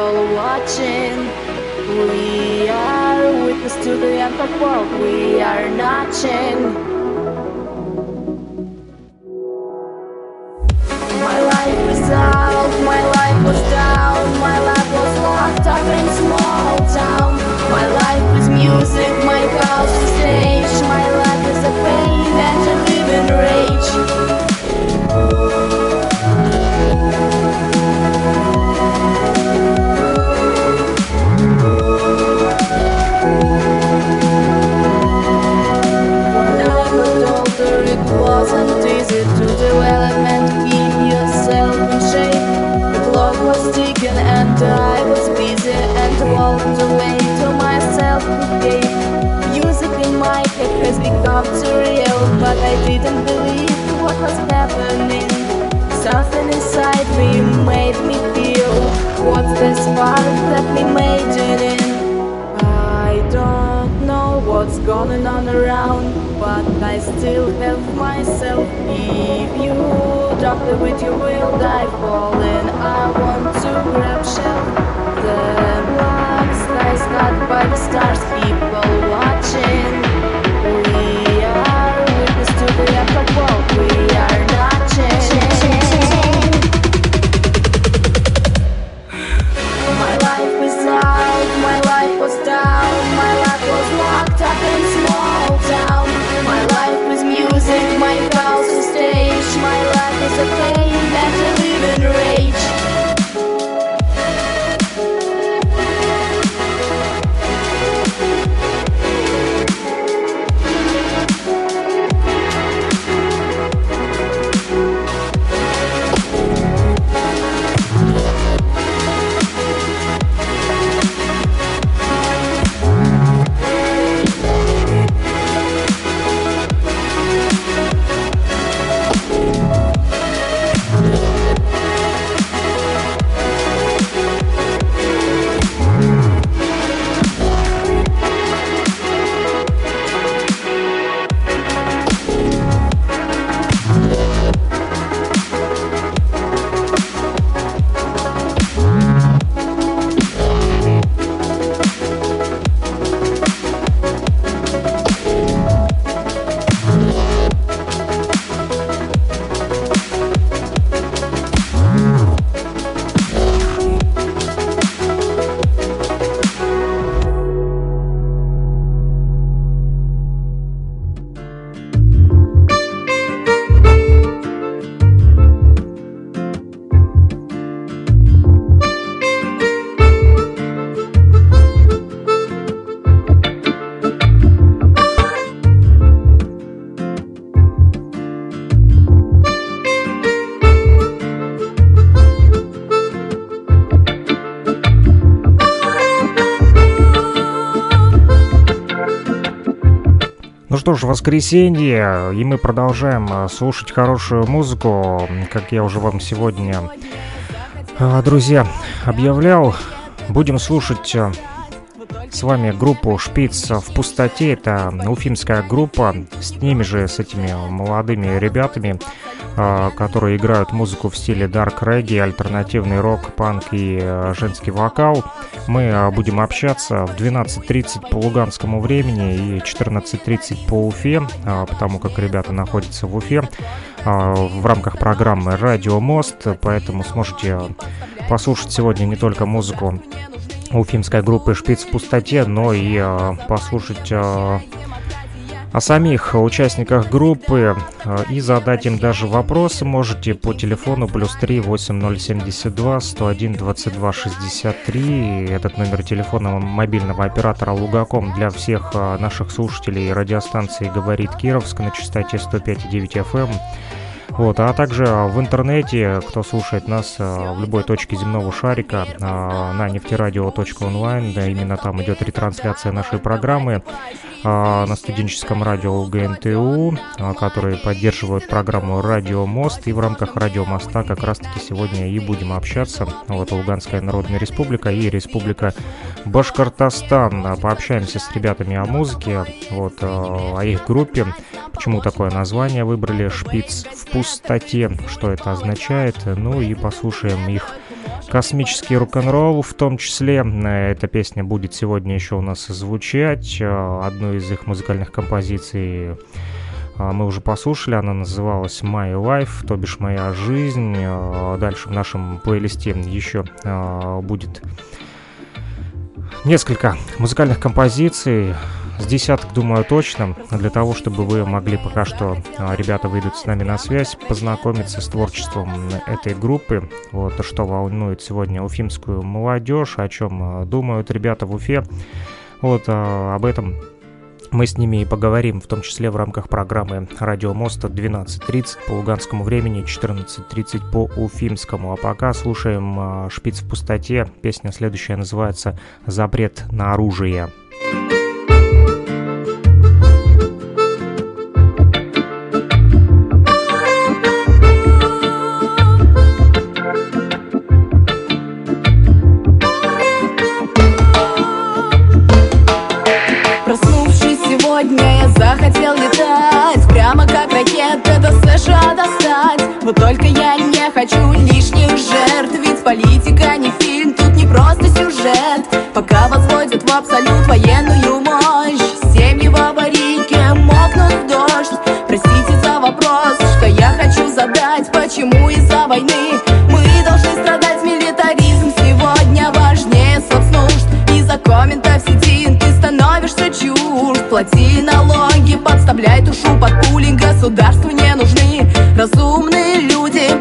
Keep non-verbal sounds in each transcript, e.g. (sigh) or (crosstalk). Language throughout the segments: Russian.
people watching. We are witness to the end of world. We are. My Ну что ж, воскресенье, и мы продолжаем э, слушать хорошую музыку, как я уже вам сегодня, э, друзья, объявлял. Будем слушать э, с вами группу «Шпиц в пустоте». Это уфимская группа. С ними же, с этими молодыми ребятами, э, которые играют музыку в стиле дарк регги, альтернативный рок, панк и э, женский вокал. Мы э, будем общаться в 12.30 по луганскому времени и 14.30 по Уфе, э, потому как ребята находятся в Уфе э, в рамках программы «Радио Мост», поэтому сможете послушать сегодня не только музыку уфимской группы «Шпиц в пустоте», но и э, послушать э, о самих участниках группы э, и задать им даже вопросы можете по телефону плюс 3 8072 101 22 63. Этот номер телефона мобильного оператора Лугаком для всех э, наших слушателей радиостанции «Говорит Кировск» на частоте 105,9 FM. Вот, а также в интернете, кто слушает нас в любой точке земного шарика на нефтерадио.онлайн, да, именно там идет ретрансляция нашей программы на студенческом радио УГНТУ, которые поддерживают программу «Радио Мост», и в рамках «Радио Моста» как раз-таки сегодня и будем общаться. Вот Луганская Народная Республика и Республика Башкортостан. Пообщаемся с ребятами о музыке, вот, о их группе, почему такое название выбрали «Шпиц в пустоте», что это означает, ну и послушаем их космический рок-н-ролл в том числе. Эта песня будет сегодня еще у нас звучать. Одну из их музыкальных композиций мы уже послушали, она называлась My Life, то бишь «Моя жизнь». Дальше в нашем плейлисте еще будет несколько музыкальных композиций, с десяток, думаю, точно, для того, чтобы вы могли пока что, а, ребята выйдут с нами на связь, познакомиться с творчеством этой группы, вот, что волнует сегодня уфимскую молодежь, о чем а, думают ребята в Уфе, вот, а, об этом мы с ними и поговорим, в том числе в рамках программы «Радио Моста» 12.30 по луганскому времени, 14.30 по уфимскому. А пока слушаем «Шпиц в пустоте». Песня следующая называется «Запрет на оружие». Вот только я не хочу лишних жертв Ведь политика не фильм, тут не просто сюжет. Пока возводят в абсолют военную мощь Семьи в аварийке мокнут в дождь. Простите за вопрос, что я хочу задать Почему из-за войны Из-за комментов в сети. Ты становишься чужд Плати налоги, подставляй душу под пули. Государству не нужны разумные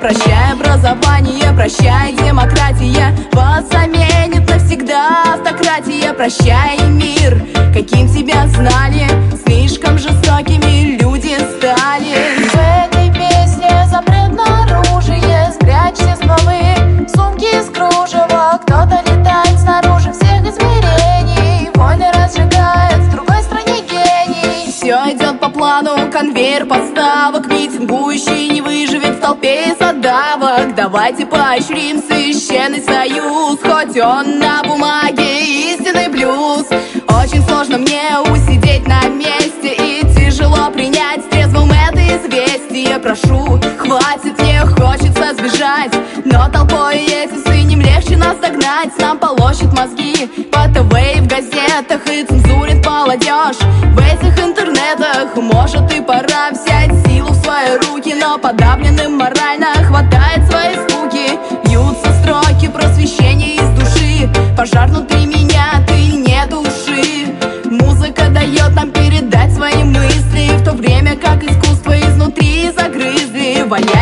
Прощай образование, прощай демократия. Вас заменит навсегда автократия. Прощай мир, каким тебя знали. Слишком жестокими люди стали. В этой песне запрет на оружие. Спрячьте стволы, сумки из кружева. Кто-то летает идет по плану, конвейер поставок Митингующий не выживет в толпе задавок. Давайте поощрим священный союз Хоть он на бумаге истинный плюс Очень сложно мне усидеть на месте И тяжело принять трезвым это известие. Прошу, хватит, мне хочется сбежать Но толпой сыним легче нас догнать Нам полощут мозги. По и в газетах И цензурит молодежь. В этих интернетах Может и пора взять силу в свои руки Но подавленным морально хватает свои скуки. Бьются строки просвещения из души. Пожар внутри меня, ты не души Музыка дает нам передать свои мысли В то время как искусство изнутри загрызли. Вояки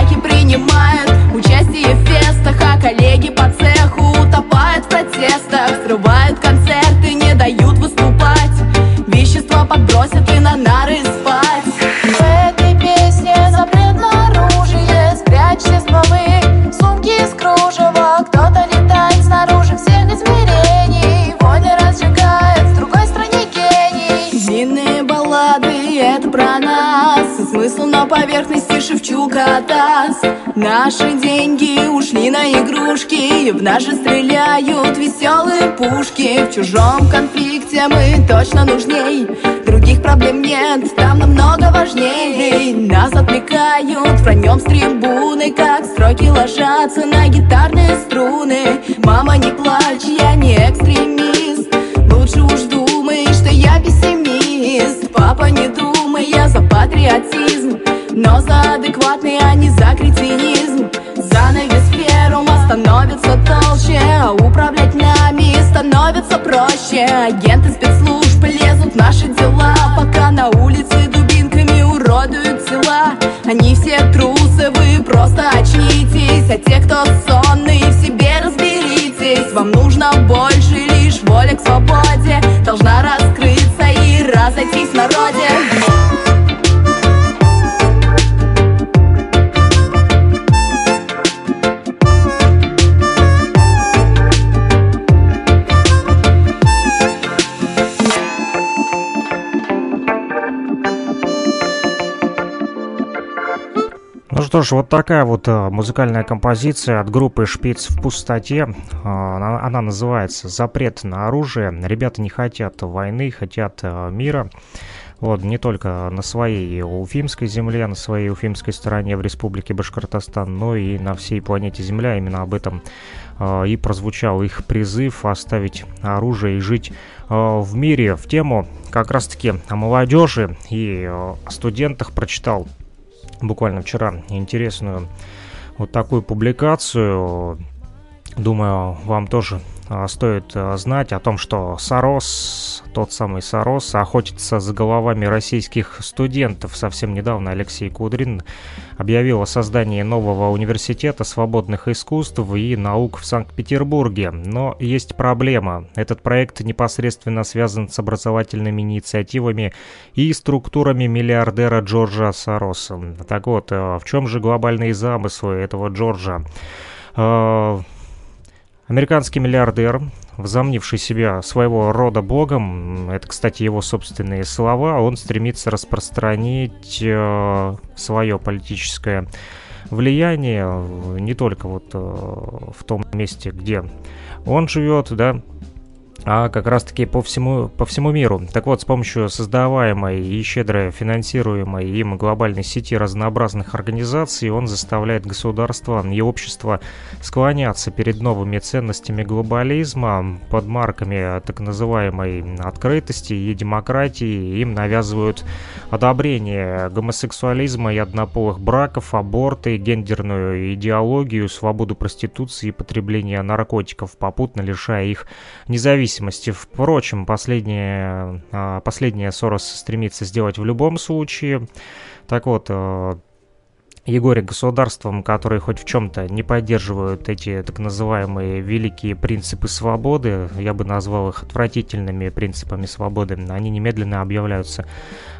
поверхности Шевчук Атас Наши деньги ушли на игрушки В наши стреляют веселые пушки. В чужом конфликте мы точно нужней Других проблем нет, там намного важней. Нас отвлекают, враньем с трибуны Как строки ложатся на гитарные струны. Мама, не плачь, я не экстремист Лучше уж думай, что я пессимист. Папа, не думай, я за патриотизм но за адекватный, а не за кретинизм. Занавес первым становится толще А управлять нами становится проще. Агенты спецслужб лезут в наши дела Пока на улице дубинками уродуют тела. Они все трусы, вы просто очнитесь А те, кто сонный, в себе разберитесь. Вам нужно больше, лишь воля к свободе Должна раскрыться что ж, вот такая вот э, музыкальная композиция от группы «Шпиц в пустоте». А, она, она называется «Запрет на оружие». Ребята не хотят войны, хотят э, мира. Вот, не только на своей уфимской земле, на своей уфимской стороне в республике Башкортостан, но и на всей планете Земля. Именно об этом э, и прозвучал их призыв оставить оружие и жить э, в мире. В тему как раз-таки о молодежи и э, студентах прочитал буквально вчера интересную вот такую публикацию. Думаю, вам тоже стоит а, знать о том, что Сорос, тот самый Сорос, охотится за головами российских студентов. Совсем недавно Алексей Кудрин объявил о создании нового университета свободных искусств и наук в Санкт-Петербурге. Но есть проблема. Этот проект непосредственно связан с образовательными инициативами и структурами миллиардера Джорджа Сороса. Так вот, а, в чем же глобальные замыслы этого Джорджа? Американский миллиардер, возомнивший себя своего рода богом, это, кстати, его собственные слова, он стремится распространить э, свое политическое влияние не только вот э, в том месте, где он живет, да, а как раз-таки по всему, по всему миру. Так вот, с помощью создаваемой и щедро финансируемой им глобальной сети разнообразных организаций он заставляет государства и общество склоняться перед новыми ценностями глобализма под марками так называемой открытости и демократии. Им навязывают одобрение гомосексуализма и однополых браков, аборты, гендерную идеологию, свободу проституции и потребления наркотиков, попутно лишая их независимости зависимости. Впрочем, последнее, а, последнее Сорос стремится сделать в любом случае. Так вот, э, Егоре государствам, которые хоть в чем-то не поддерживают эти так называемые великие принципы свободы, я бы назвал их отвратительными принципами свободы, они немедленно объявляются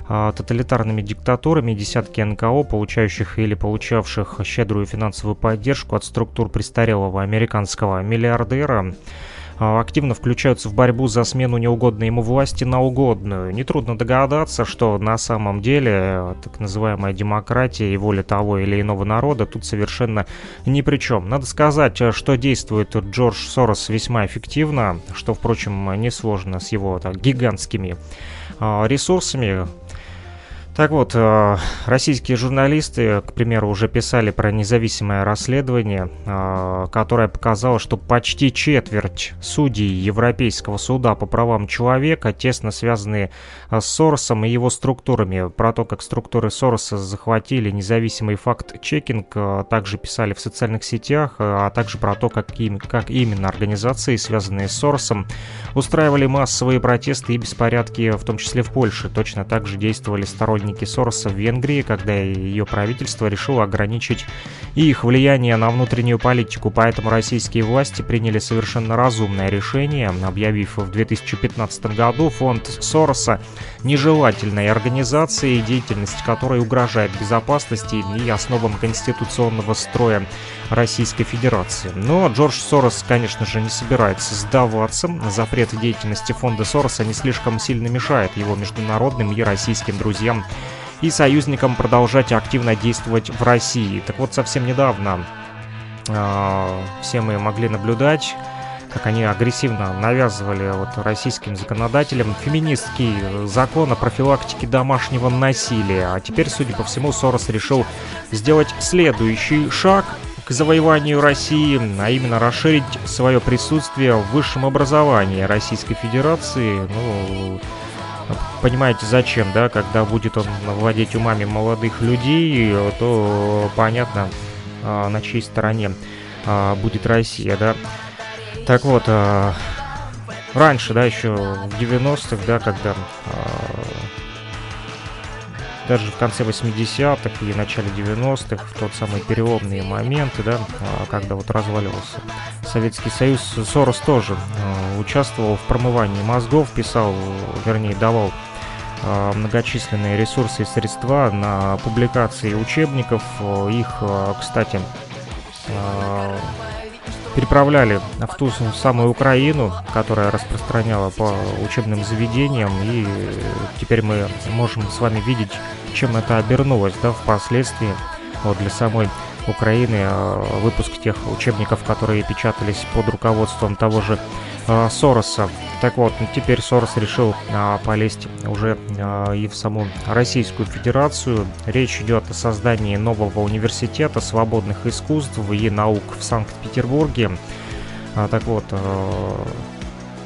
а, тоталитарными диктатурами, десятки НКО, получающих или получавших щедрую финансовую поддержку от структур престарелого американского миллиардера, активно включаются в борьбу за смену неугодной ему власти на угодную. Нетрудно догадаться, что на самом деле э, так называемая демократия и воля того или иного народа тут совершенно ни при чем. Надо сказать, э, что действует Джордж Сорос весьма эффективно, что, впрочем, несложно с его так, гигантскими а, ресурсами, так вот, э, российские журналисты, к примеру, уже писали про независимое расследование, э, которое показало, что почти четверть судей Европейского суда по правам человека тесно связаны э, с Соросом и его структурами. Про то, как структуры Сороса захватили независимый факт-чекинг, также писали в социальных сетях, а также про то, как, им, как именно организации, связанные с Соросом, устраивали массовые протесты и беспорядки, в том числе в Польше. Точно так же действовали сторонники сторонники Сороса в Венгрии, когда ее правительство решило ограничить их влияние на внутреннюю политику, поэтому российские власти приняли совершенно разумное решение, объявив в 2015 году фонд Сороса нежелательной организацией, деятельность которой угрожает безопасности и основам конституционного строя Российской Федерации. Но Джордж Сорос, конечно же, не собирается сдаваться. Запрет деятельности фонда Сороса не слишком сильно мешает его международным и российским друзьям и союзникам продолжать активно действовать в России. Так вот, совсем недавно э, все мы могли наблюдать как они агрессивно навязывали вот российским законодателям феминистский закон о профилактике домашнего насилия. А теперь, судя по всему, Сорос решил сделать следующий шаг к завоеванию России, а именно расширить свое присутствие в высшем образовании Российской Федерации. Ну, понимаете, зачем, да, когда будет он владеть умами молодых людей, то понятно, а, на чьей стороне а, будет Россия, да. Так вот, а, раньше, да, еще в 90-х, да, когда даже в конце 80-х и начале 90-х, в тот самый переломные моменты, да, когда вот разваливался Советский Союз, Сорос тоже участвовал в промывании мозгов, писал, вернее, давал Э, многочисленные ресурсы и средства на публикации учебников. Их, кстати, переправляли в ту самую Украину, которая распространяла по учебным заведениям, и теперь мы можем с вами видеть, чем это обернулось да, впоследствии. вот, для самой Украины выпуск тех учебников, которые печатались под руководством того же Сороса. Так вот, теперь Сорос решил а, полезть уже а, и в саму Российскую Федерацию. Речь идет о создании нового университета свободных искусств и наук в Санкт-Петербурге. А, так вот,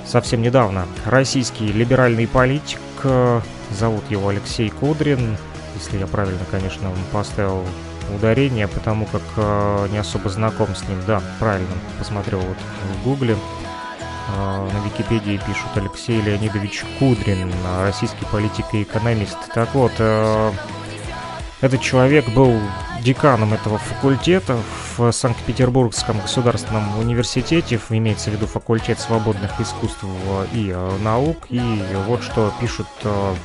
совсем недавно российский либеральный политик, зовут его Алексей Кудрин, если я правильно, конечно, поставил ударение, потому как э, не особо знаком с ним. Да, правильно, посмотрел вот в гугле. А, на Википедии пишут Алексей Леонидович Кудрин, российский политик и экономист. Так вот, э, этот человек был деканом этого факультета в Санкт-Петербургском государственном университете, имеется в виду факультет свободных искусств и э, наук. И вот что пишут э,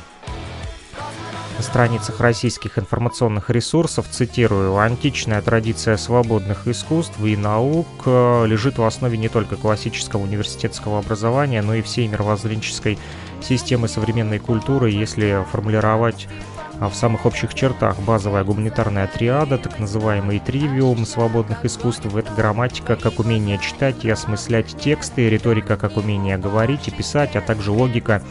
страницах российских информационных ресурсов, цитирую, «Античная традиция свободных искусств и наук э, лежит в основе не только классического университетского образования, но и всей мировоззренческой системы современной культуры, если формулировать в самых общих чертах базовая гуманитарная триада, так называемый тривиум свободных искусств, это грамматика как умение читать и осмыслять тексты, риторика как умение говорить и писать, а также логика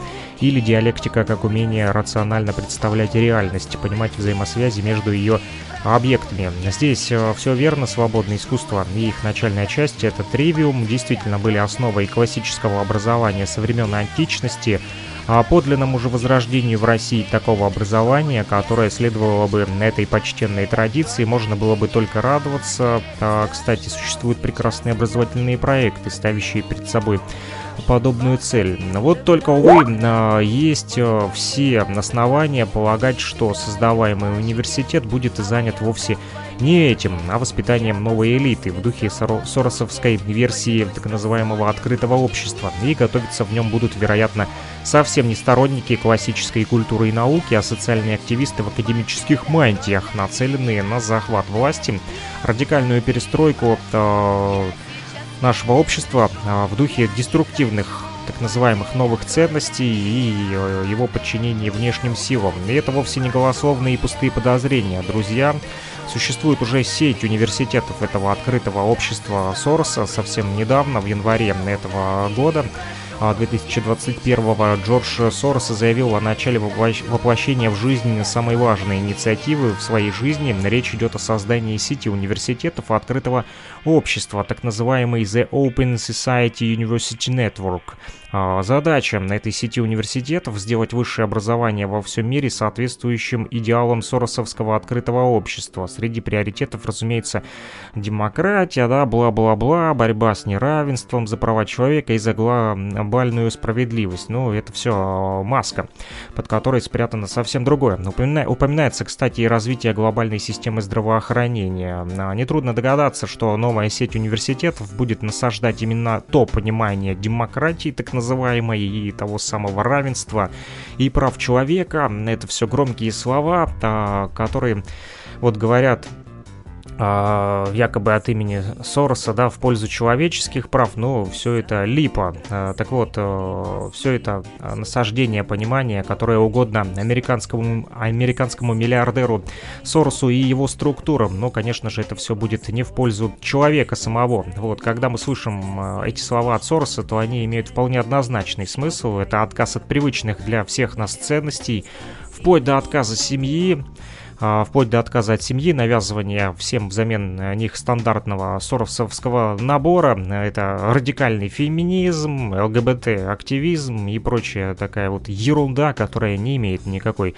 или диалектика как умение рационально представлять реальность, понимать взаимосвязи между ее объектами. Здесь э, все верно, свободное искусство и их начальная часть, это тривиум, действительно были основой классического образования со времен античности, о подлинному же возрождению в России такого образования, которое следовало бы этой почтенной традиции, можно было бы только радоваться. А, кстати, существуют прекрасные образовательные проекты, ставящие перед собой подобную цель. Вот только, увы, а, есть а, все основания полагать, что создаваемый университет будет занят вовсе этим, а воспитанием новой элиты в духе соросовской версии так называемого открытого общества, и готовиться в нем будут, вероятно, совсем не сторонники классической культуры и науки, а социальные активисты в академических мантиях, нацеленные на захват власти, радикальную перестройку э, нашего общества э, в духе деструктивных так называемых новых ценностей и э, его подчинение внешним силам. И это вовсе не голословные и пустые подозрения, друзья. Существует уже сеть университетов этого открытого общества Сороса совсем недавно, в январе этого года. 2021 а, Джордж Сорос заявил о начале воплощения в жизнь самой важной инициативы в своей жизни. Речь идет о создании сети университетов открытого общества, так называемый The Open Society University Network. А, задача этой сети университетов сделать высшее образование во всем мире соответствующим идеалам соросовского открытого общества. Среди приоритетов, разумеется, демократия, да, бла-бла-бла, борьба с неравенством за права человека и за глобальную справедливость. Ну, это все маска, под которой спрятано совсем другое. Упомина... Упоминается, кстати, и развитие глобальной системы здравоохранения. А, нетрудно догадаться, что новая сеть университетов будет насаждать именно то понимание демократии, так называемой, и того самого равенства и прав человека. Это все громкие слова, а, которые вот говорят якобы от имени Сороса, да, в пользу человеческих прав, но все это липа. А, так вот, э, все это насаждение понимания, которое угодно американскому, американскому миллиардеру Соросу и его структурам, но, конечно же, это все будет не в пользу человека самого. Вот, когда мы слышим э, эти слова от Сороса, то они имеют вполне однозначный смысл. Это отказ от привычных для всех нас ценностей, вплоть до отказа семьи, а, вплоть до отказа от семьи, навязывания всем взамен них стандартного соросовского набора. Это радикальный феминизм, ЛГБТ-активизм и прочая такая вот ерунда, которая не имеет никакой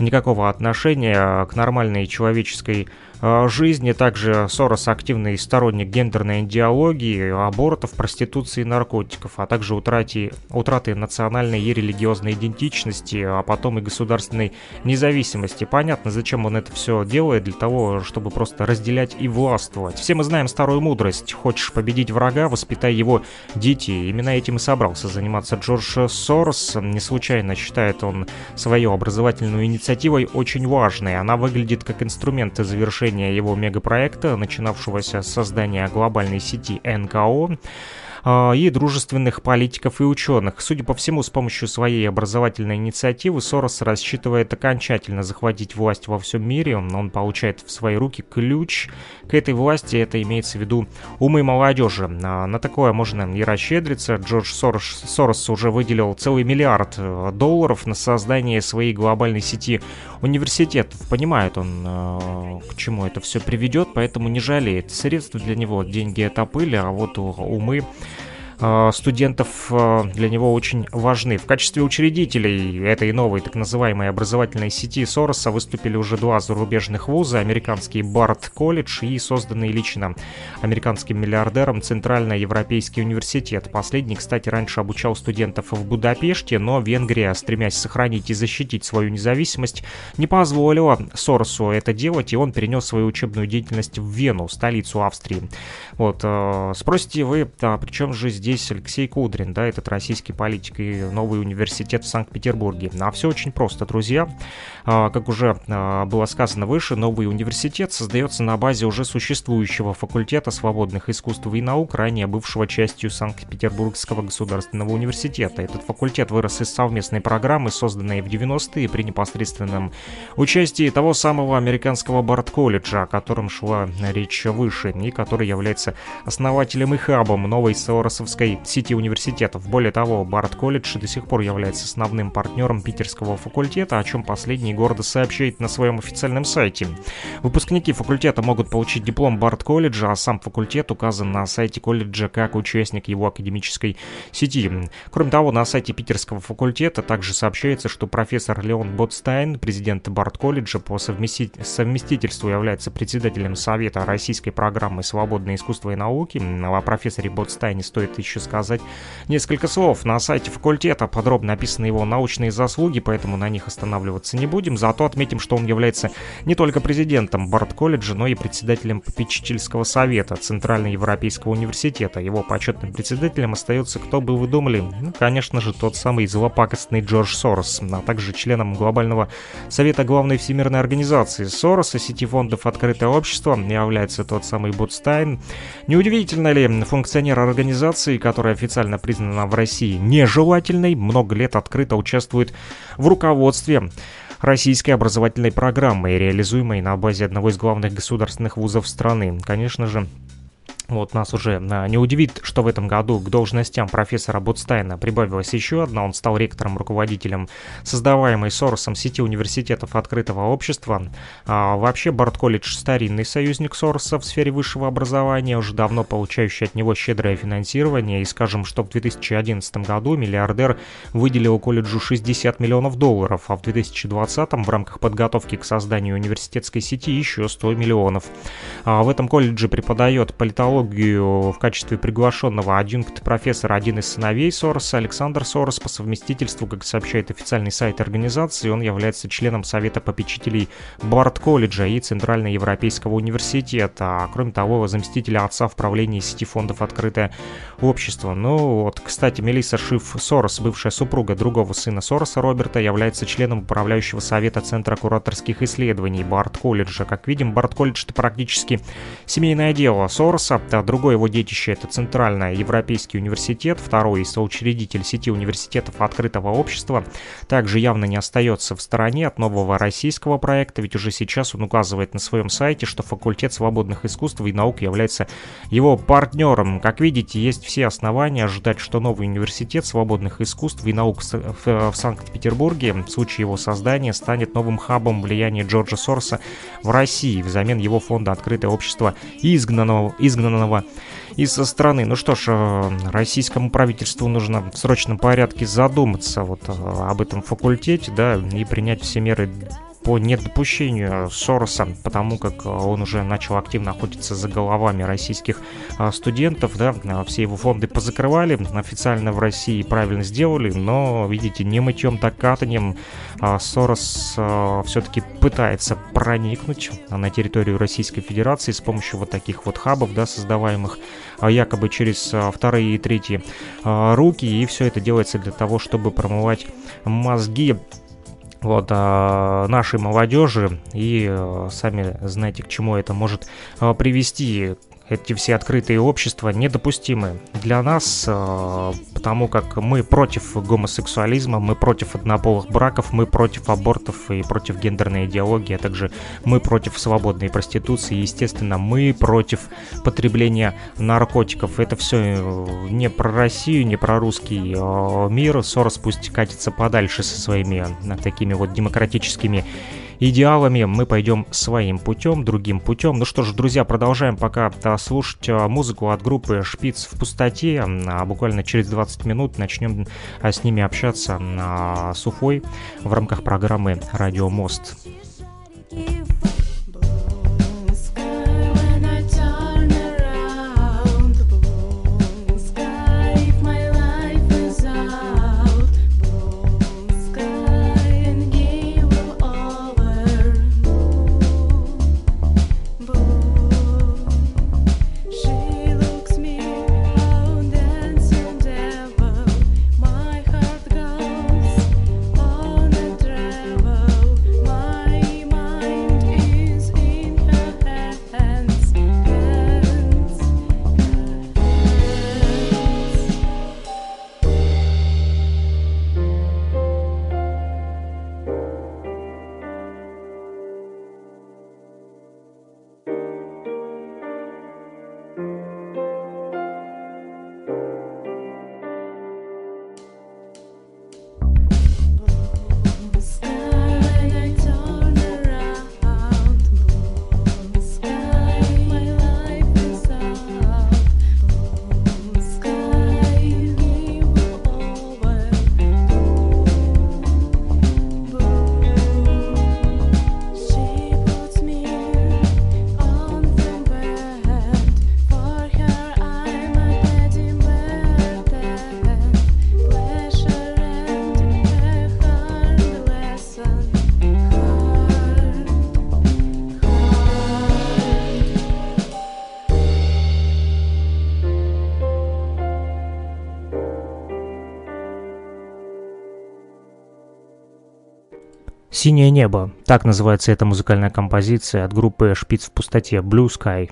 никакого отношения к нормальной человеческой Э, жизни. Также Сорос активный сторонник гендерной идеологии, абортов, проституции и наркотиков, а также утраты, утраты национальной и религиозной идентичности, а потом и государственной независимости. Понятно, зачем он это все делает, для того, чтобы просто разделять и властвовать. Все мы знаем старую мудрость. Хочешь победить врага, воспитай его дети. Именно этим и собрался заниматься Джордж Сорос. Не случайно считает он свою образовательную инициативой очень важной. Она выглядит как инструмент завершения его мегапроекта, начинавшегося с создания глобальной сети НКО, и дружественных политиков и ученых. Судя по всему, с помощью своей образовательной инициативы Сорос рассчитывает окончательно захватить власть во всем мире. Он получает в свои руки ключ к этой власти, это имеется в виду умы молодежи. На такое можно и расщедриться. Джордж Сорос, Сорос уже выделил целый миллиард э, долларов на создание своей глобальной сети университетов. Понимает он, э, к чему это все приведет, поэтому не жалеет. Средства для него, деньги это пыль, а вот умы Э, студентов э, для него очень важны. В качестве учредителей этой новой так называемой образовательной сети Сороса выступили уже два зарубежных вуза, американский Барт колледж и созданный лично американским миллиардером Центрально-Европейский университет. Последний, кстати, раньше обучал студентов в Будапеште, но Венгрия, стремясь сохранить и защитить свою независимость, не позволила Соросу это делать, и он перенес свою учебную деятельность в Вену, столицу Австрии. Вот, э, спросите вы, а при чем же здесь здесь Алексей Кудрин, да, этот российский политик и новый университет в Санкт-Петербурге. А все очень просто, друзья. А, как уже а, было сказано выше, новый университет создается на базе уже существующего факультета свободных искусств и наук, ранее бывшего частью Санкт-Петербургского государственного университета. Этот факультет вырос из совместной программы, созданной в 90-е при непосредственном участии того самого американского Барт-колледжа, о котором шла речь выше, и который является основателем и хабом новой Соросовской Питерской сети университетов. Более того, Барт колледж до сих пор является основным партнером питерского факультета, о чем последний гордо сообщает на своем официальном сайте. Выпускники факультета могут получить диплом Барт колледжа, а сам факультет указан на сайте колледжа как участник его академической сети. Кроме того, на сайте питерского факультета также сообщается, что профессор Леон Ботстайн, президент Барт колледжа по совместительству является председателем Совета российской программы «Свободное искусство и науки». О профессоре Ботстайне стоит еще сказать несколько слов. На сайте факультета подробно описаны его научные заслуги, поэтому на них останавливаться не будем. Зато отметим, что он является не только президентом Барт-колледжа, но и председателем попечительского совета Центральноевропейского университета. Его почетным председателем остается, кто бы вы думали, ну, конечно же, тот самый злопакостный Джордж Сорос, а также членом глобального совета главной всемирной организации Сороса, сети фондов «Открытое общество» является тот самый Бутстайн. Неудивительно ли функционер организации Турции, которая официально признана в России нежелательной, много лет открыто участвует в руководстве российской образовательной программы, реализуемой на базе одного из главных государственных вузов страны. Конечно же, вот нас уже а, не удивит, что в этом году к должностям профессора Бутстайна прибавилась еще одна. Он стал ректором-руководителем создаваемой Соросом сети университетов открытого общества. А, вообще, Барт-колледж – старинный союзник Сороса в сфере высшего образования, уже давно получающий от него щедрое финансирование. И скажем, что в 2011 году миллиардер выделил колледжу 60 миллионов долларов, а в 2020 в рамках подготовки к созданию университетской сети еще 100 миллионов. А, в этом колледже преподает политологию технологию в качестве приглашенного адъюнкт-профессора один из сыновей Сороса, Александр Сорос, по совместительству, как сообщает официальный сайт организации, он является членом Совета попечителей Барт-колледжа и Центральноевропейского университета, а кроме того, заместителя отца в правлении сети фондов «Открытое общество». Ну вот, кстати, Мелисса Шиф Сорос, бывшая супруга другого сына Сороса Роберта, является членом управляющего совета Центра кураторских исследований Барт-колледжа. Как видим, Барт-колледж — это практически семейное дело Сороса, другое его детище – это Центральный Европейский университет, второй соучредитель сети университетов открытого общества. Также явно не остается в стороне от нового российского проекта, ведь уже сейчас он указывает на своем сайте, что факультет свободных искусств и наук является его партнером. Как видите, есть все основания ожидать, что новый университет свободных искусств и наук в Санкт-Петербурге в случае его создания станет новым хабом влияния Джорджа Сорса в России взамен его фонда «Открытое общество» изгнанного, изгнанного изгнанного из страны. Ну что ж, э, российскому правительству нужно в срочном порядке задуматься вот э, об этом факультете, да, и принять все меры по недопущению Сороса, потому как он уже начал активно охотиться за головами российских а, студентов, да, а, все его фонды позакрывали, официально в России правильно сделали, но, видите, не мытьем, так катанием а, Сорос все-таки пытается проникнуть на территорию Российской Федерации с помощью вот таких вот хабов, да, создаваемых якобы через вторые и третьи руки, и все это делается для того, чтобы промывать мозги вот, а, нашей молодежи, и а, сами знаете, к чему это может а, привести. Эти все открытые общества недопустимы для нас, э, потому как мы против гомосексуализма, мы против однополых браков, мы против абортов и против гендерной идеологии, а также мы против свободной проституции, естественно, мы против потребления наркотиков. Это все э, не про Россию, не про русский э, мир. Сорос пусть катится подальше со своими такими вот демократическими идеалами мы пойдем своим путем, другим путем. Ну что ж, друзья, продолжаем пока слушать а, музыку от группы «Шпиц в пустоте». А буквально через 20 минут начнем а, с ними общаться с Уфой в рамках программы «Радио Мост». «Синее небо» — так называется эта музыкальная композиция от группы «Шпиц в пустоте» «Blue Sky».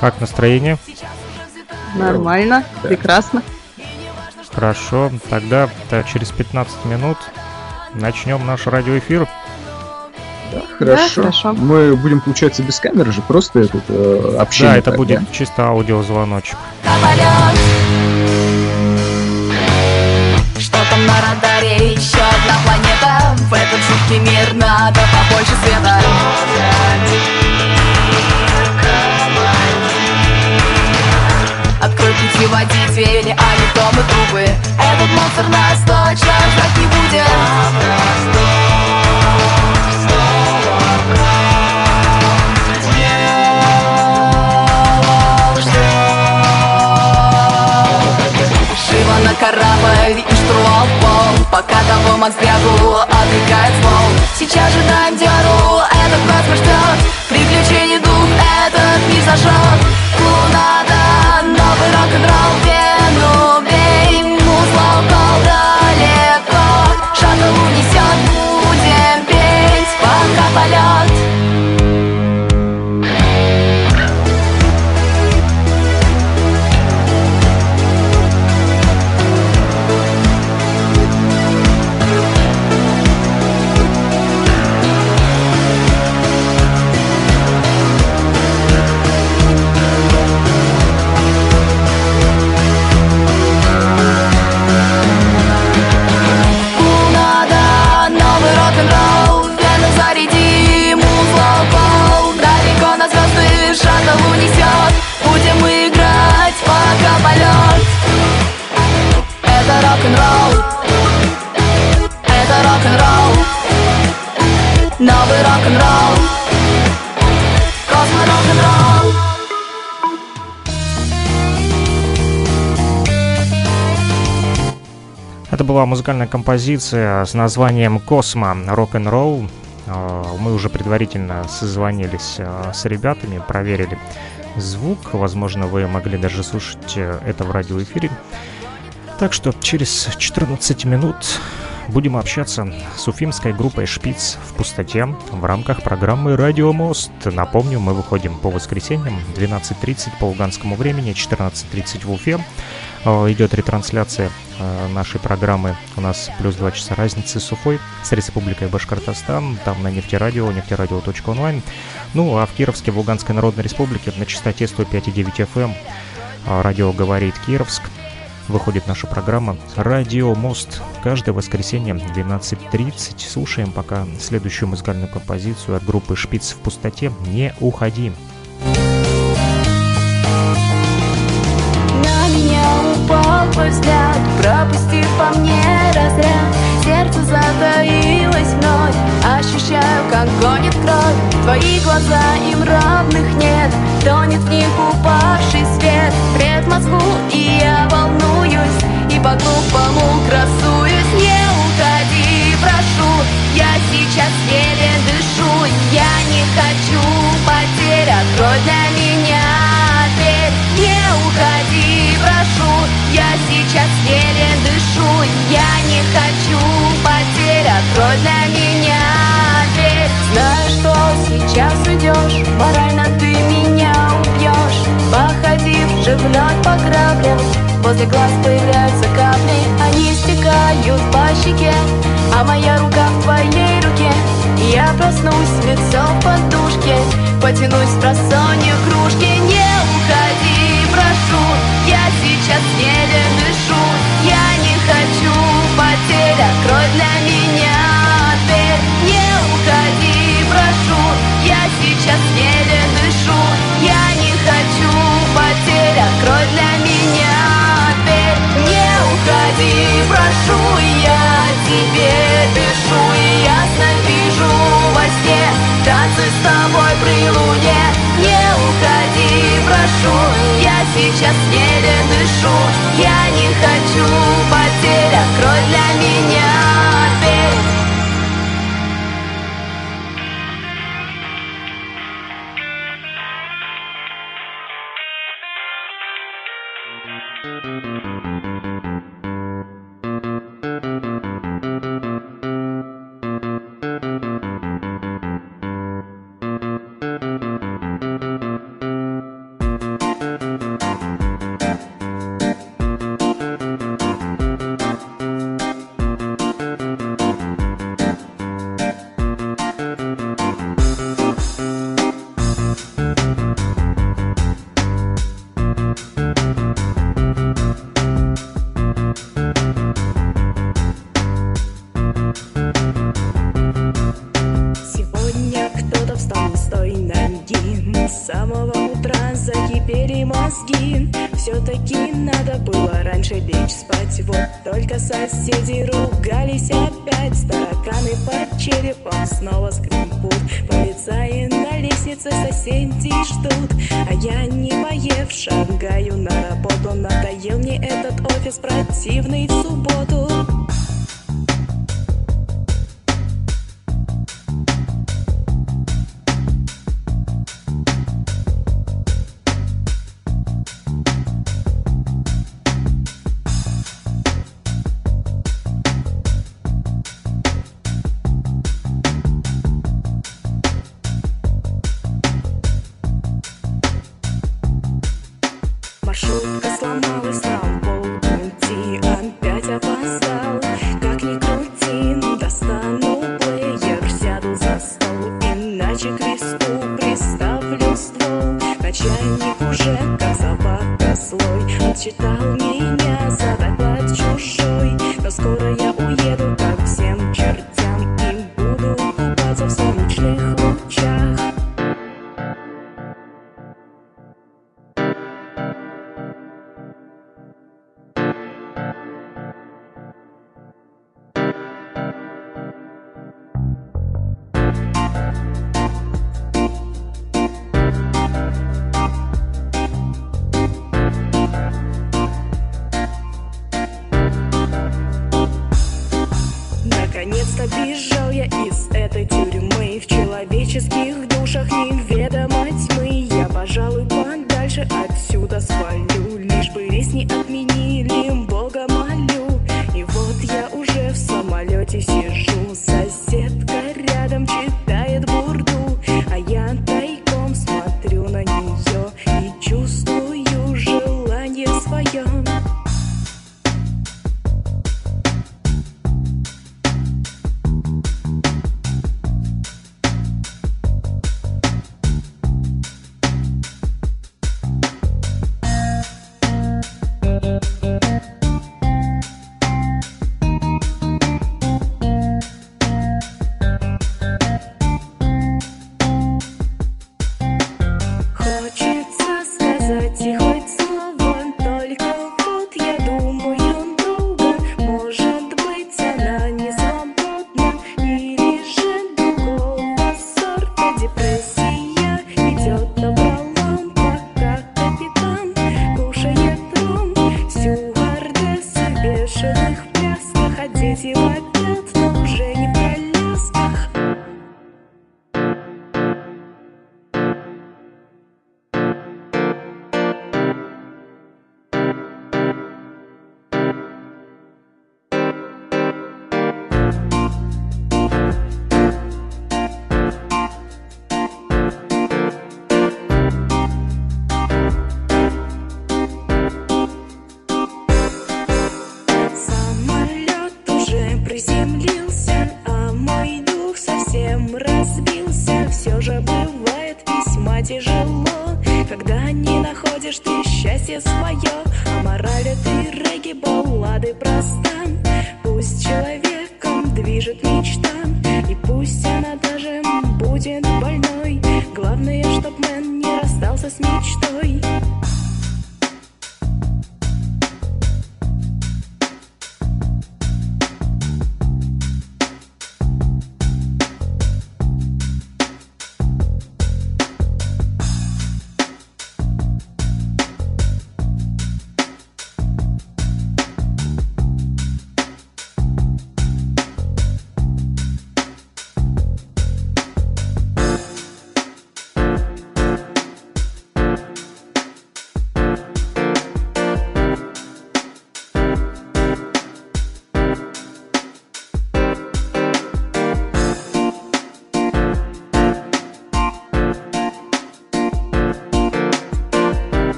Как настроение? Нормально, прекрасно. Хорошо, тогда да, через 15 минут начнем наш радиоэфир. Да, хорошо. Да, хорошо. Мы будем, получается, без камеры же, просто этот э, общение. Да, это так, будет да? чисто аудиозвоночек. Что там на радаре? Еще одна планета В этот жуткий мир надо побольше света то мы трупы. Этот монстр нас точно ждать не будет. На корабль и штурвал в пол. Пока того Максбергу отвлекает ствол. Сейчас же даем дёру, этот нас ждет Приключений дух этот не зажжет Клоунада, новый рок-н-ролл Вену Космо рок-н-ролл Это была музыкальная композиция с названием «Космо. Рок-н-ролл». А, мы уже предварительно созвонились а, с ребятами, проверили звук. Возможно, вы могли даже слушать э, это в радиоэфире. Так что через 14 минут будем общаться с уфимской группой «Шпиц» в пустоте в рамках программы «Радио Мост». Напомню, мы выходим по воскресеньям 12.30 по луганскому времени, 14.30 в Уфе. Э, идет ретрансляция э, нашей программы. У нас плюс 2 часа разницы с Уфой, с Республикой Башкортостан, там на нефтерадио, нефтерадио.онлайн. Ну, а в Кировске, в Луганской Народной Республике на частоте 105,9 FM эм, радио «Говорит Кировск» выходит наша программа «Радио Мост». Каждое воскресенье 12.30. Слушаем пока следующую музыкальную композицию от группы «Шпиц в пустоте». Не уходи. На меня упал твой взгляд, пропустив по мне разряд. Сердце затаилось вновь, ощущаю, как гонит кровь. Твои глаза им равных нет, тонет в них упавший свет. Пред Москву и я волнуюсь и по-глупому красуюсь. Не уходи, прошу, я сейчас еле дышу. Я не хочу потерь, открой для меня дверь. Не уходи, прошу, я сейчас еле дышу. Я не хочу потерь, открой для меня дверь. Знаю, что сейчас уйдешь, морально же вновь по граблям Возле глаз появляются капли Они стекают по щеке. А моя рука в твоей руке я проснусь лицом в подушке. Потянусь в просонье кружки. Не уходи, прошу Я сейчас еле дышу. Я не хочу потерь Открой для меня сейчас еле дышу. Я не хочу потерь,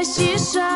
тысяч, за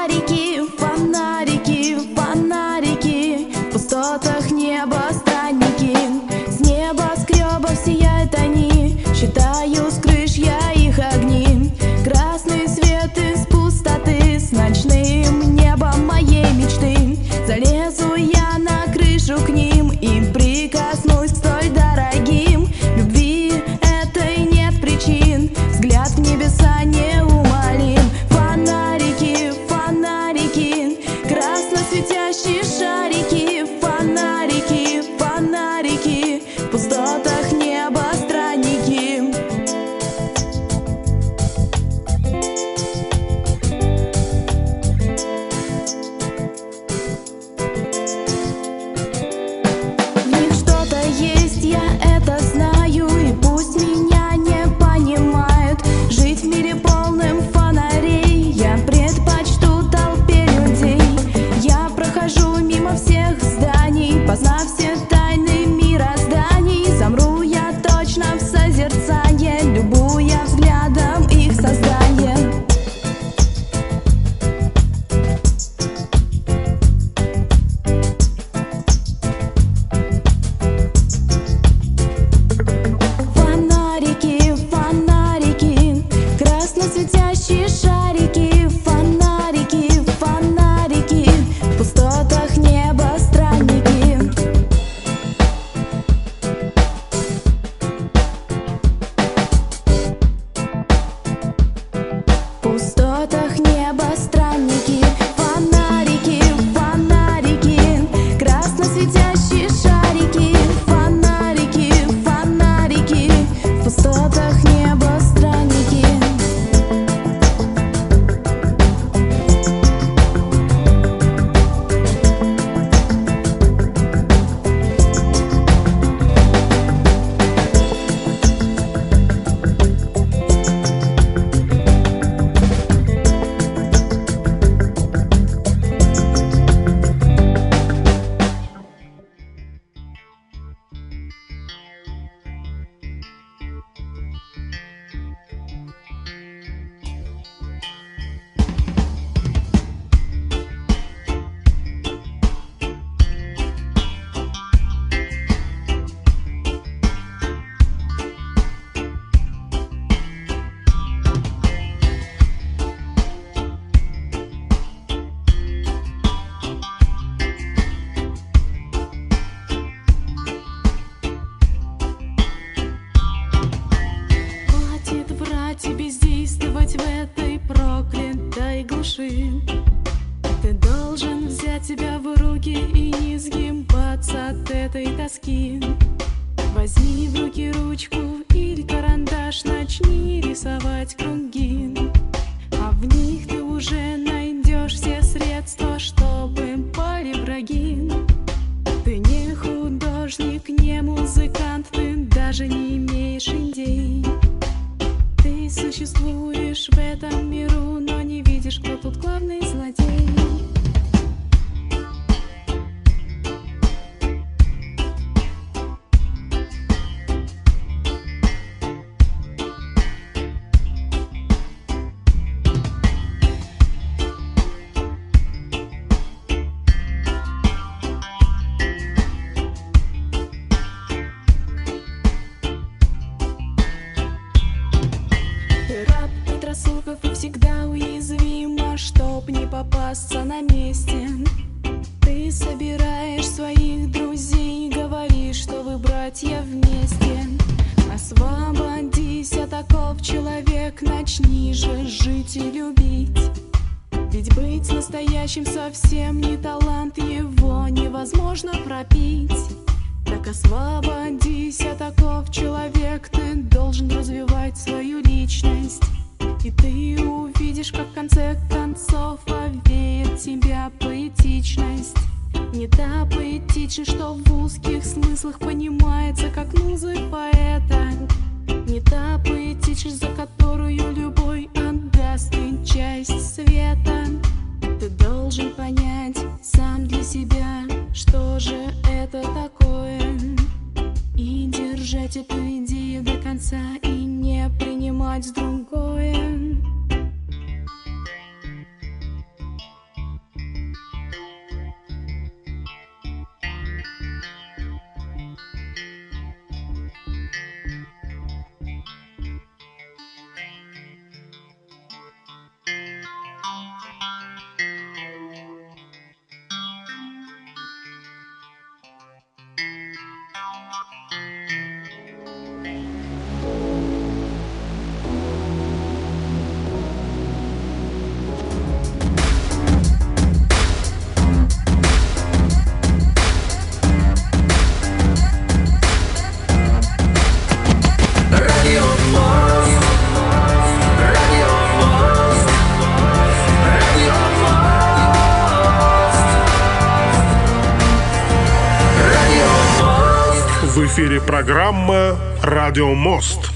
эфире программа «Радио Мост».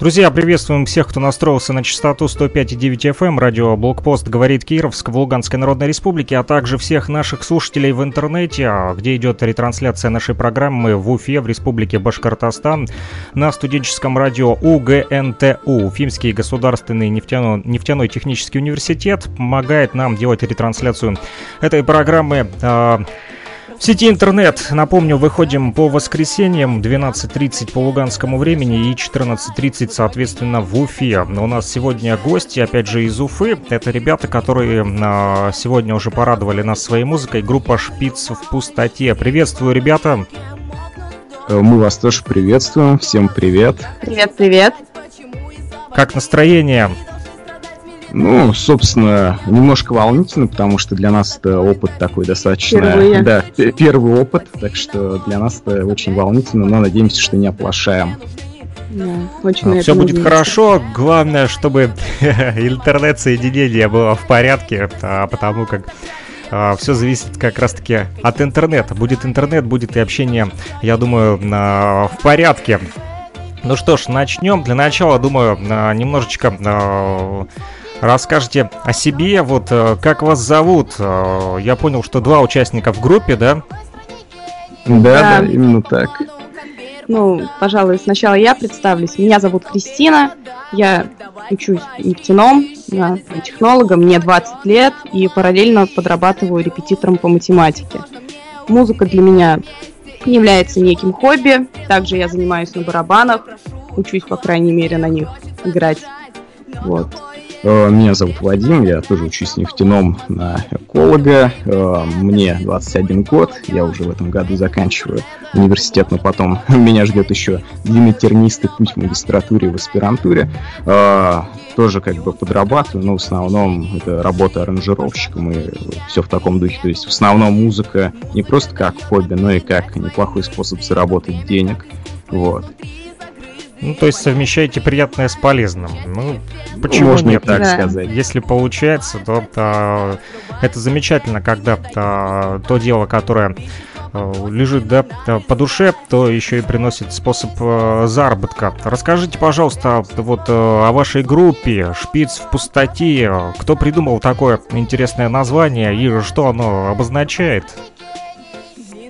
Друзья, приветствуем всех, кто настроился на частоту 105,9 FM, эм, радио Блокпост говорит Кировск в Луганской Народной Республике, а также всех наших слушателей в интернете, где идет ретрансляция нашей программы в Уфе, в Республике Башкортостан, на студенческом радио УГНТУ, Уфимский государственный нефтяной, нефтяной технический университет, помогает нам делать ретрансляцию этой программы а, в сети интернет, напомню, выходим по воскресеньям 12.30 по луганскому времени и 14.30, соответственно, в Уфе. Но у нас сегодня гости, опять же, из Уфы. Это ребята, которые э, сегодня уже порадовали нас своей музыкой. Группа «Шпиц в пустоте». Приветствую, ребята! Э, мы вас тоже приветствуем. Всем привет. Привет, привет. Как настроение? Ну, собственно, немножко волнительно, потому что для нас это опыт такой достаточно... Впервые. Да, первый опыт, так что для нас это очень волнительно, но надеемся, что не оплошаем. Да, очень а, Все будет надеемся. хорошо, главное, чтобы (laughs) интернет-соединение было в порядке, а, потому как а, все зависит как раз-таки от интернета. Будет интернет, будет и общение, я думаю, на, в порядке. Ну что ж, начнем. Для начала, думаю, немножечко а, расскажете о себе, вот э, как вас зовут. Э, я понял, что два участника в группе, да? Да, да, да именно так. Ну, пожалуй, сначала я представлюсь. Меня зовут Кристина, я учусь нефтяном, я технологом, мне 20 лет, и параллельно подрабатываю репетитором по математике. Музыка для меня является неким хобби, также я занимаюсь на барабанах, учусь, по крайней мере, на них играть. Вот. Э, меня зовут Вадим, я тоже учусь нефтяном на эколога. Э, мне 21 год, я уже в этом году заканчиваю университет, но потом (laughs) меня ждет еще длинный тернистый путь в магистратуре и в аспирантуре. Э, тоже как бы подрабатываю, но в основном это работа аранжировщиком и все в таком духе. То есть в основном музыка не просто как хобби, но и как неплохой способ заработать денег. Вот. Ну, то есть совмещаете приятное с полезным. Ну, почему Можно нет? так да. сказать. Если получается, то, то это замечательно, когда то, то дело, которое э, лежит да, по душе, то еще и приносит способ заработка. Расскажите, пожалуйста, вот о вашей группе «Шпиц в пустоте». Кто придумал такое интересное название и что оно обозначает?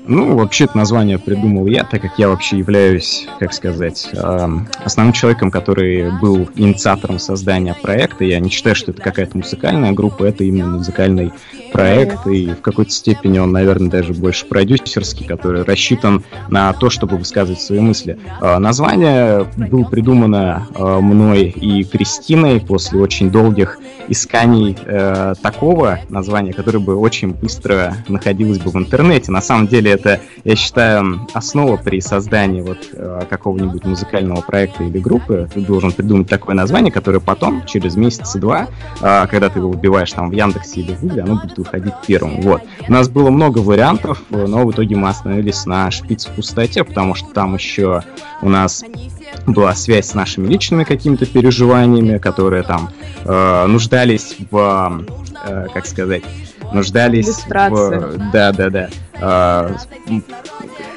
Ну, вообще это название придумал я, так как я вообще являюсь, как сказать, основным человеком, который был инициатором создания проекта. Я не считаю, что это какая-то музыкальная группа, это именно музыкальный проект, и в какой-то степени он, наверное, даже больше продюсерский, который рассчитан на то, чтобы высказывать свои мысли. А, название было придумано а, мной и Кристиной после очень долгих исканий э, такого названия, которое бы очень быстро находилось бы в интернете. На самом деле это, я считаю, основа при создании вот э, какого-нибудь музыкального проекта или группы. Ты должен придумать такое название, которое потом, через месяц-два, э, когда ты его вбиваешь там в Яндексе или в Гугле, оно будет выходить первым. Вот. У нас было много вариантов, но в итоге мы остановились на шпиц в пустоте, потому что там еще у нас была связь с нашими личными какими-то переживаниями, которые там э, нуждались в, э, как сказать, нуждались в... Да, да, да. Э,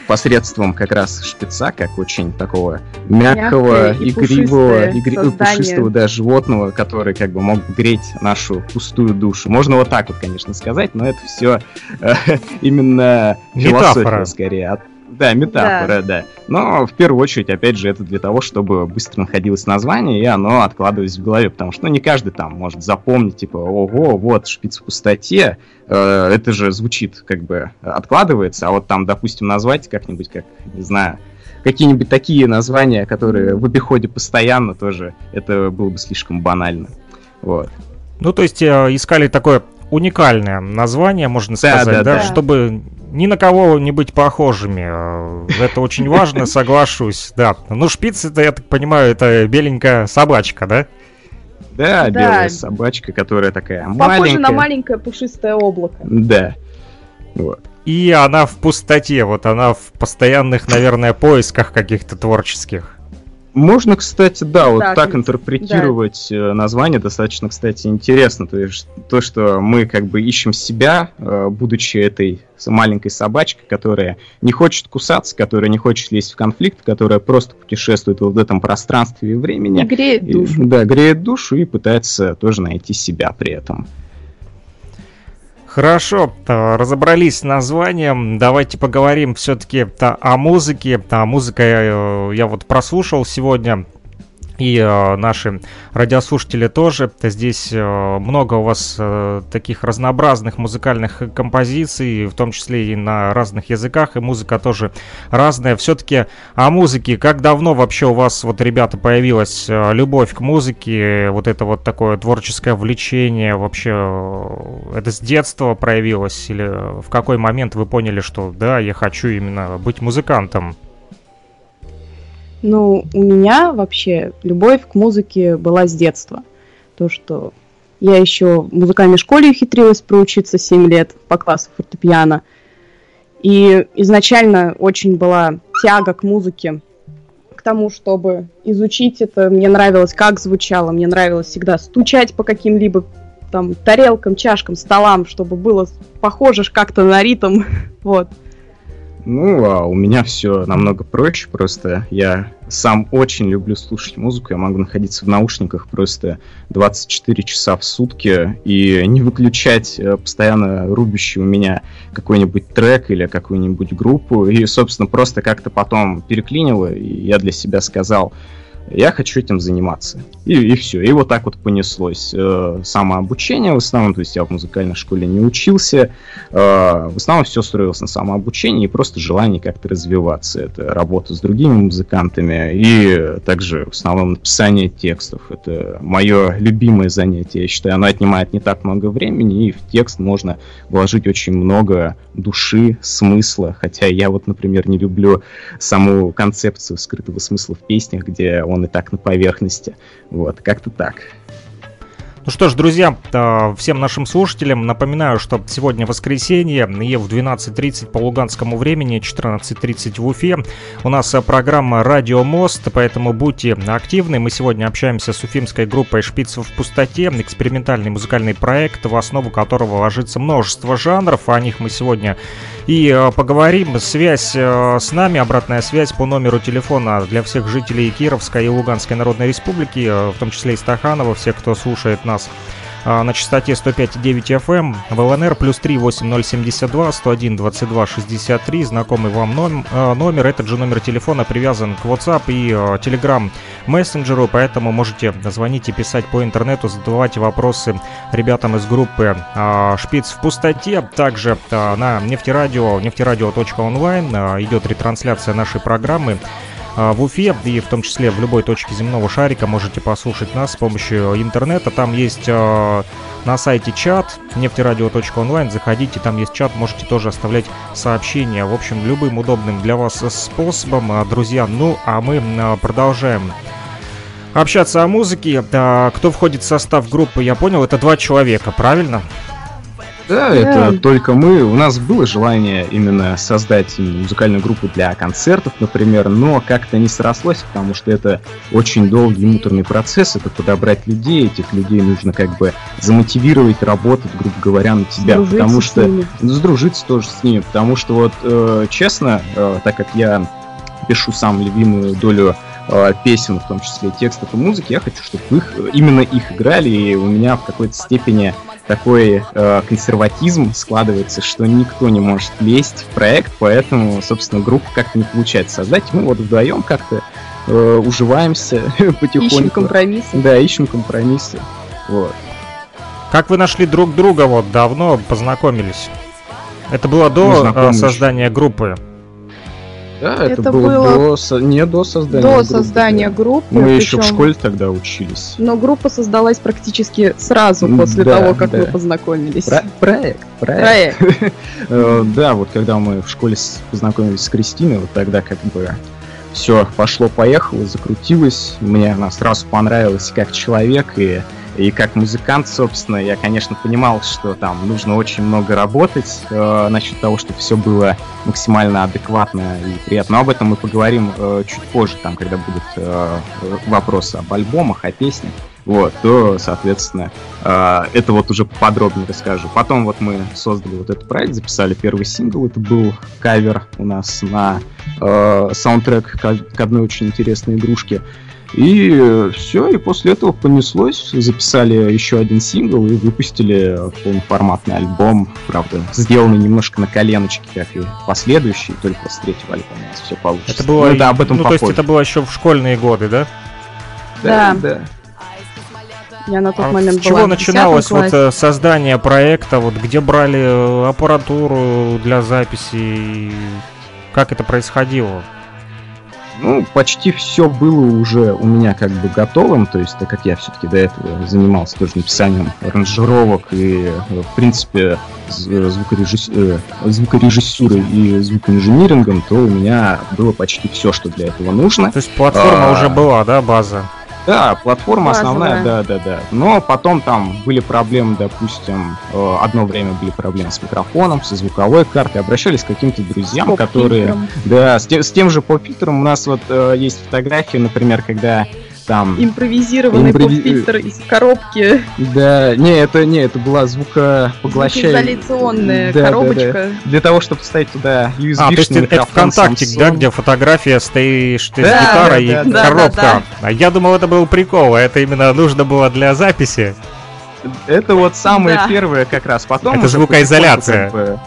посредством как раз шпица, как очень такого мягкого, Мягкое игривого, игри... пушистого да, животного, который как бы мог греть нашу пустую душу. Можно вот так вот, конечно, сказать, но это все э, (laughs) именно философия скорее. Да, метафора, да. да. Но в первую очередь, опять же, это для того, чтобы быстро находилось название, и оно откладывалось в голове, потому что ну, не каждый там может запомнить, типа, ого, вот, шпиц в пустоте, э, это же звучит, как бы, откладывается, а вот там, допустим, назвать как-нибудь, как, не знаю, какие-нибудь такие названия, которые в обиходе постоянно тоже, это было бы слишком банально. Вот. Ну, то есть э, искали такое уникальное название, можно сказать, да, да, да, да. чтобы ни на кого не быть похожими. Э, это очень важно, соглашусь, да. Ну, шпиц, это, я так понимаю, это беленькая собачка, да? Да, да. белая собачка, которая такая Похожа маленькая. Похожа на маленькое пушистое облако. Да. Вот. И она в пустоте, вот она в постоянных, наверное, поисках каких-то творческих. Можно, кстати, да, вот Так, так ин- интерпретировать э, название достаточно, кстати, интересно. То есть то, что мы как бы ищем себя, э, будучи этой маленькой собачкой, которая не хочет кусаться, которая не хочет лезть в конфликт, которая просто путешествует вот в этом пространстве и времени. Не греет И, душу. да, греет душу и пытается тоже найти себя при этом. Хорошо, э, разобрались с названием. Давайте поговорим все-таки о музыке. А музыка э, я вот прослушал сегодня. И э, наши радиослушатели тоже. Здесь э, много у вас э, таких разнообразных музыкальных композиций, в том числе и на разных языках, и музыка тоже разная. Все-таки о музыке. Как давно вообще у вас, вот, ребята, появилась любовь к музыке, вот это вот такое творческое влечение вообще? Это с детства проявилось? Или в какой момент вы поняли, что да, я хочу именно быть музыкантом? Ну, у меня вообще любовь к музыке была с детства. То, что я еще в музыкальной школе ухитрилась проучиться 7 лет по классу фортепиано. И изначально очень была тяга к музыке, к тому, чтобы изучить это. Мне нравилось, как звучало, мне нравилось всегда стучать по каким-либо там тарелкам, чашкам, столам, чтобы было похоже как-то на ритм. (laughs) Вот. Ну, а у меня все намного проще, просто я сам очень люблю слушать музыку, я могу находиться в наушниках просто 24 часа в сутки и не выключать э, постоянно рубящий у меня какой-нибудь трек или какую-нибудь группу, и, собственно, просто как-то потом переклинило, и я для себя сказал, я хочу этим заниматься. И, и все. И вот так вот понеслось. Э, самообучение в основном, то есть я в музыкальной школе не учился. Э, в основном все строилось на самообучении и просто желание как-то развиваться. Это работа с другими музыкантами и также в основном написание текстов. Это мое любимое занятие. Я считаю, оно отнимает не так много времени, и в текст можно вложить очень много души, смысла. Хотя я вот, например, не люблю саму концепцию скрытого смысла в песнях, где он и так на поверхности. Вот, как-то так. Ну что ж, друзья, э, всем нашим слушателям напоминаю, что сегодня воскресенье и в 12.30 по луганскому времени, 14.30 в Уфе. У нас э, программа «Радио Мост», поэтому будьте активны. Мы сегодня общаемся с уфимской группой «Шпиц в пустоте», экспериментальный музыкальный проект, в основу которого ложится множество жанров. О них мы сегодня и э, поговорим. Связь э, с нами, обратная связь по номеру телефона для всех жителей Кировской и Луганской Народной Республики, э, в том числе и Стаханова, все, кто слушает нас на частоте 105,9 FM в ЛНР плюс 3 8072 101 22 63 знакомый вам э, номер. Этот же номер телефона привязан к WhatsApp и э, Telegram мессенджеру поэтому можете звонить и писать по интернету задавать вопросы ребятам из группы а, Шпиц в пустоте также а, на нефтерадио нефтерадио.онлайн а, идет ретрансляция нашей программы. а, в Уфе и в том числе в любой точке земного шарика можете послушать нас с помощью интернета. Там есть э, на сайте чат нефтерадио.онлайн. Заходите, там есть чат, можете тоже оставлять сообщения. В общем, любым удобным для вас способом, а, друзья. Ну, а мы продолжаем общаться о музыке. А, Кто входит в состав группы, я понял, это два человека, правильно? Да, это только мы. У нас было желание именно создать музыкальную группу для концертов, например, но как-то не срослось, потому что это очень долгий муторный процесс. Это подобрать людей, этих людей нужно как бы замотивировать работать, грубо говоря, на тебя. Дружиться потому с что ними. ну, сдружиться тоже с ними, потому что вот э, честно, э, так как я пишу сам любимую долю э, песен, в том числе текстов и музыки, я хочу, чтобы их, именно их играли, и у меня в какой-то степени такой э, консерватизм складывается, что никто не может лезть в проект, поэтому, собственно, группу как-то не получается создать. Мы вот вдвоем как-то э, уживаемся (laughs) потихоньку. Ищем компромиссы. Да, ищем компромиссы. Вот. Как вы нашли друг друга вот давно познакомились? Это было до э, создания группы. Да, это, Это было, было до, не до создания До группы, создания да. группы. Мы еще в причем- школе тогда учились. Но группа создалась практически сразу после Да, того, как да. мы познакомились. Про- проект, проект. Проект. (laughs) Э, Да, вот когда мы в школе познакомились с Кристиной, вот тогда как бы все пошло-поехало, закрутилось. Мне она сразу понравилась как человек, и И как музыкант, собственно, я, конечно, понимал, что там нужно очень много работать э, насчет того, чтобы все было максимально адекватно и приятно. Но об этом мы поговорим э, чуть позже, там, когда будут э, вопросы об альбомах, о песнях. Вот, то, соответственно, э, это вот уже подробнее расскажу. Потом вот мы создали вот этот проект, записали первый сингл. Это был кавер у нас на э, саундтрек к, к одной очень интересной игрушке. И все, и после этого понеслось. Записали еще один сингл и выпустили полноформатный альбом. Правда, сделанный немножко на коленочке, как и последующий, только с третьего альбома у нас все получится. Это было, ну, да, об этом ну, то есть это было еще в школьные годы, да? Да, Да. да. Я на тот А момент с чего была начиналось 10 вот э, создание проекта, вот где брали э, аппаратуру для записи, и как это происходило? Ну, почти все было уже у меня как бы готовым, то есть, так как я все-таки до этого занимался тоже написанием аранжировок и, э, в принципе, звукорежисс- звукорежиссурой и звукоинжинирингом, то у меня было почти все, что для этого нужно. То есть платформа А. уже была, да, база? Да, платформа Базовая. основная, да, да, да. Но потом там были проблемы, допустим, э, одно время были проблемы с микрофоном, со звуковой картой. Обращались к каким-то друзьям, С которые... Да, с, те- с тем же поп-фильтром у нас вот э, есть фотографии, например, когда там... Импровизированный Импрови- поп-фильтр из коробки. Да, не, это не, это была звукопоглощающая... Звукоизоляционная Да, да, да. коробочка. Для того, чтобы вставить туда USB А, то есть это, ВКонтакте, да, где фотография стоишь ты с Да, гитарой да, и да, да. коробка. Да, А я думал, это был прикол, а это именно нужно было для записи. Это вот самое Да. первое как раз. Потом Это звукоизоляция. как бы-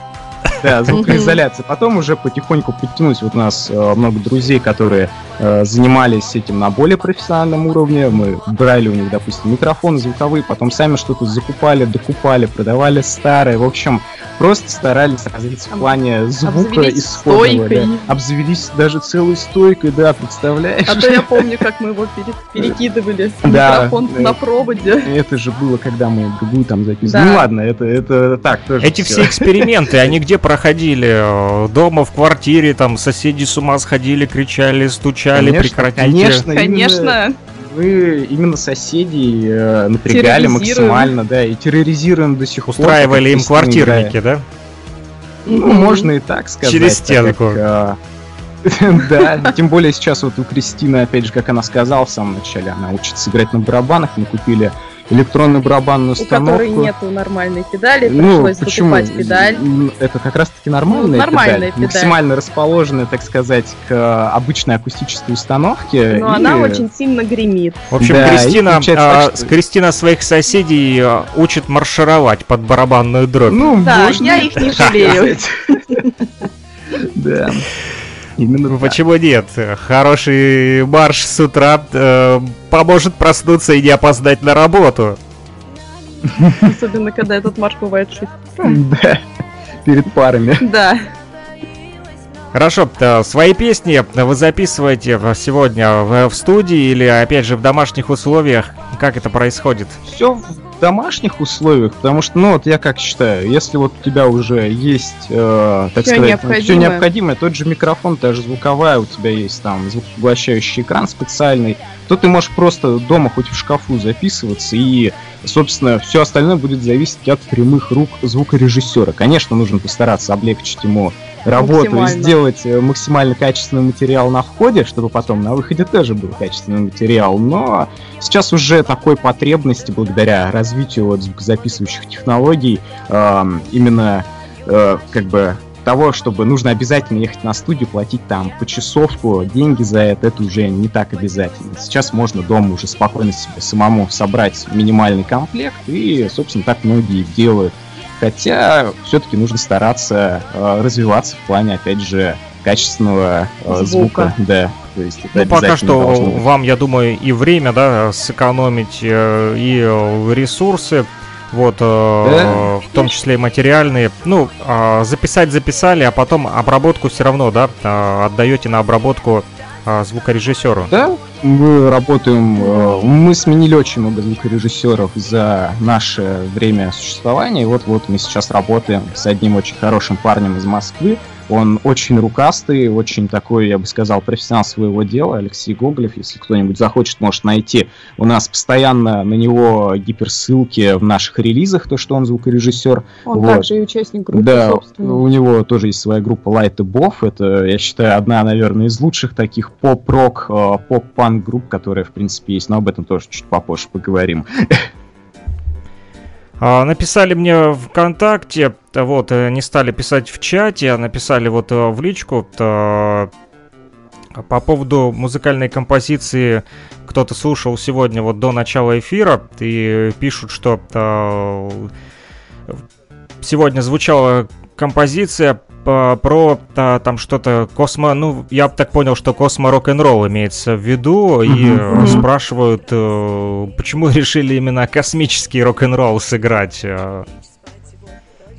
Да, звукоизоляция. Потом уже потихоньку подтянулось. Вот у нас э, много друзей, которые э, занимались этим на более профессиональном уровне. Мы брали у них, допустим, микрофоны звуковые, потом сами что-то закупали, докупали, продавали старые. В общем, просто старались развиться в плане звука исходного. стойкой. да. Обзавелись даже целой стойкой, да, представляешь? А то я помню, как мы его пере- перекидывали (laughs) микрофон да. на проводе. Это же было, когда мы другую там записывали. Ну ладно, это, это так тоже. Эти все эксперименты, они где (laughs) проходили? Э, Дома, в квартире, там соседи с ума сходили, кричали, стучали, Конечно, прекратите. Конечно, Конечно. мы именно соседей э, напрягали максимально, да, и терроризируем до сих пор. Устраивали им квартирники, да? Ну, можно и так сказать. Через как, стенку. э, (laughs) Да, тем более сейчас вот у Кристины, опять же, как она сказала в самом начале, она учится играть на барабанах, мы купили электронную барабанную У которой установку. нету нормальной педали, Ну, пришлось почему? закупать педаль. Это как раз-таки нормальная, Ну, нормальная педаль, педаль. максимально расположенная, так сказать, к э, обычной акустической установке. Но и- она очень сильно гремит. В общем, Да, Кристина, а, так, что- с- Кристина своих соседей а, учит маршировать под барабанную дробь. Ну, Да, можно я их не жалею. (laughs) Да. Именно Ну, так. Почему нет? Хороший марш с утра э, поможет проснуться и не опоздать на работу. Особенно, когда этот марш бывает. Да. Перед парами. Да. Хорошо, э, свои песни вы записываете сегодня в, в студии или опять же в домашних условиях? Как это происходит? Все в домашних условиях, потому что, ну, вот я как считаю, если вот у тебя уже есть, э, так Всё сказать, необходимое. все необходимое, тот же микрофон, та же звуковая, у тебя есть там звукопоглощающий экран специальный, то ты можешь просто дома хоть в шкафу записываться, и, собственно, все остальное будет зависеть от прямых рук звукорежиссера. Конечно, нужно постараться облегчить ему работу и сделать э, максимально качественный материал на входе, чтобы потом на выходе тоже был качественный материал, но сейчас уже такой потребности благодаря развитию вот звукозаписывающих технологий эм, именно э, как бы того, чтобы нужно обязательно ехать на студию, платить там по часовку, деньги за это, это уже не так обязательно. Сейчас можно дома уже спокойно себе самому собрать минимальный комплект, и, собственно, так многие делают. Хотя все-таки нужно стараться э, развиваться в плане, опять же, качественного э, звука. Звука. Да, то есть это Ну, пока обязательно что вам, я думаю, и время, да, сэкономить, э, и э, ресурсы, вот, э, в том числе и материальные. Ну, а, записать записали, а потом обработку все равно, да, а, отдаете на обработку звукорежиссеру. Да, мы работаем, э, мы сменили очень много звукорежиссеров за наше время существования. И вот-вот мы сейчас работаем с одним очень хорошим парнем из Москвы. Он очень рукастый, очень такой, я бы сказал, профессионал своего дела. Алексей Гоголев, если кто-нибудь захочет, может найти. У нас постоянно на него гиперссылки в наших релизах, то, что он звукорежиссер. Он Вот. также и участник группы, Да, собственно. у него тоже есть своя группа Light Above. Это, я считаю, одна, наверное, из лучших таких поп-рок, э, поп-панк групп, которая, в принципе, есть. Но об этом тоже чуть попозже поговорим. (laughs) А, Написали мне ВКонтакте, т- вот, э, не стали писать в чате, а написали вот э, в личку по поводу музыкальной композиции кто-то слушал сегодня вот до начала эфира и пишут, что э, сегодня звучала композиция по- про та- там что-то космо, ну я так понял, что космо рок-н-ролл имеется в виду и э, Мгм. спрашивают, э, почему (laughs) решили именно космический рок-н-ролл сыграть.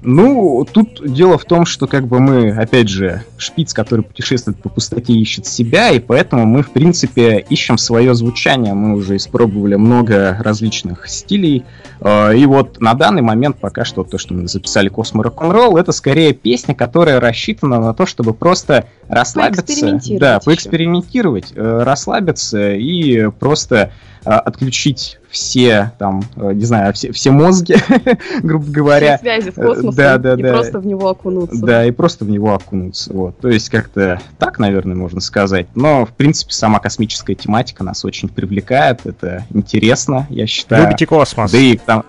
Ну, тут дело в том, что как бы мы, опять же, шпиц, который путешествует по пустоте, ищет себя, и поэтому мы, в принципе, ищем свое звучание. Мы уже испробовали много различных стилей. Э, И вот на данный момент пока что то, что мы записали Космо Рок-н-ролл, это скорее песня, которая рассчитана на то, чтобы просто расслабиться. Да, поэкспериментировать, э, расслабиться и просто э, отключить все там, э, не знаю, все, все мозги, (laughs) грубо говоря. Все связи с космосом да, да, и да. просто в него окунуться. Да, и просто в него окунуться. Вот. То есть как-то так, наверное, можно сказать. Но, в принципе, сама космическая тематика нас очень привлекает. Это интересно, я считаю. Любите космос? Да и там...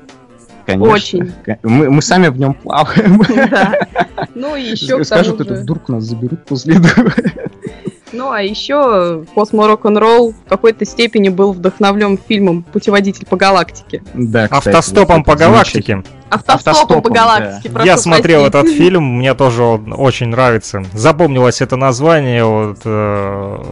Конечно. Очень. Мы, мы сами в нем плаваем. (laughs) Да. (laughs) Ну и еще Скажут, же... вдруг нас заберут после этого. Ну а еще космо рок-н-ролл в какой-то степени был вдохновлен фильмом «Путеводитель по галактике». Да, кстати, Автостопом вот по галактике. Автостопом, Автостопом, по галактике. Я смотрел простить. этот фильм, мне тоже он очень нравится. Запомнилось это название, вот, э,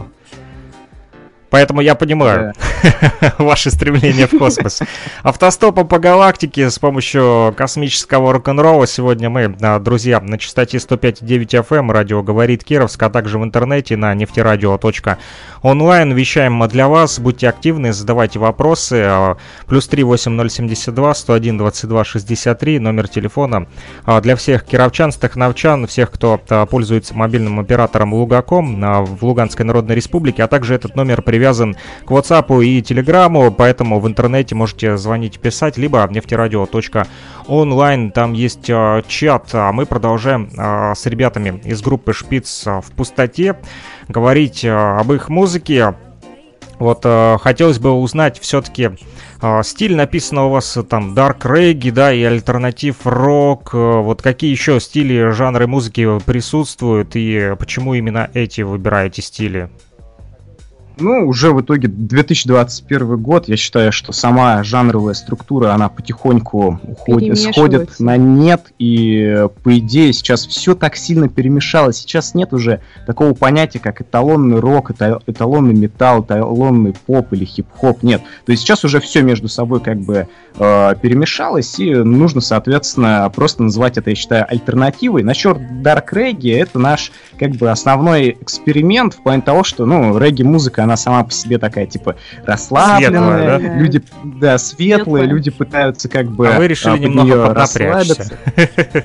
поэтому я понимаю (laughs) ваше стремление в космос. Автостопом по галактике с помощью космического рок-н-ролла сегодня мы, а, друзья, на частоте 105.9 FM, радио говорит Кировск, а также в интернете на нефтерадио.онлайн вещаем для вас. Будьте активны, задавайте вопросы. а, Плюс 3 8072 101 22 63, номер телефона а, для всех кировчан, стахновчан, всех, кто пользуется мобильным оператором Лугаком в Луганской Народной Республике, а также этот номер привязан к WhatsApp и Телеграму, поэтому в интернете можете звонить, писать, либо нефтерадио.онлайн, там есть а, чат, а мы продолжаем а, с ребятами из группы Шпиц в пустоте говорить а, об их музыке, вот э, хотелось бы узнать все-таки стиль написано у вас там Dark Reggae, да, и альтернатив рок. вот какие еще стили, жанры музыки присутствуют и почему именно эти выбираете стили? Ну, уже в итоге 2021 год, я считаю, что сама жанровая структура, она потихоньку уходит, сходит на нет, и по идее сейчас все так сильно перемешалось. Сейчас нет уже такого понятия, как эталонный рок, эта- эталонный металл, эталонный поп или хип-хоп. Нет. То есть сейчас уже все между собой как бы э, перемешалось, и нужно, соответственно, просто называть это, я считаю, альтернативой. Насчет Dark Reggae, это наш как бы основной эксперимент в плане того, что, ну, регги-музыка, она сама по себе такая, типа, расслабленная, Светлая, да? люди, да, светлые, Светлая. люди пытаются как бы А вы решили под немного расслабиться.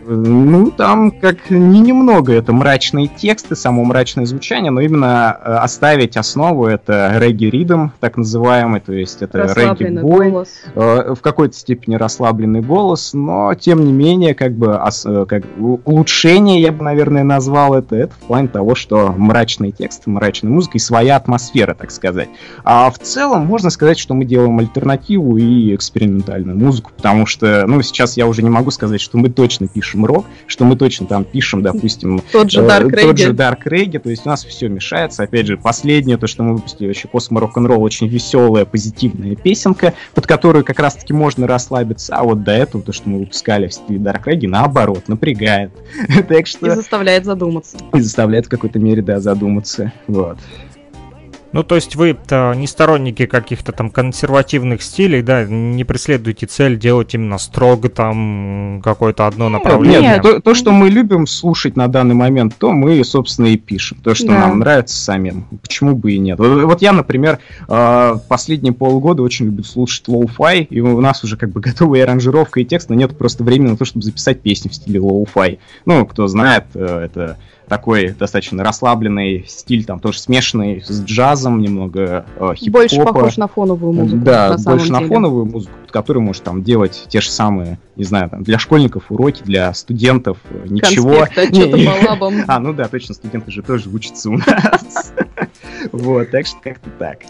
Ну, там как не немного, это мрачные тексты, само мрачное звучание, но именно э, оставить основу, это регги-ридм, так называемый, то есть это регги-бой, голос. э, в какой-то степени расслабленный голос, но тем не менее, как бы ос- э, как улучшение, я бы, наверное, назвал это, это в плане того, что мрачные тексты, мрачная музыка и своя атмосфера, так сказать. А в целом можно сказать, что мы делаем альтернативу и экспериментальную музыку, потому что, ну, сейчас я уже не могу сказать, что мы точно пишем рок, что мы точно там пишем, допустим, Тот же Э, Dark Тот же Reggae. Dark Reggae, то есть у нас все мешается. Опять же, последнее, то, что мы выпустили, вообще Космо Рок-н-ролл, очень веселая, позитивная песенка, под которую как раз-таки можно расслабиться. А вот до этого, то, что мы выпускали в стиле Dark Reggae, наоборот, напрягает. (laughs) Так И что заставляет задуматься. и заставляет в какой-то мере, да, задуматься. Вот. Ну, то есть вы не сторонники каких-то там консервативных стилей, да, не преследуете цель делать именно строго там какое-то одно направление. Нет, то, то, что мы любим слушать на данный момент, то мы, собственно, и пишем. То, что Да. нам нравится самим. Почему бы и нет? Вот, вот я, например, э, последние полгода очень люблю слушать lo-fi, и у нас уже как бы (laughs) готовая аранжировка и текст, но нет просто времени на то, чтобы записать песню в стиле lo-fi. Ну, кто знает, э, это такой достаточно расслабленный стиль, там тоже смешанный с джазом, немного э, хип-хопа. Больше похож на фоновую музыку. Да, на самом больше на деле. фоновую музыку, которую можешь там делать те же самые, не знаю, там, для школьников уроки, для студентов э, ничего. Конспект, лабам. (laughs) А, ну да, точно, студенты же тоже учатся у нас. (laughs) Вот, так что как-то так.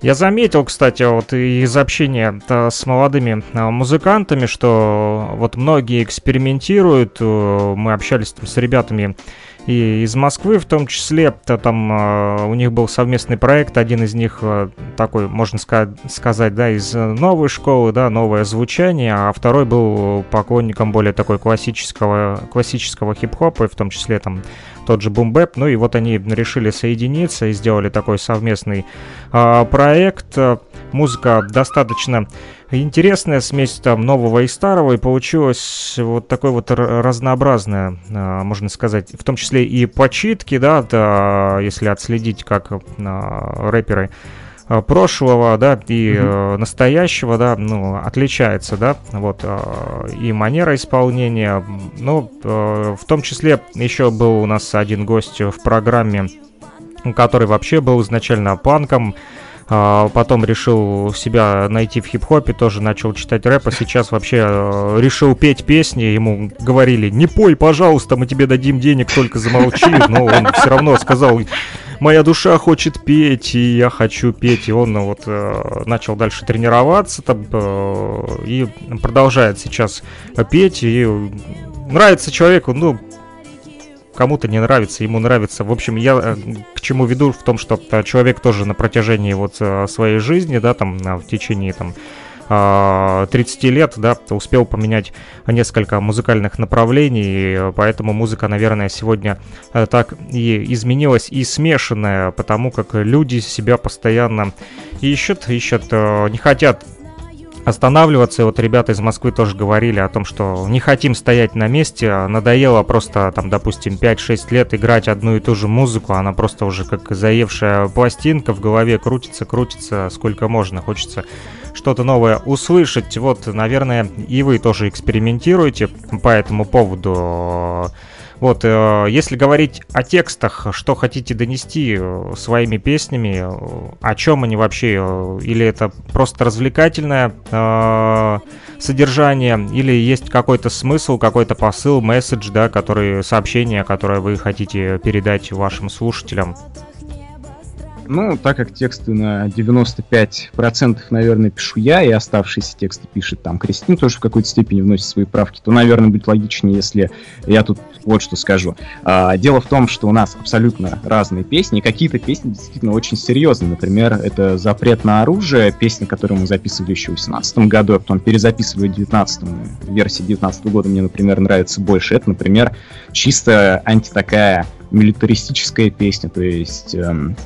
Я заметил, кстати, вот из общения э, с молодыми э, музыкантами, что вот многие экспериментируют. Мы общались там с ребятами и из Москвы в том числе. то Там э, у них был совместный проект, один из них э, такой, можно ска- сказать, да, из новой школы, да, новое звучание, а второй был поклонником более такой классического, классического хип-хопа, и в том числе там тот же бумбэп. Ну и вот они решили соединиться и сделали такой совместный а, проект. Музыка достаточно интересная, смесь там нового и старого, и получилось вот такое вот разнообразное, а, можно сказать, в том числе и почитки, да, да, если отследить, как а, рэперы прошлого, да, и э, настоящего, да, ну, отличается, да, вот, а, и манера исполнения, ну, э, в том числе еще был у нас один гость в программе, который вообще был изначально панком, потом решил себя найти в хип-хопе, тоже начал читать рэп, а сейчас вообще э, решил петь песни, ему говорили, не пой, пожалуйста, мы тебе дадим денег, только замолчи, но он все равно сказал, моя душа хочет петь, и я хочу петь, и он ну, вот э, начал дальше тренироваться там, э, и продолжает сейчас петь, и нравится человеку, ну, кому-то не нравится, ему нравится. В общем, я э, к чему веду в том, что э, человек тоже на протяжении вот э, своей жизни, да, там, в течение там а, 30 лет, да, успел поменять несколько музыкальных направлений, поэтому музыка, наверное, сегодня так и изменилась и смешанная, потому как люди себя постоянно ищут, ищут, не хотят останавливаться. И вот ребята из Москвы тоже говорили о том, что не хотим стоять на месте, а надоело просто, там, допустим, 5-6 лет играть одну и ту же музыку, она просто уже как заевшая пластинка в голове крутится, крутится, сколько можно, хочется что-то новое услышать. Вот, наверное, и вы тоже экспериментируете по этому поводу. Вот, э, если говорить о текстах, что хотите донести э, своими песнями, э, о чем они вообще, или это просто развлекательное содержание, или есть какой-то смысл, какой-то посыл, месседж, да, который, сообщение, которое вы хотите передать вашим слушателям? Ну, так как тексты на 95% наверное, пишу я, и оставшиеся тексты пишет там Кристина, тоже в какой-то степени вносит свои правки, то, наверное, будет логичнее, если я тут вот что скажу. А, дело в том, что у нас абсолютно разные песни, какие-то песни действительно очень серьезные. Например, это «Запрет на оружие», песня, которую мы записывали еще в 2018 году, а потом перезаписывали в 19 версии 19 года мне, например, нравится больше. Это, например, чисто анти такая милитаристическая песня, то есть эм,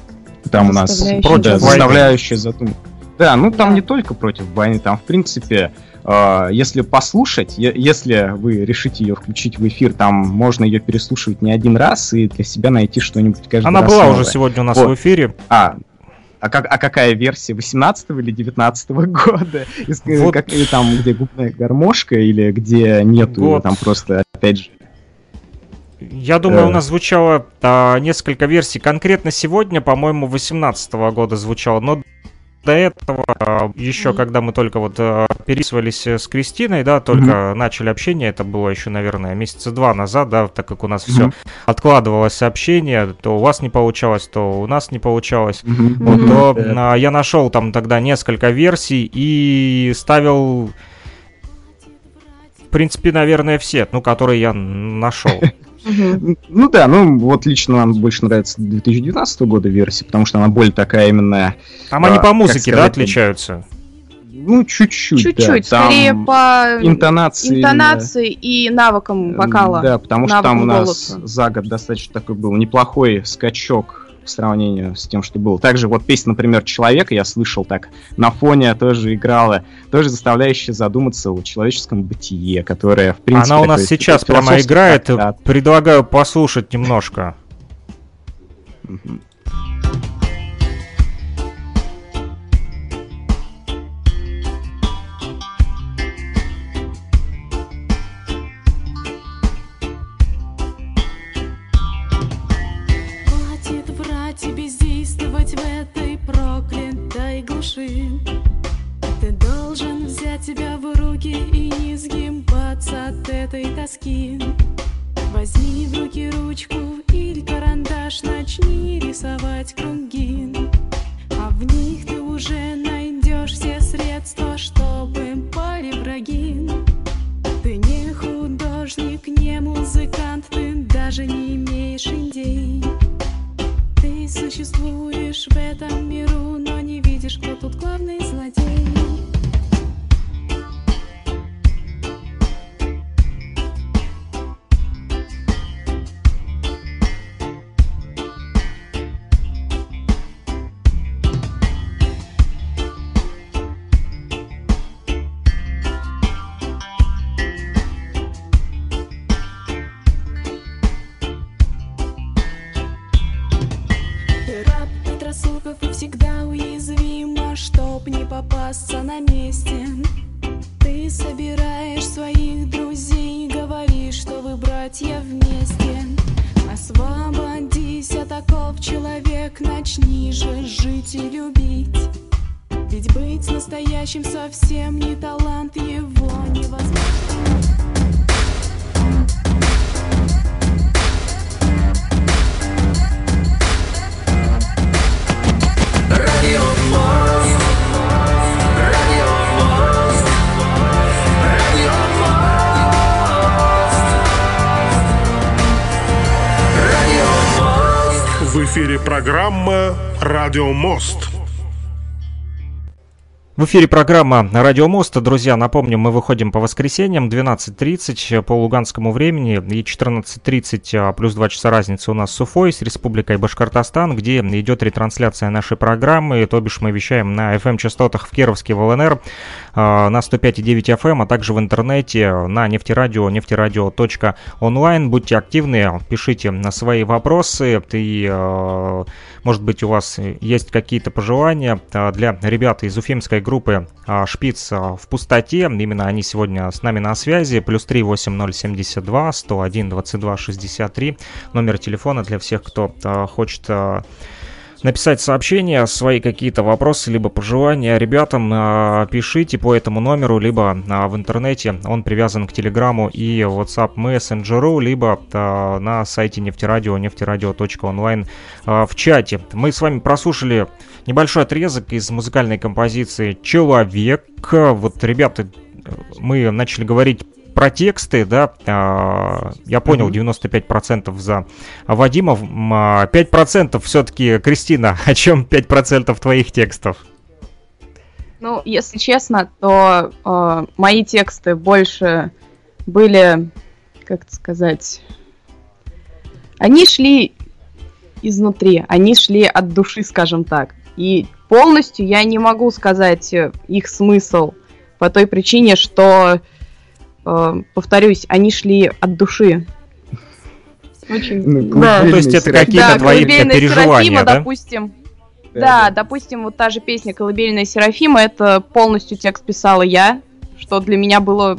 там у нас Заставляющая против задуматься. заставляющая задуматься. Да, ну там Да. не только против войны, там в принципе, э, если послушать, е- если вы решите ее включить в эфир, там можно ее переслушивать не один раз и для себя найти что-нибудь каждый Она раз была новое. уже сегодня у нас Вот. в эфире. А, а, как, а какая версия? 18 или 19 года? Из- Вот. как- или там, где губная гармошка, или где нету, Год. там просто, опять же, Я думаю, у нас звучало а, несколько версий. Конкретно сегодня, по-моему, 18 года звучало, но до этого, а, еще когда мы только вот а, переписывались э, с Кристиной, да, только начали общение, это было еще, наверное, месяца два назад, да, так как у нас все Мгм. откладывалось сообщение, то у вас не получалось, то у нас не получалось. Мгм. Вот, то а, я нашел там тогда несколько версий и ставил, принципе, наверное, все, ну, которые я нашел. (laughs) Ну да, ну вот лично нам больше нравится 2019 года версия, потому что она более такая именно, Там они А, по музыке, да, отличаются? ну чуть-чуть, Чуть-чуть, да, там скорее по интонации. интонации и навыкам вокала. Да, потому что там у нас голоса. за год достаточно такой был неплохой скачок по сравнению с тем, что было. Также вот песня, например, «Человека» я слышал так на фоне тоже играла, тоже заставляющая задуматься о человеческом бытие, которое, в принципе... Она у нас сейчас прямо играет. трактат. Предлагаю послушать немножко. души Ты должен взять себя в руки И не сгибаться от этой тоски. Возьми в руки ручку или карандаш Начни рисовать круги. А в них ты уже найдешь все средства Чтобы пали враги. Ты не художник, не музыкант Ты даже не имеешь идей. Ты существуешь в этом миру, но не видишь кто тут главный злодей. Программа «Радио Мост». В эфире программа «Радио Мост». Друзья, напомню, мы выходим по воскресеньям 12.30 по луганскому времени и 14.30 а, плюс 2 часа разницы у нас с Уфой, с Республикой Башкортостан, где идет ретрансляция нашей программы, то бишь мы вещаем на FM-частотах в Кировске, в ЛНР, а, на 105.9 FM, а также в интернете на нефтерадио, нефтерадио.онлайн. Будьте активны, пишите на свои вопросы и, может быть, у вас есть какие-то пожелания а, для ребят из уфимской группы а, «Шпиц а, в пустоте». Именно они сегодня с нами на связи. Плюс 3 8072 101 22 63. Номер телефона для всех, кто хочет написать сообщения, свои какие-то вопросы, либо пожелания ребятам, а, пишите по этому номеру, либо а, в интернете, он привязан к Телеграму и WhatsApp мессенджеру, либо а, на сайте нефтерадио, нефтерадио.онлайн в чате. Мы с вами прослушали небольшой отрезок из музыкальной композиции «Человек». Вот, ребята, мы начали говорить про тексты, да, а, я понял, 95% за Вадима, м, а, 5% все-таки, Кристина, (laughs) о чем 5% твоих текстов? Ну, если честно, то э, мои тексты больше были, как это сказать, они шли изнутри, они шли от души, скажем так. И полностью я не могу сказать э, их смысл по той причине, что, э, повторюсь, они шли от души. Очень. Ну, Да. То есть это какие-то Да, твои «Колыбельная переживания, Серафима», да? допустим. Да, допустим, вот та же песня «Колыбельная Серафима» это полностью текст писала я, что для меня было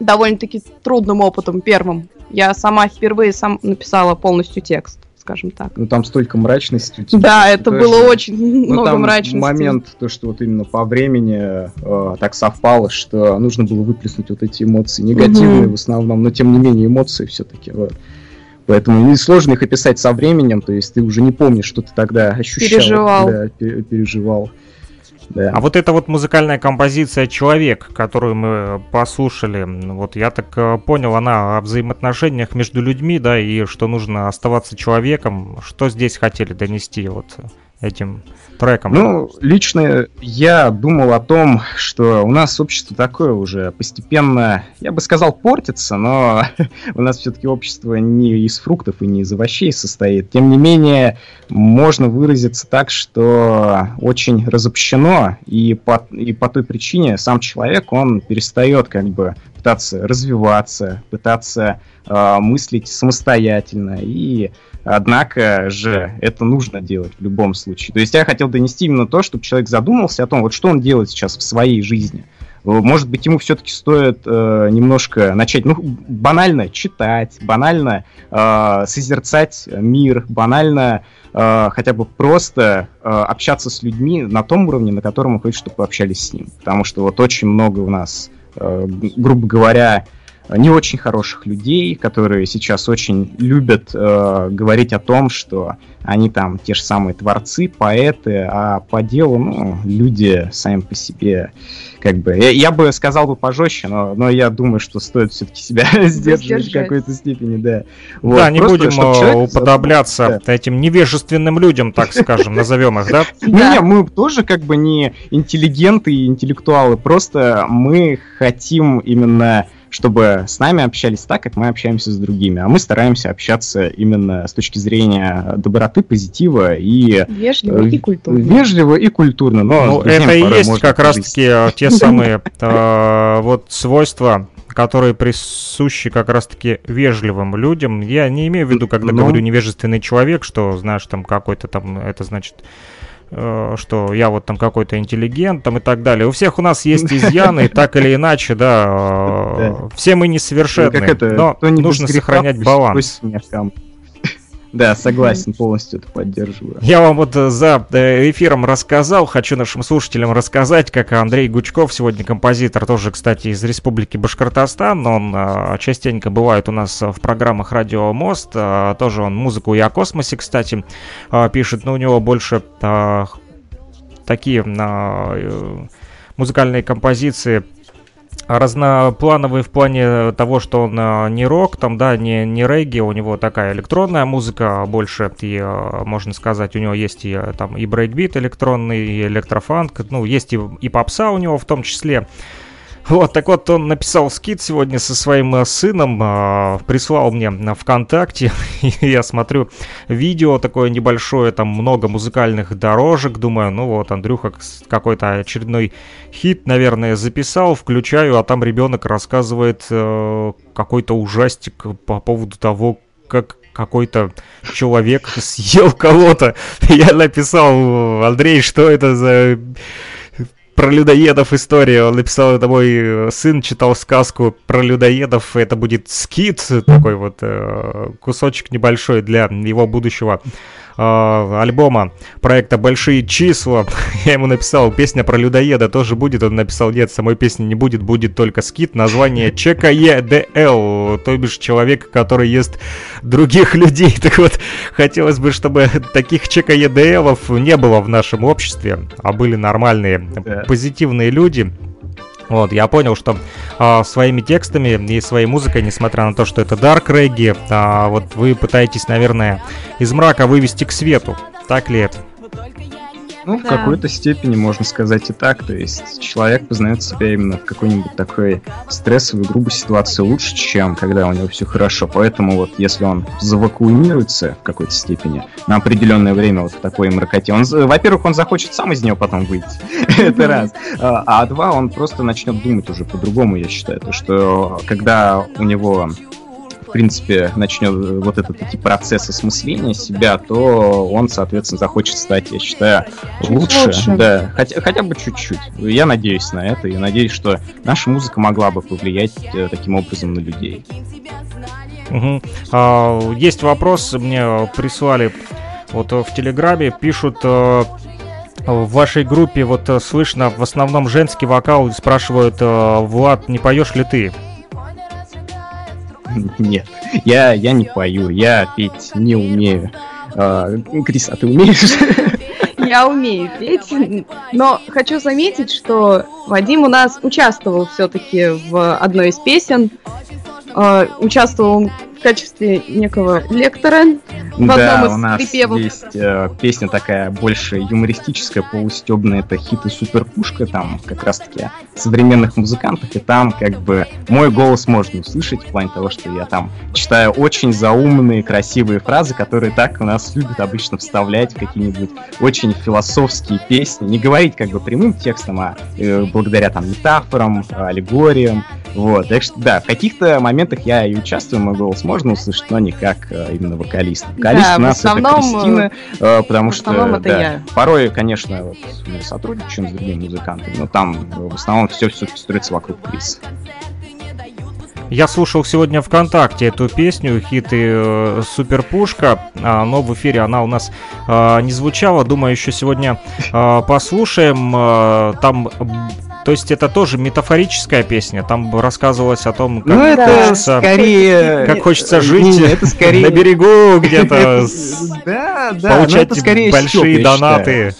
довольно-таки трудным опытом первым. Я сама впервые сам написала полностью текст, скажем так. Ну там столько мрачности тебя. Да, это Даже- было очень Ну, много там мрачности. момент, то, что вот именно по времени э, так совпало, что нужно было выплеснуть вот эти эмоции, негативные Мгм. в основном, но тем не менее эмоции все-таки. Вот. Поэтому несложно их описать со временем, то есть ты уже не помнишь, что ты тогда ощущал. Переживал. Да, пе- переживал. А вот эта вот музыкальная композиция «Человек», которую мы послушали, м, вот я так э, понял, она о взаимоотношениях между людьми, да, и что нужно оставаться человеком. Что здесь хотели донести вот этим треком? Ну, лично я думал о том, что у нас общество такое уже постепенно, я бы сказал, портится, но (laughs) у нас все-таки общество не из фруктов и не из овощей состоит. Тем не менее, можно выразиться так, что очень разобщено, и по, и по той причине сам человек, он перестает как бы пытаться развиваться, пытаться э, мыслить самостоятельно и Однако же это нужно делать в любом случае. То есть я хотел донести именно то, чтобы человек задумался о том, вот что он делает сейчас в своей жизни. Может быть, ему все-таки стоит э, немножко начать, ну, банально читать, банально э, созерцать мир, банально э, хотя бы просто э, общаться с людьми на том уровне, на котором он хочет, чтобы вы общались с ним. Потому что вот очень много у нас э, грубо говоря, не очень хороших людей, которые сейчас очень любят э, говорить о том, что они там те же самые творцы, поэты, а по делу, ну, люди сами по себе, как бы, я, я бы сказал бы пожестче, но, но я думаю, что стоит все-таки себя (laughs) сдерживать в какой-то степени, да. Вот, да, не будем человек... уподобляться да. этим невежественным людям, так скажем, (laughs) назовем их, да? Не, мы тоже как бы не интеллигенты и интеллектуалы, просто мы хотим именно чтобы с нами общались так, как мы общаемся с другими. А мы стараемся общаться именно с точки зрения доброты, позитива и... Вежливо и культурно. Вежливо и культурно. Но ну, это и есть как раз-таки э, те самые э, вот свойства, которые присущи как раз-таки вежливым людям. Я не имею в виду, когда ну... говорю невежественный человек, что, знаешь, там какой-то там, это значит Э, что я вот там какой-то интеллигент там и так далее. У всех у нас есть (laughs) изъяны, так или иначе, (laughs) да, э, все мы несовершенны, но нужно сохранять баланс. Да, согласен, полностью это поддерживаю. Я вам вот э, за э, эфиром рассказал, хочу нашим слушателям рассказать, как Андрей Гучков, сегодня композитор, тоже, кстати, из Республики Башкортостан, он э, частенько бывает у нас в программах Радио Мост, тоже он музыку и о космосе, кстати, пишет, но у него больше такие музыкальные композиции разноплановый в плане того, что он а, не рок, там, да, не, не регги, у него такая электронная музыка больше, и, а, можно сказать, у него есть и там и брейкбит электронный, и электрофанк, ну, есть и, и попса у него в том числе, вот, так вот, он написал скид сегодня со своим э, сыном, э, прислал мне на ВКонтакте, (laughs) и я смотрю видео такое небольшое, там много музыкальных дорожек, думаю, ну вот, Андрюха какой-то очередной хит, наверное, записал, включаю, а там ребенок рассказывает э, какой-то ужастик по поводу того, как какой-то человек (laughs) съел кого-то. (laughs) Я написал, Андрей, что это за про людоедов история. Он написал, это мой э, сын читал сказку про людоедов. Это будет скит, такой вот э, кусочек небольшой для его будущего э, альбома проекта «Большие числа». (laughs) Я ему написал, песня про людоеда тоже будет. Он написал, нет, самой песни не будет, будет только скит. Название ЧКЕДЛ, то бишь человек, который ест других людей. (laughs) Так вот, хотелось бы, чтобы таких ЧКЕДЛов не было в нашем обществе, а были нормальные, позитивные люди. Вот, я понял, что а, своими текстами и своей музыкой, несмотря на то, что это дарк регги, а, вот вы пытаетесь, наверное, из мрака вывести к свету. Так ли это? Ну, в да. какой-то степени можно сказать и так. То есть человек познает себя именно в какой-нибудь такой стрессовой, грубой ситуации лучше, чем когда у него все хорошо. Поэтому вот если он завакуумируется в какой-то степени на определенное время вот в такой мракоте, он, во-первых, он захочет сам из нее потом выйти. (laughs) Это раз. А, а два, он просто начнет думать уже по-другому, я считаю. То, что когда у него в принципе, начнет вот этот эти процесс осмысления себя, то он, соответственно, захочет стать, я считаю, лучше. лучше. Да, хотя, хотя бы чуть-чуть. Я надеюсь на это, и надеюсь, что наша музыка могла бы повлиять э, таким образом на людей. Угу. А, есть вопрос, мне прислали вот в Телеграме, пишут э, в вашей группе вот э, слышно в основном женский вокал, спрашивают, Влад, не поешь ли ты? (laughs) Нет, я, я не пою, я петь не умею. А, Крис, а ты умеешь? (laughs) Я умею петь, но хочу заметить, что Вадим у нас участвовал все-таки в одной из песен. А, участвовал качестве некого лектора. В да, у нас припевов. есть э, песня такая больше юмористическая, полустебная, это хиты Супер Пушка, там как раз-таки современных музыкантов, и там как бы мой голос можно услышать в плане того, что я там читаю очень заумные, красивые фразы, которые так у нас любят обычно вставлять в какие-нибудь очень философские песни, не говорить как бы прямым текстом, а э, благодаря там метафорам, аллегориям, вот, так что да, в каких-то моментах я и участвую, мой голос можно услышать, но не как э, именно вокалист. Вокалист да, у нас основном, это Кристина, э, потому что это да, я. порой, конечно, вот, мы сотрудничаем с другими музыкантами, но там в основном все все-таки строится вокруг Криса. Я слушал сегодня ВКонтакте эту песню, хиты э, Супер Пушка, а, но в эфире она у нас э, не звучала. Думаю, еще сегодня э, послушаем. Э, там то есть это тоже метафорическая песня, там рассказывалось о том, как Ну, это хочется, скорее... как хочется жить не, это скорее... (laughs) на берегу где-то, (laughs) Да, да, получать это скорее большие я считаю.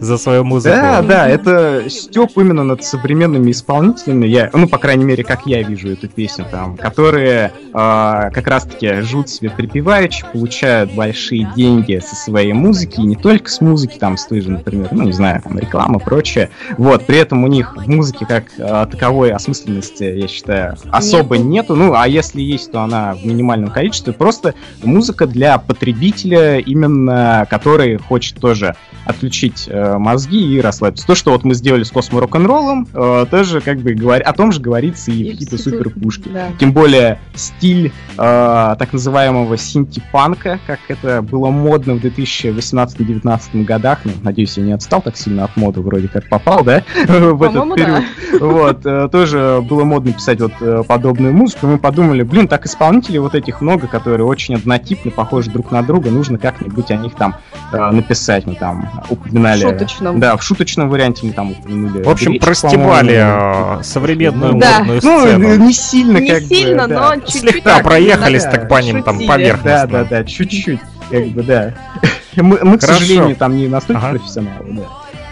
За свою музыку. Да, да, это степ именно над современными исполнителями. Я, ну, по крайней мере, как я вижу эту песню там, которые а, как раз-таки живут себе припеваючи, получают большие деньги со своей музыки, и не только с музыки, там, с той же, например, ну, не знаю, там, реклама, прочее. Вот, при этом у них в музыке как а, таковой осмысленности, я считаю, особо нету. Ну, а если есть, то она в минимальном количестве. Просто музыка для потребителя, именно который хочет тоже отключить э, мозги и расслабиться. То, что вот мы сделали с космо рок-н-роллом, э, тоже как бы говори... о том же говорится и в какие-то супер пушки. Да. Тем более стиль э, так называемого синти-панка, как это было модно в 2018-2019 годах. Ну, надеюсь, я не отстал так сильно от моды, вроде как попал, да? (laughs) в этот период. Вот, э, тоже было модно писать вот э, подобную музыку. Мы подумали, блин, так исполнителей вот этих много, которые очень однотипны, похожи друг на друга, нужно как-нибудь о них там э, написать. Мы там упоминали... Шуточном. Да, в шуточном варианте мы там упомянули. В общем, Гречку, простебали по-моему. э, современную Да. модную Ну, сцену. не сильно, Не как бы, сильно, да. но чуть-чуть. Слегка так, проехались да, так по ним там шутили. Да, поверхностно. да, да, чуть-чуть, как бы, да. (laughs) Мы, мы, к сожалению, там не настолько Ага. профессионалы, да.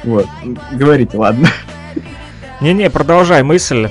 Вот, говорите, ладно. Не-не, продолжай мысль.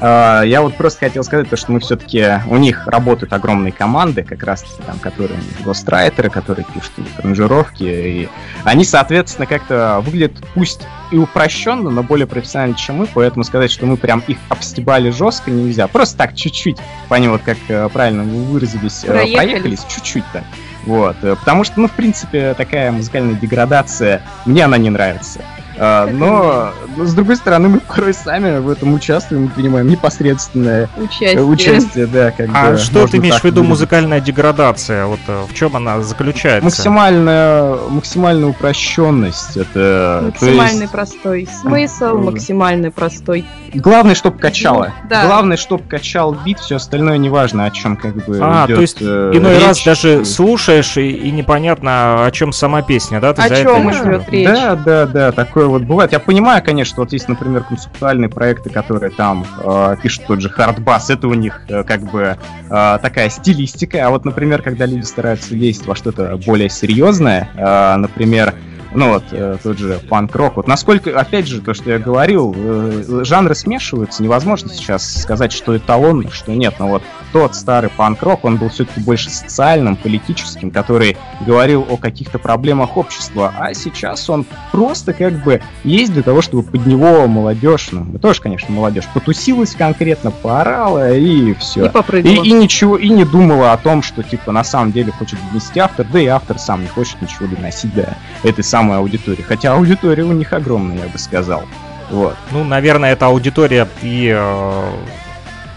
А, Я вот просто хотел сказать, то, что мы все-таки у них работают огромные команды, как раз там, которые гострайтеры, которые пишут аранжировки, и они, соответственно, как-то выглядят пусть и упрощенно, но более профессионально, чем мы, поэтому сказать, что мы прям их обстебали жестко нельзя. Просто так, чуть-чуть, по ним вот как э, правильно вы выразились, э, Проехались. проехались, чуть-чуть так. Вот, э, потому что, ну, в принципе, такая музыкальная деградация, мне она не нравится. А, но, но, с другой стороны, мы порой сами в этом участвуем и принимаем непосредственное Участие. участие, да, как А бы, что ты имеешь в виду музыкальная деградация? Вот э, в чем она заключается? Максимальная, максимальная упрощенность. Это, то Максимальный есть, простой смысл, максимальный простой. главное, чтобы качало. Ну, да. Главное, чтобы качал бит, все остальное неважно, о чем как бы А, идет, то есть э, Иной раз речь. даже слушаешь и, и непонятно, о чем сама песня, да? Ты О в идет речь? Да, да, да, такое вот бывает. Я понимаю, конечно, вот есть, например, концептуальные проекты, которые там э, пишут тот же хардбас, это у них э, как бы э, такая стилистика. А вот, например, когда люди стараются лезть во что-то более серьезное, э, например, ну вот, э, тот же панк-рок. Вот насколько, опять же, то, что я говорил, э, жанры смешиваются, невозможно сейчас сказать, что эталон, что нет. Но вот тот старый панк-рок, он был все-таки больше социальным, политическим, который говорил о каких-то проблемах общества, а сейчас он просто как бы есть для того, чтобы под него молодежь, ну, мы тоже, конечно, молодежь, потусилась конкретно, поорала и все. И попрыгала. И, и ничего, и не думала о том, что, типа, на самом деле хочет донести автор, да и автор сам не хочет ничего доносить до этой самой аудитории. Хотя аудитория у них огромная, я бы сказал. Вот. Ну, наверное, эта аудитория и э,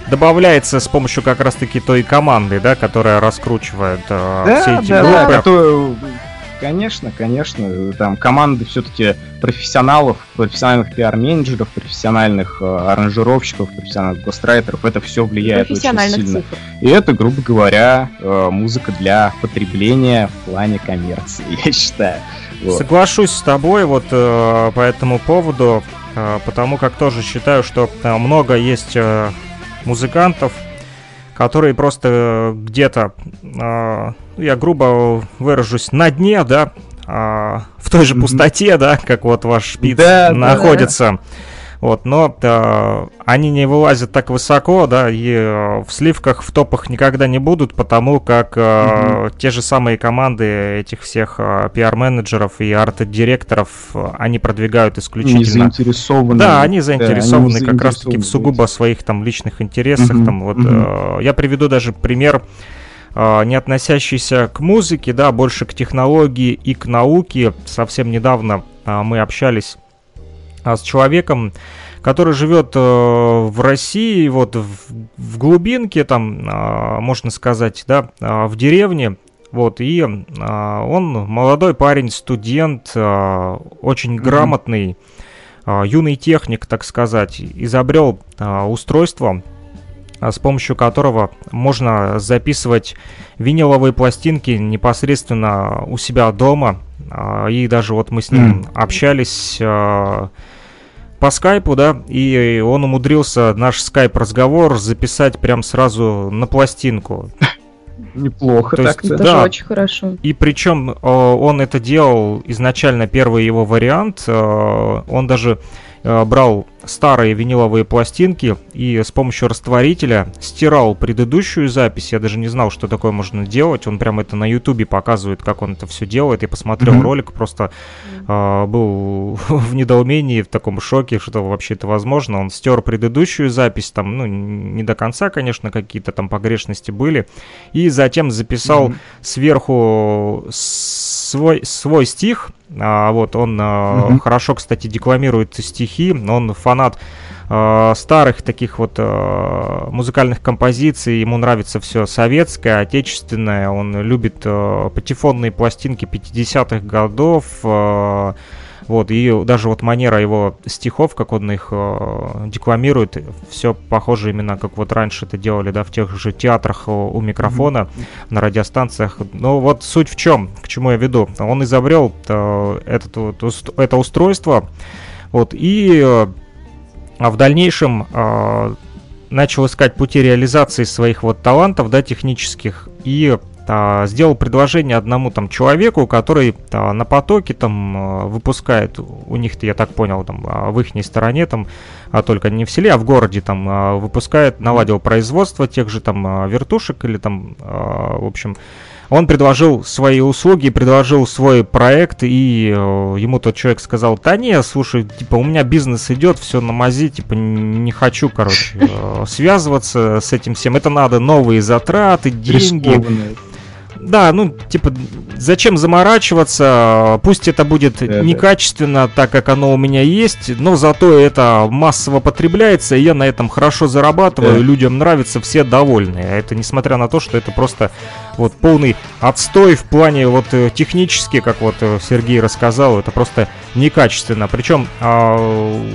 добавляется с помощью как раз-таки той команды, да, которая раскручивает э, все эти да, группы. да, которую- Конечно, конечно, там команды все-таки профессионалов, профессиональных пиар-менеджеров, профессиональных э, аранжировщиков, профессиональных гострайтеров, это все влияет очень Профессиональных сильно. цифр. И это, грубо говоря, э, музыка для потребления в плане коммерции, (laughs) я считаю. Вот. Соглашусь с тобой вот э, по этому поводу, э, потому как тоже считаю, что э, много есть э, музыкантов, которые просто э, где-то, э, ну, я грубо выражусь, на дне, да, а, в той же пустоте, да, как вот ваш шпиц Да, да, находится. Вот, но э, они не вылазят так высоко, да, и э, в сливках, в топах никогда не будут, потому как э, те же самые команды этих всех э, пиар-менеджеров и арт-директоров, э, они продвигают исключительно заинтересованы. да, они заинтересованы они как раз-таки в сугубо своих там личных интересах. Мгм, Там вот мгм. э, я приведу даже пример, э, не относящийся к музыке, да, больше к технологии и к науке. Совсем недавно э, мы общались с человеком, который живет э, в России, вот в, глубинке, там, а, можно сказать, да, а, в деревне. Вот, и а, он молодой парень, студент, а, очень грамотный, а, юный техник, так сказать, изобрел а, устройство, а, с помощью которого можно записывать виниловые пластинки непосредственно у себя дома. А, И даже вот мы с ним общались а, по скайпу, да, и он умудрился наш скайп-разговор записать прям сразу на пластинку. (laughs) Неплохо То есть, так-то. Это Да. же очень хорошо. И причем э, он это делал изначально первый его вариант. э, Он даже э, брал старые виниловые пластинки и с помощью растворителя стирал предыдущую запись. Я даже не знал, что такое можно делать. Он прям это на Ютубе показывает, как он это все делает. Я посмотрел Мгм. ролик, просто э, был (laughs) в недоумении, в таком шоке, что вообще это возможно. Он стер предыдущую запись, там, ну, не до конца, конечно, какие-то там погрешности были. И затем записал Мгм. сверху свой, свой стих. А, вот он Мгм. хорошо, кстати, декламирует стихи. Он фанат а, старых таких вот а, музыкальных композиций. Ему нравится все советское, отечественное. Он любит а, патефонные пластинки 50-х годов. а, вот, и даже вот манера его стихов, как он их э, декламирует, все похоже именно как вот раньше это делали, да, в тех же театрах э, у микрофона, на радиостанциях. Ну вот суть в чем, к чему я веду. Он изобрел э, этот, вот это устройство, вот, и э, а в дальнейшем э, начал искать пути реализации своих вот талантов, да, технических, и а, сделал предложение одному там человеку, который а, на потоке там а, выпускает, у них-то, я так понял, там а, в их стороне там, а только не в селе, а в городе там выпускает, наладил производство тех же там вертушек или там, в общем, он предложил свои услуги, предложил свой проект, и э, ему тот человек сказал, да не, слушай, типа, у меня бизнес идет, все на мази, типа, не хочу, короче, (laughs) э, связываться с этим всем. Это надо новые затраты, деньги. Да, ну, типа, зачем заморачиваться? Пусть это будет Да-да. некачественно, так как оно у меня есть, но зато это массово потребляется, и я на этом хорошо зарабатываю, Да. людям нравится, все довольны. А Это несмотря на то, что это просто вот полный отстой в плане вот э, технически, как вот э, Сергей рассказал, это просто некачественно. Причем а,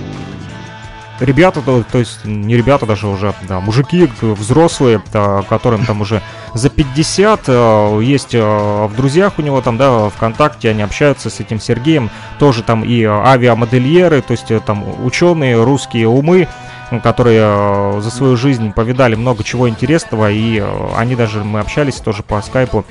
ребята, то, то есть не ребята даже уже, да, мужики взрослые, да, которым там уже за 50, э, есть э, в друзьях у него там, да, ВКонтакте, они общаются с этим Сергеем, тоже там и э, авиамодельеры, то есть там ученые, русские умы, которые э, за свою жизнь повидали много чего интересного, и э, они даже, мы общались тоже по скайпу,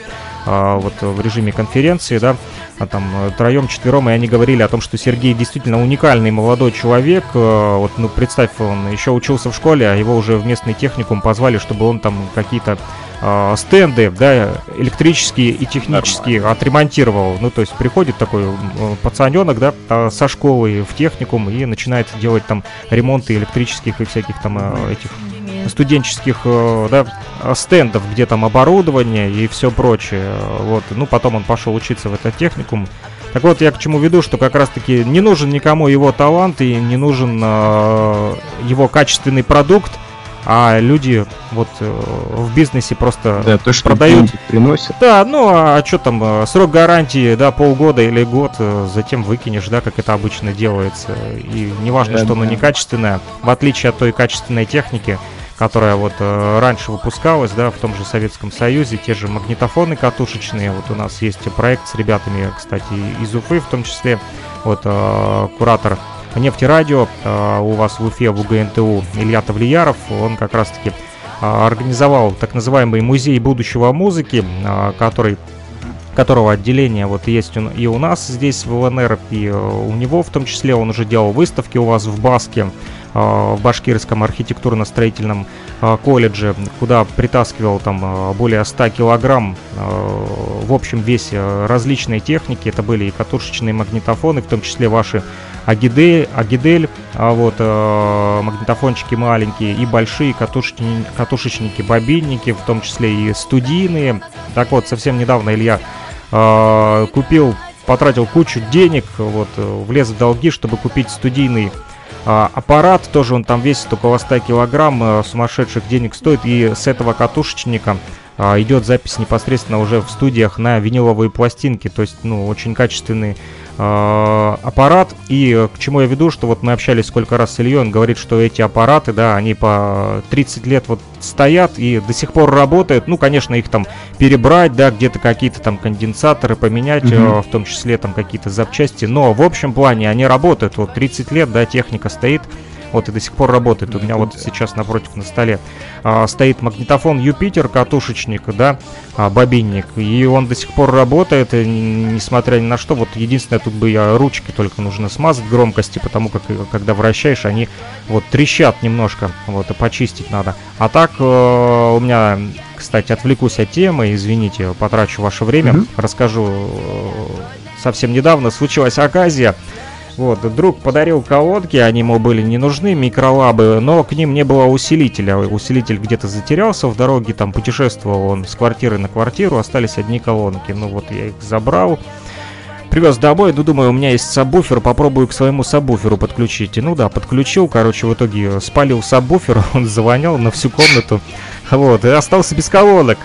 э, вот в режиме конференции, да, а там троем, четвером, и они говорили о том, что Сергей действительно уникальный молодой человек. Вот, ну, представь, он еще учился в школе, а его уже в местный техникум позвали, чтобы он там какие-то э, стенды, да, электрические и технические отремонтировал. Ну, то есть приходит такой э, пацаненок, да, а, со школы в техникум и начинает делать там ремонты электрических и всяких там э, этих студенческих э, да, стендов, где там оборудование и все прочее. Вот. Ну, потом он пошел учиться в этот техникум. Так вот, я к чему веду, что как раз-таки не нужен никому его талант и не нужен э, его качественный продукт, а люди вот э, в бизнесе просто Да, то, что продают приносят. да, ну а что там, э, срок гарантии, да, полгода или год, э, затем выкинешь, да, как это обычно делается. И неважно, Да, что оно да. некачественное, в отличие от той качественной техники, которая вот раньше выпускалась, да, в том же Советском Союзе, те же магнитофоны катушечные, вот у нас есть проект с ребятами, кстати, из Уфы в том числе, вот куратор нефтерадио. Э, у вас в Уфе, в УГНТУ Илья Тавлияров, он как раз-таки а, организовал так называемый музей будущего музыки, а, который которого отделение вот есть и у нас здесь в ЛНР, и э, у него в том числе. Он уже делал выставки у вас в Баске, в Башкирском архитектурно-строительном колледже, куда притаскивал там более 100 килограмм в общем весе э, различной техники. Это были и катушечные магнитофоны, в том числе ваши Агидель, Агидель а вот э, магнитофончики маленькие и большие катушечни- катушечники, бобинники, в том числе и студийные. Так вот, совсем недавно Илья э, купил, потратил кучу денег, вот, э, влез в долги, чтобы купить студийный а, аппарат, тоже он там весит около 100 килограмм, э, сумасшедших денег стоит, и с этого катушечника идет запись непосредственно уже в студиях на виниловые пластинки, то есть, ну, очень качественный а, аппарат. И к чему я веду, что вот мы общались сколько раз с Ильей, он говорит, что эти аппараты, да, они по 30 лет вот стоят и до сих пор работают. Ну, конечно, их там перебрать, да, где-то какие-то там конденсаторы поменять, mm-hmm. в том числе там какие-то запчасти. Но в общем плане они работают. Вот 30 лет, да, техника стоит вот и до сих пор работает. У меня вот сейчас напротив на столе а, стоит магнитофон Юпитер, катушечник, да, а, бобинник, и он до сих пор работает, и, несмотря ни на что. Вот единственное, тут бы я ручки только нужно смазать громкости, потому как когда вращаешь, они вот трещат немножко, вот, и почистить надо. А так э, у меня кстати, отвлекусь от темы, извините, потрачу ваше время, mm-hmm. расскажу. Э, совсем недавно случилась оказия. Вот, друг подарил колодки, они ему были не нужны, микролабы, но к ним не было усилителя. Усилитель где-то затерялся в дороге, там путешествовал он с квартиры на квартиру, остались одни колонки. Ну вот я их забрал, привез домой, ну думаю, у меня есть сабвуфер, попробую к своему сабвуферу подключить. И, ну да, подключил, короче, в итоге спалил сабвуфер, (laughs) он завонял на всю комнату. Вот, и остался без колонок.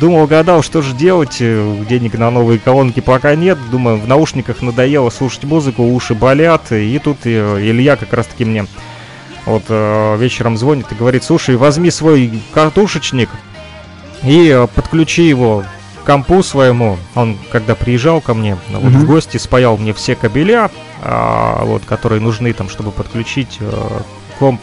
Думал, гадал, что же делать, э, денег на новые колонки пока нет. Думаю, в наушниках надоело слушать музыку, уши болят. И тут э, Илья как раз таки мне вот э, вечером звонит и говорит, слушай, возьми свой картушечник и подключи его к компу своему. Он, когда приезжал ко мне вот, mm-hmm. в гости, спаял мне все кабеля, а, вот, которые нужны там, чтобы подключить комп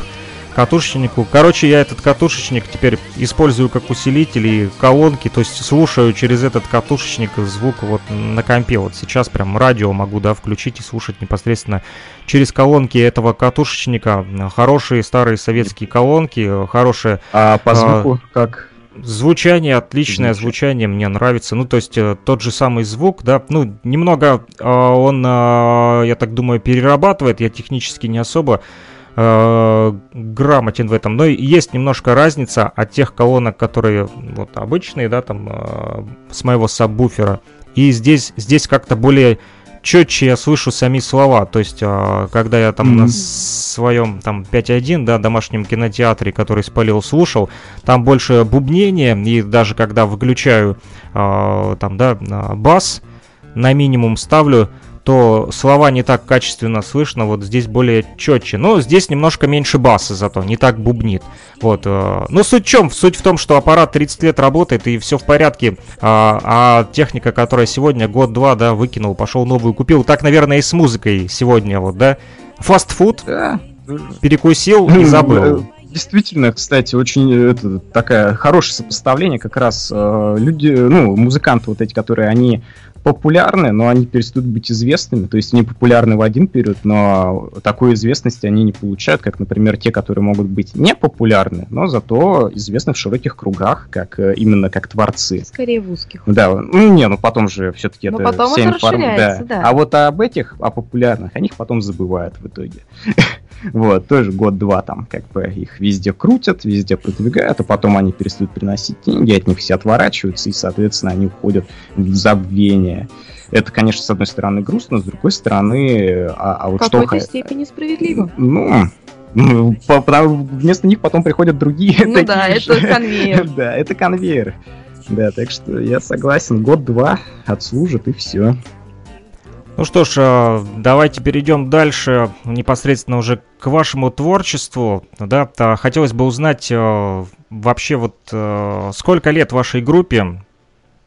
катушечнику. Короче, я этот катушечник теперь использую как усилитель и колонки, то есть слушаю через этот катушечник звук вот на компе. Вот сейчас прям радио могу, да, включить и слушать непосредственно через колонки этого катушечника. Хорошие старые советские колонки, хорошие... А по а, звуку а, как? Звучание отличное, звучание мне нравится. Ну, то есть э, тот же самый звук, да, ну, немного э, он, э, я так думаю, перерабатывает, я технически не особо э, грамотен в этом. Но есть немножко разница от тех колонок, которые вот обычные, да, там э, с моего сабвуфера. И здесь, здесь как-то более четче я слышу сами слова. То есть, э, когда я там mm-hmm. на своем там 5.1, да, домашнем кинотеатре, который спалил, слушал, там больше бубнения, и даже когда выключаю э, там, да, бас, на минимум ставлю, то слова не так качественно слышно, вот здесь более четче. Но здесь немножко меньше баса зато, не так бубнит. Вот. Э, но суть в чем? Суть в том, что аппарат 30 лет работает и все в порядке, а, а техника, которая сегодня год-два, да, выкинул, пошел новую купил. Так, наверное, и с музыкой сегодня, вот, да. Фастфуд, да. перекусил и забыл. Э, действительно, кстати, очень это, такая хорошее сопоставление, как раз э, люди, ну, музыканты вот эти, которые, они популярны, но они перестают быть известными. То есть они популярны в один период, но такой известности они не получают, как, например, те, которые могут быть не популярны, но зато известны в широких кругах, как э, именно как творцы. Скорее в узких. Да, ну не, ну потом же все-таки это потом вся информация. Да. да. А вот об этих, о популярных, о них потом забывают в итоге. (laughs) Вот, тоже год-два там как бы их везде крутят, везде продвигают, а потом они перестают приносить деньги, от них все отворачиваются, и, соответственно, они уходят в забвение. Это, конечно, с одной стороны грустно, с другой стороны, а, а вот в что... Какой-то степени справедливо. Ну, ну, вместо них потом приходят другие. Ну да, же. это конвейер. (laughs) да, это конвейер. Да, так что я согласен, год-два отслужит и все. Ну что ж, э, давайте перейдем дальше непосредственно уже к вашему творчеству. Да, хотелось бы узнать э, вообще вот сколько лет вашей группе,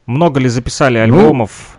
много ли записали ну, альбомов?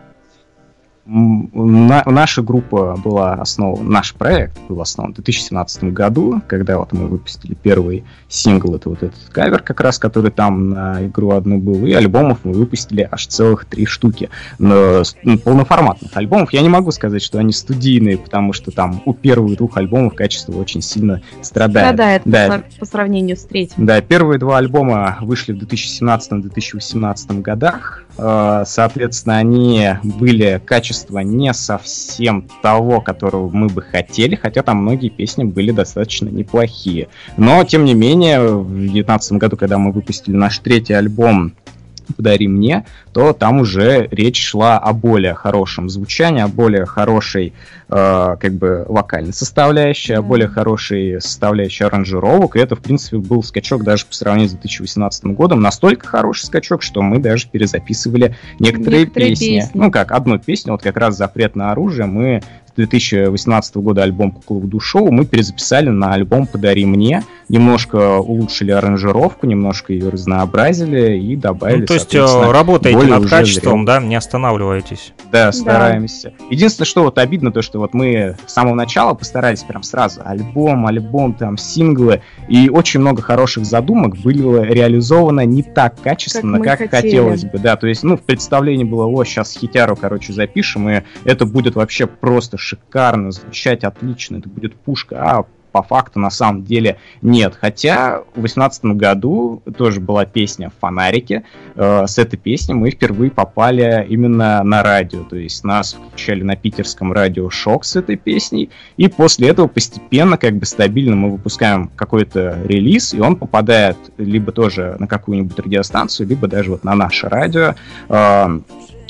На, наша группа была основана, наш проект был основан в 2017 году, когда вот мы выпустили первый сингл, это вот этот кавер как раз, который там на игру одну был, и альбомов мы выпустили аж целых три штуки. Но, ну, полноформатных альбомов. Я не могу сказать, что они студийные, потому что там у первых двух альбомов качество очень сильно страдает. Страдает да. по, по сравнению с третьим. Да, первые два альбома вышли в 2017-2018 годах. Э, соответственно, они были качество не совсем того, которого мы бы хотели, хотя там многие песни были достаточно неплохие. Но, тем не менее, в 2019 году, когда мы выпустили наш третий альбом «Подари мне», то там уже речь шла о более хорошем звучании, о более хорошей э, как бы вокальной составляющей, о более хорошей составляющей аранжировок, и это, в принципе, был скачок даже по сравнению с 2018 годом, настолько хороший скачок, что мы даже перезаписывали некоторые, Некоторые песни. песни. Ну как, одну песню, вот как раз «Запрет на оружие» мы 2018 года альбом «Кукла Вуду Шоу» мы перезаписали на альбом «Подари мне», немножко улучшили аранжировку, немножко ее разнообразили и добавили, Ну, то есть э, работаете более над качеством, да, не останавливаетесь. Да, стараемся. Единственное, что вот обидно, то, что вот мы с самого начала постарались прям сразу альбом, альбом, там, синглы, и очень много хороших задумок было реализовано не так качественно, Как как, хотели. хотелось бы, да, то есть, ну, в представлении было, о, сейчас хитяру, короче, запишем, и это будет вообще просто шикарно, звучать отлично, это будет пушка, а по факту на самом деле нет. Хотя в 2018 году тоже была песня «Фонарики», Э, с этой песней мы впервые попали именно на радио. То есть нас включали на питерском радио «Шок» с этой песней. И после этого постепенно, как бы стабильно мы выпускаем какой-то релиз, и он попадает либо тоже на какую-нибудь радиостанцию, либо даже вот на наше радио.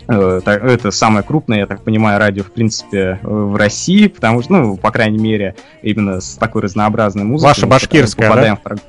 Э, Это самое крупное, я так понимаю, радио, в принципе, э, в России, потому что, ну, по крайней мере, именно с такой разнообразной музыкой. Ваше потом башкирское, попадаем в прог-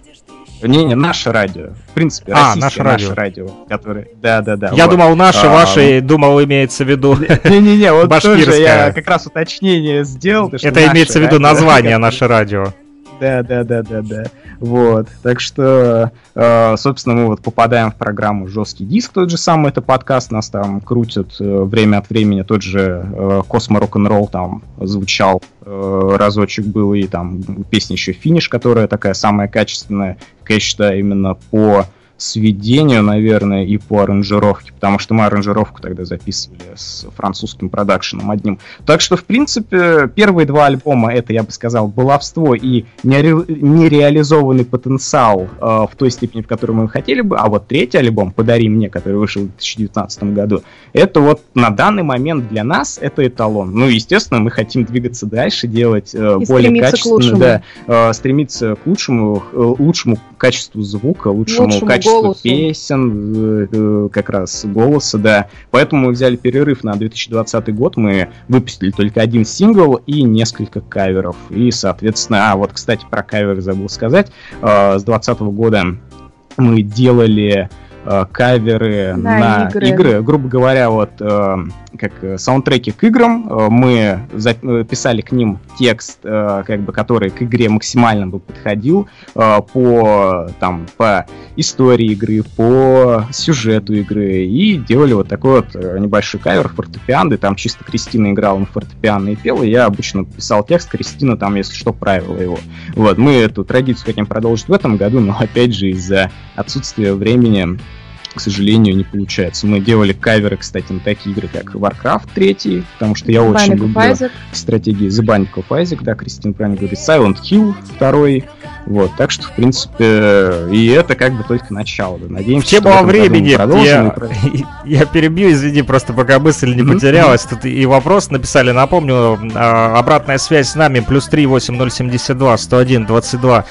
Не-не, наше радио. В принципе, А, наше наше радио. радио. которое... Да-да-да. Я вот. думал, наши, А, ваши, думал, имеется в виду. Не-не-не, вот тоже я как раз уточнение сделал. Это наше имеется в виду радио, название наше радио. Да, да, да, да, да. Вот. Так что, э, собственно, мы вот попадаем в программу Жесткий диск, тот же самый, это подкаст, нас там крутят э, время от времени, тот же э, Космо Рок-н-ролл там звучал э, разочек был, и там песня еще Финиш, которая такая самая качественная, как я считаю, именно по сведению, наверное, и по аранжировке, потому что мы аранжировку тогда записывали с французским продакшеном одним. Так что, в принципе, первые два альбома это, я бы сказал, баловство и нере- нереализованный потенциал э, в той степени, в которой мы хотели бы. А вот третий альбом «Подари мне», который вышел в 2019 году, это вот на данный момент для нас это эталон. Ну, естественно, мы хотим двигаться дальше, делать э, И более качественно, да, э, стремиться к лучшему, э, лучшему качеству звука, лучшему, Лучшему качеству голосу. песен, э, как раз голоса, да. Поэтому мы взяли перерыв на 2020 год, мы выпустили только один сингл и несколько каверов. И, соответственно, а вот, кстати, про каверы забыл сказать, э, с 2020 года мы делали э, каверы На на, игры. игры. Грубо говоря, вот э, как э, саундтреки к играм, э, мы писали к ним текст, э, как бы, который к игре максимально бы подходил э, по там по истории игры, по сюжету игры и делали вот такой вот небольшой кавер фортепиано, и там чисто Кристина играла на фортепиано и пела, я обычно писал текст, Кристина там, если что, правила его. Вот, мы эту традицию хотим продолжить в этом году, но опять же из-за отсутствия времени к сожалению, не получается. Мы делали каверы, кстати, на такие игры, как Warcraft 3, потому что я очень Bionic of люблю Isaac. стратегии The Binding of Isaac, да, Кристина правильно говорит, Silent Hill 2, вот, так что, в принципе, и это как бы только начало, да, В надеемся, тему что в о этом году мы времени продолжим я, (laughs) я перебью, извини, просто пока мысль не потерялась. Тут и вопрос написали, напомню, а, обратная связь с нами, плюс 3 8072 101 22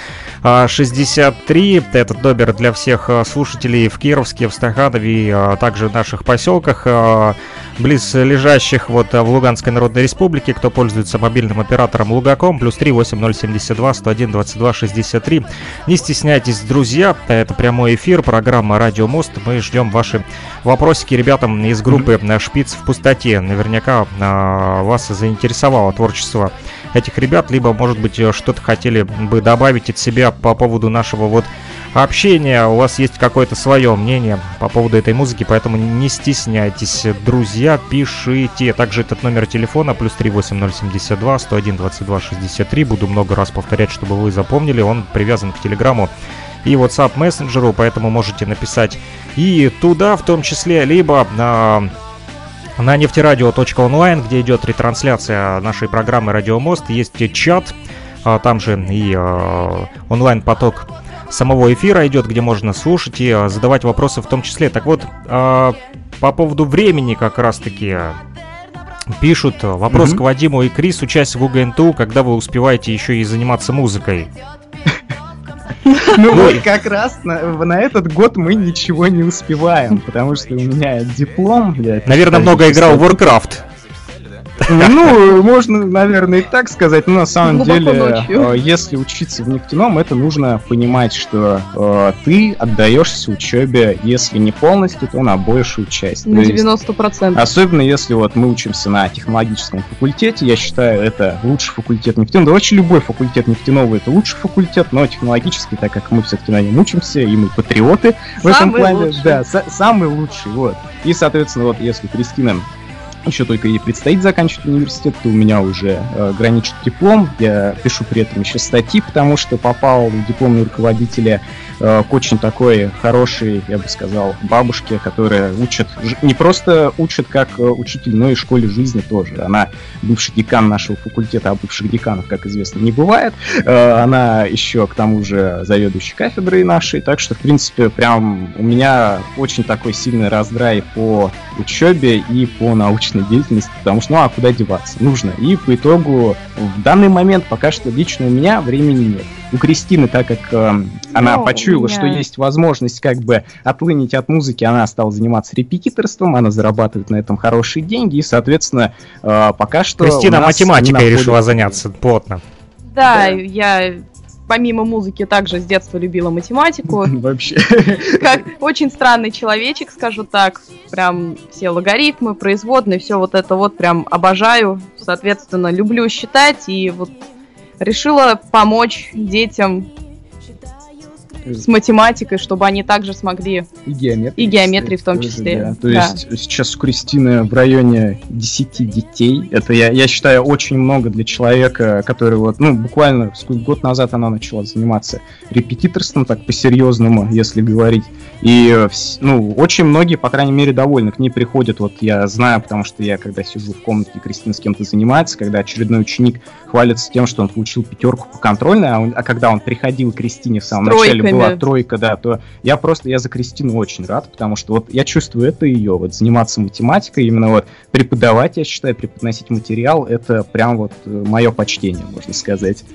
а, 63. Этот номер для всех а, слушателей в Кировске, в Стаханове и а, также в наших поселках, а, близ лежащих вот а, в Луганской Народной Республике, кто пользуется мобильным оператором Лугаком, плюс 3 8072 101 22 63. Не стесняйтесь, друзья, это прямой эфир, программа Радио Мост. Мы ждем ваши вопросики ребятам из группы э, Шпиц в пустоте. Наверняка а, вас заинтересовало творчество этих ребят, либо, может быть, э, что-то хотели бы добавить от себя по поводу нашего вот общения. У вас есть какое-то свое мнение по поводу этой музыки, поэтому не стесняйтесь, друзья, пишите. Также этот номер телефона плюс 38072 101 22 63. Буду много раз повторять, чтобы вы запомнили. Он привязан к телеграмму и WhatsApp мессенджеру, поэтому можете написать и туда в том числе, либо на на нефтерадио.онлайн, где идет ретрансляция нашей программы «Радио Мост», есть чат, а, там же и а, онлайн-поток самого эфира идет, где можно слушать и а, задавать вопросы в том числе. Так вот, а, по поводу времени как раз-таки а, пишут вопрос Мгм. к Вадиму и Крису, часть в УГНТУ, когда вы успеваете еще и заниматься музыкой. Ну вот как раз на, на этот год мы ничего не успеваем, потому что у меня диплом. я Наверное, много играл в Warcraft. Ну, можно, наверное, и так сказать, но на самом деле, э, если учиться в нефтяном, это нужно понимать, что э, ты отдаешься учебе, если не полностью, то на большую часть. На То есть, 90%. Особенно если вот мы учимся на технологическом факультете, я считаю, это лучший факультет нефтяного. Да вообще любой факультет нефтяного это лучший факультет, но технологический, так как мы все-таки на нем учимся, и мы патриоты в этом плане. лучший. Да, са- самый лучший, вот. И, соответственно, вот если Кристина еще только ей предстоит заканчивать университет, то у меня уже э, граничит диплом. Я пишу при этом еще статьи, потому что попал в дипломные руководителя э, к очень такой хорошей, я бы сказал, бабушке, которая учит, не просто учит как э, учитель, но и в школе жизни тоже. Она бывший декан нашего факультета, а бывших деканов, как известно, не бывает. Э, Она еще, к тому же, заведующей кафедрой нашей, так что, в принципе, прям у меня очень такой сильный раздрай по учебе и по научной деятельности, потому что, ну а куда деваться? Нужно. И по итогу в данный момент пока что лично у меня времени нет. У Кристины, так как э, она Ну, у почуяла, меня- что есть возможность как бы отлынить от музыки, она стала заниматься репетиторством, она зарабатывает на этом хорошие деньги, и, соответственно, э, пока что... Кристина математикой не решила заняться плотно. Да, я помимо музыки также с детства любила математику. (laughs) Вообще. Как очень странный человечек, скажу так. Прям все логарифмы, производные, все вот это вот прям обожаю. Соответственно, люблю считать и вот решила помочь детям с математикой, чтобы они также смогли. И геометрии. И геометрии в том числе, да. То да. есть сейчас у Кристины в районе 10 детей. Это, я, я считаю, очень много для человека, который вот, ну, буквально год назад она начала заниматься репетиторством, так по-серьезному, если говорить. И, э, ну, очень многие, по крайней мере, довольны. К ней приходят, вот я знаю, потому что я, когда сижу в комнате, Кристина с кем-то занимается, когда очередной ученик хвалится тем, что он получил пятерку по контрольной, а, он- а когда он приходил к Кристине в самом С начале, была тройка, да, то я просто, я за Кристину очень рад, потому что вот я чувствую это ее, вот заниматься математикой, именно вот преподавать, я считаю, преподносить материал, это прям вот мое почтение, можно сказать.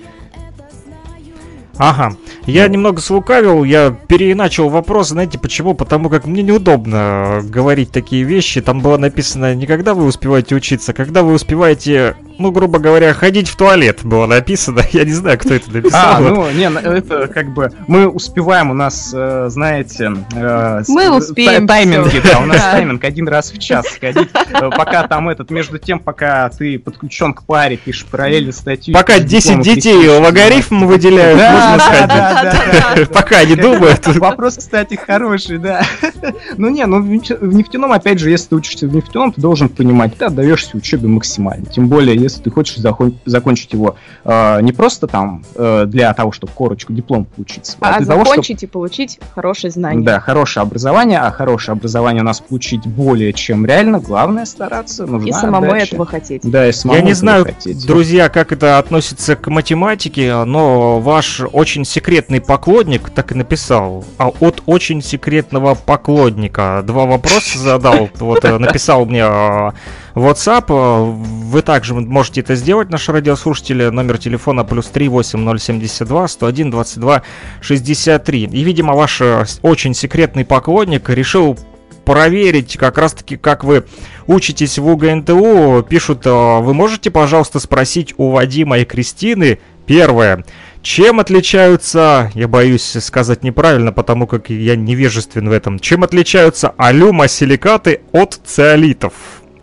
Ага. Я немного слукавил, я переиначил вопрос, знаете почему? Потому как мне неудобно говорить такие вещи. Там было написано не когда вы успеваете учиться, а когда вы успеваете, ну, грубо говоря, ходить в туалет, было написано. (laughs) Я не знаю, кто это написал. А, Вот. ну, не, это как бы мы успеваем, у нас, э, знаете, э, Мы успеем та- тайминги, да, у нас тайминг один раз в час сходить, э, пока там этот, между тем, пока ты подключен к паре, пишешь параллельно статью. Пока пишешь 10 диплом, детей логарифм выделяют, можно да, сходить. Пока не думают. (laughs) Вопрос, кстати, хороший, да. (laughs) Ну не, ну в нефтяном, опять же, если ты учишься в нефтяном, ты должен понимать, ты отдаешься учебе максимально. Тем более, если ты хочешь захон- закончить его э, не просто там э, для того, чтобы корочку, диплом получить, А для того, чтобы закончить и получить хорошие знания. да, хорошее образование, а хорошее образование у нас получить более чем реально, главное стараться, нужна И самому отдача. этого хотеть. Да, и самому Я не этого знаю, хотеть. друзья, как это относится к математике, но ваш очень секретный поклонник так и написал. А от очень секретного поклонника два вопроса задал. Вот э, написал мне в WhatsApp. Э, Вы также можете это сделать, наши радиослушатели. Номер телефона плюс 38072 101 22 63. И, видимо, ваш э, очень секретный поклонник решил проверить как раз-таки, как вы учитесь в УГНТУ. Пишут, э, вы можете, пожалуйста, спросить у Вадима и Кристины. Первое. Чем отличаются, я боюсь сказать неправильно, потому как я невежествен в этом, чем отличаются алюмосиликаты от циолитов?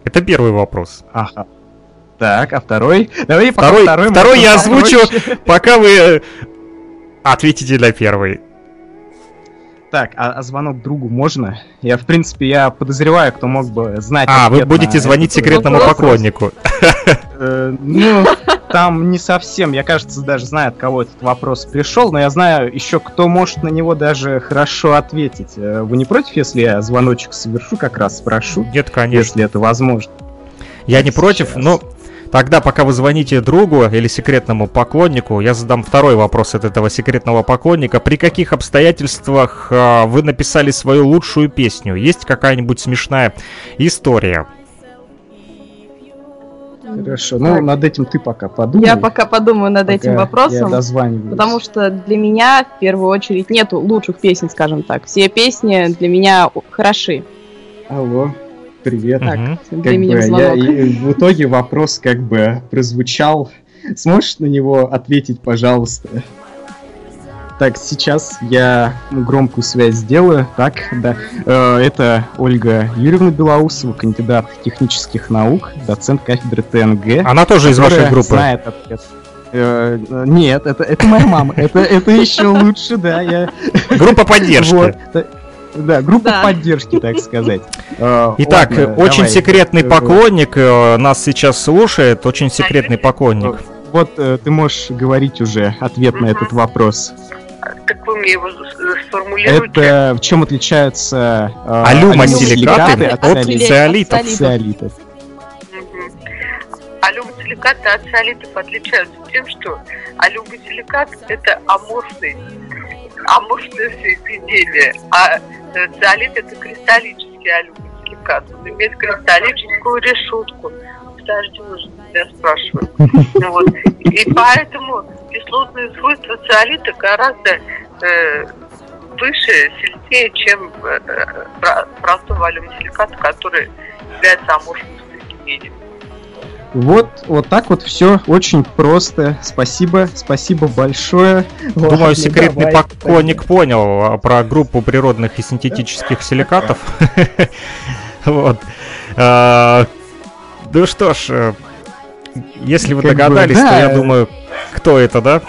Это первый вопрос. Ага. Так, а второй? Давай пока Второй, второй, второй может, я попроще. озвучу, пока вы ответите на первый. Так, а, а звонок другу можно? Я, в принципе, я подозреваю, кто мог бы знать. А, вы будете звонить секретному вопрос. поклоннику. Э, ну, там не совсем. Я, кажется, даже знаю, от кого этот вопрос пришел, но я знаю еще, кто может на него даже хорошо ответить. Э, Вы не против, если я звоночек совершу, как раз спрошу, Нет, конечно. если это возможно? Я не против, но тогда, пока вы звоните другу или секретному поклоннику, я задам второй вопрос от этого секретного поклонника. При каких обстоятельствах а, вы написали свою лучшую песню? Есть какая-нибудь смешная история? Хорошо, ну Так. над этим ты пока подумай. Я пока подумаю над пока этим я вопросом. дозваниваюсь. Потому что для меня в первую очередь нету лучших песен, скажем так. Все песни для меня хороши. Алло, привет. Так, Как бы, я, и в итоге вопрос как бы прозвучал. Сможешь на него ответить, пожалуйста? Так, сейчас я громкую связь сделаю. Так, да. Э, Это Ольга Юрьевна Белоусова, кандидат технических наук, доцент кафедры ТНГ. Она тоже из вашей группы. Знает ответ. Э, э, Нет, это, это моя мама. Это, это еще лучше, да. Я... Группа поддержки. Вот, да. Да, группа Да. поддержки, так сказать. Э, Итак, ладно, очень давай. секретный Э, поклонник э, нас сейчас слушает, очень секретный поклонник. Вот э, ты можешь говорить уже ответ на этот вопрос. Так вы мне его сформулируете. Это в чем отличаются э, Алюмосиликаты от от циолитов? циолитов. Алюмосиликаты от циолитов отличаются тем, что алюмосиликат – это аморфный, аморфное соединение, а э, циолит – это кристаллический алюмосиликат. Он имеет кристаллическую решетку. Подожди, уже тебя спрашивают. (laughs) Ну вот. И поэтому кислотные свойства циолита гораздо э, выше, сильнее, чем э, про- простого алюмосиликата, который является аморфным соединением. Вот, вот так вот все очень просто. Спасибо, спасибо большое. Думаю, Ладно, секретный давай, поклонник понял а, про группу природных и синтетических (laughs) силикатов. (laughs) Вот. А, Ну что ж, э, если вы Как бы, догадались, то да. я думаю, кто это, да?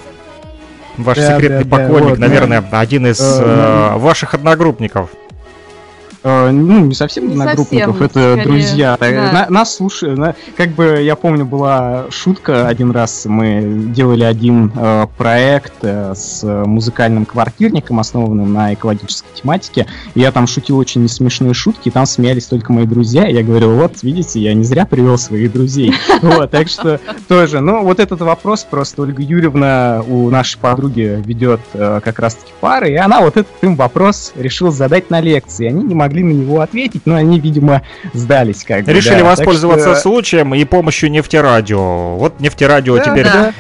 Ваш Да, секретный да, да, поклонник, вот, наверное, один из Э, э, ваших одногруппников. Э, ну, не совсем Не одногруппников, совсем, это скорее, друзья. Так, да. на- нас слушают. на- как бы я помню, была шутка один раз. Мы делали один э, проект э, с музыкальным квартирником, основанным на экологической тематике. И я там шутил очень несмешные шутки, и там смеялись только мои друзья. И я говорил, вот, видите, я не зря привел своих друзей. (laughs) Вот, так что тоже. Ну, вот этот вопрос просто Ольга Юрьевна у нашей подруги ведет э, как раз-таки пары, и она вот этот им вопрос решила задать на лекции. Они не могли на него ответить, но они, видимо, сдались как бы. Решили да. воспользоваться Так что- случаем и помощью нефтерадио. Вот нефтерадио Да, теперь да.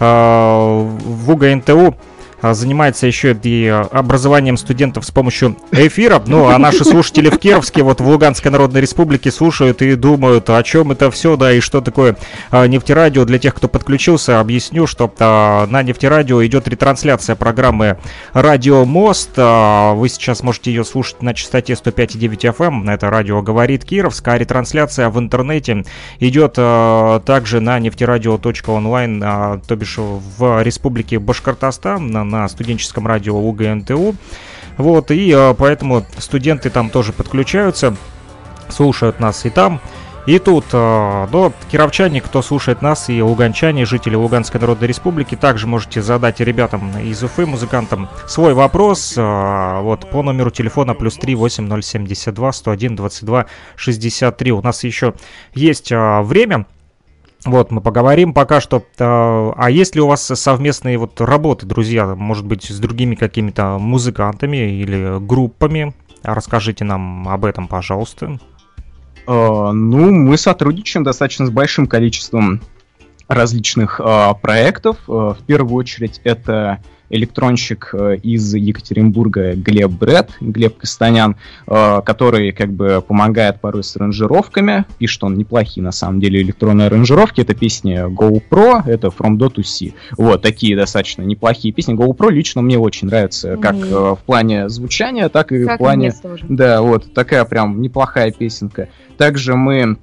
э, в УГНТУ занимается еще и э, образованием студентов с помощью эфира. Ну, а наши слушатели в Кировске, вот в Луганской Народной Республике слушают и думают, о чем это все, да, и что такое а, нефтерадио. Для тех, кто подключился, объясню, что а, на нефтерадио идет ретрансляция программы Радио Мост. А, Вы сейчас можете ее слушать на частоте 105,9 FM. Это радио говорит Кировск, а ретрансляция в интернете идет а, также на нефтерадио.онлайн, а, то бишь в республике Башкортостан на, студенческом радио УГНТУ. Вот, и а, поэтому студенты там тоже подключаются, слушают нас и там, и тут. а, Но кировчане, кто слушает нас, и луганчане, жители Луганской Народной Республики, также можете задать ребятам из Уфы, музыкантам, свой вопрос. а, Вот по номеру телефона плюс 3 8072 101 22 63. У нас еще есть время. Вот, мы поговорим пока что. А а есть ли у вас совместные вот работы, друзья? Может быть, с другими какими-то музыкантами или группами? Расскажите нам об этом, пожалуйста. Э, Ну, мы сотрудничаем достаточно с большим количеством различных э, проектов. В первую очередь это электронщик э, из Екатеринбурга Глеб Бред, Глеб Костанян, э, который как бы помогает порой с аранжировками. Пишет он неплохие на самом деле электронные аранжировки. Это песни GoPro, это From Do to See. Вот, такие достаточно неплохие песни. GoPro лично мне очень нравится, как э, в плане звучания, так и в Как и плане... Да, вот такая прям неплохая песенка. Также мы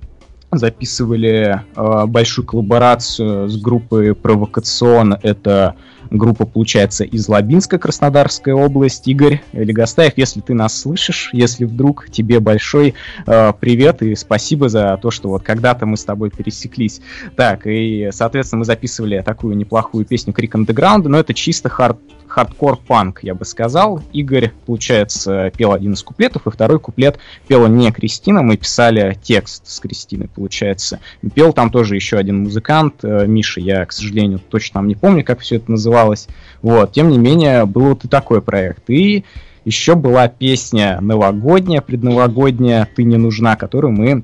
записывали э, большую коллаборацию с группой Провокацион. Это группа, получается, из Лабинска, Краснодарская область. Игорь Легостаев, если ты нас слышишь, если вдруг, тебе большой э, привет и спасибо за то, что вот когда-то мы с тобой пересеклись. Так, и, соответственно, мы записывали такую неплохую песню Крик Underground, но это чисто хард хардкор-панк, я бы сказал. Игорь, получается, пел один из куплетов, и второй куплет пела не Кристина, мы писали текст с Кристиной, получается. Пел там тоже еще один музыкант, э, Миша, я, к сожалению, точно там не помню, как все это называлось. Вот, тем не менее, был вот и такой проект. И еще была песня новогодняя, предновогодняя «Ты не нужна», которую мы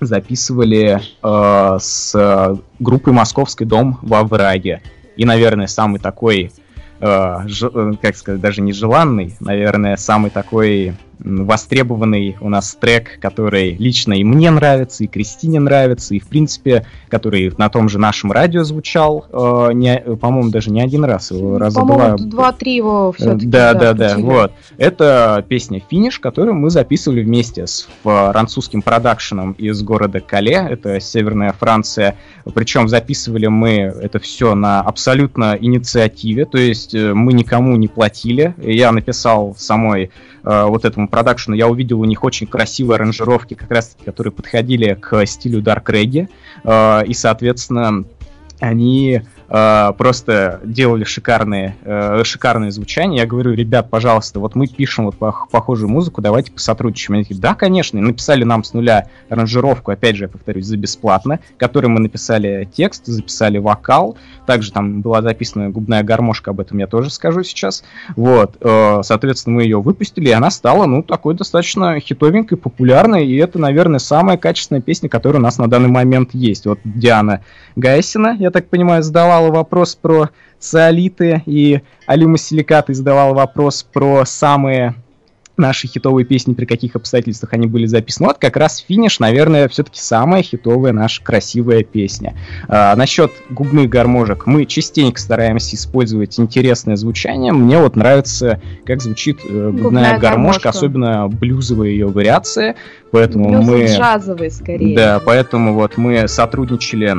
записывали э, с группой «Московский дом» в Овраге. И, наверное, самый такой, э, ж, э, как сказать, даже не желанный, наверное, самый такой востребованный у нас трек, который лично и мне нравится, и Кристине нравится, и в принципе, который на том же нашем радио звучал, э, не, по-моему, даже не один раз, его раза два. Два-три его все-таки. Да, да, да, да, вот. Это песня «Финиш», которую мы записывали вместе с французским продакшеном из города Кале, это северная Франция, причем записывали мы это все на абсолютно инициативе, то есть э, мы никому не платили, я написал самой э, вот этому продакшену, я увидел у них очень красивые аранжировки, как раз таки, которые подходили к стилю Dark Reggae, э, и, соответственно, они э, просто делали шикарные, э, шикарные звучания. Я говорю, ребят, пожалуйста, вот мы пишем вот пох- похожую музыку, давайте посотрудничаем. Они такие, да, конечно. И написали нам с нуля аранжировку, опять же, я повторюсь, за бесплатно, которой мы написали текст, записали вокал. Также там была записана губная гармошка, об этом я тоже скажу сейчас. Вот, э, соответственно, мы ее выпустили, и она стала, ну, такой достаточно хитовенькой, популярной, и это, наверное, самая качественная песня, которая у нас на данный момент есть. Вот Диана Гайсина, я так понимаю, задавала вопрос про циолиты, и Алима Силикаты задавала вопрос про самые наши хитовые песни, при каких обстоятельствах они были записаны. Вот как раз финиш, наверное, все-таки самая хитовая наша красивая песня. А, насчет губных гармошек. Мы частенько стараемся использовать интересное звучание. Мне вот нравится, как звучит э, губная, Губная гармошка, гармошка. особенно блюзовая ее вариация. Поэтому Блюз мы... джазовый скорее. Да, поэтому вот мы сотрудничали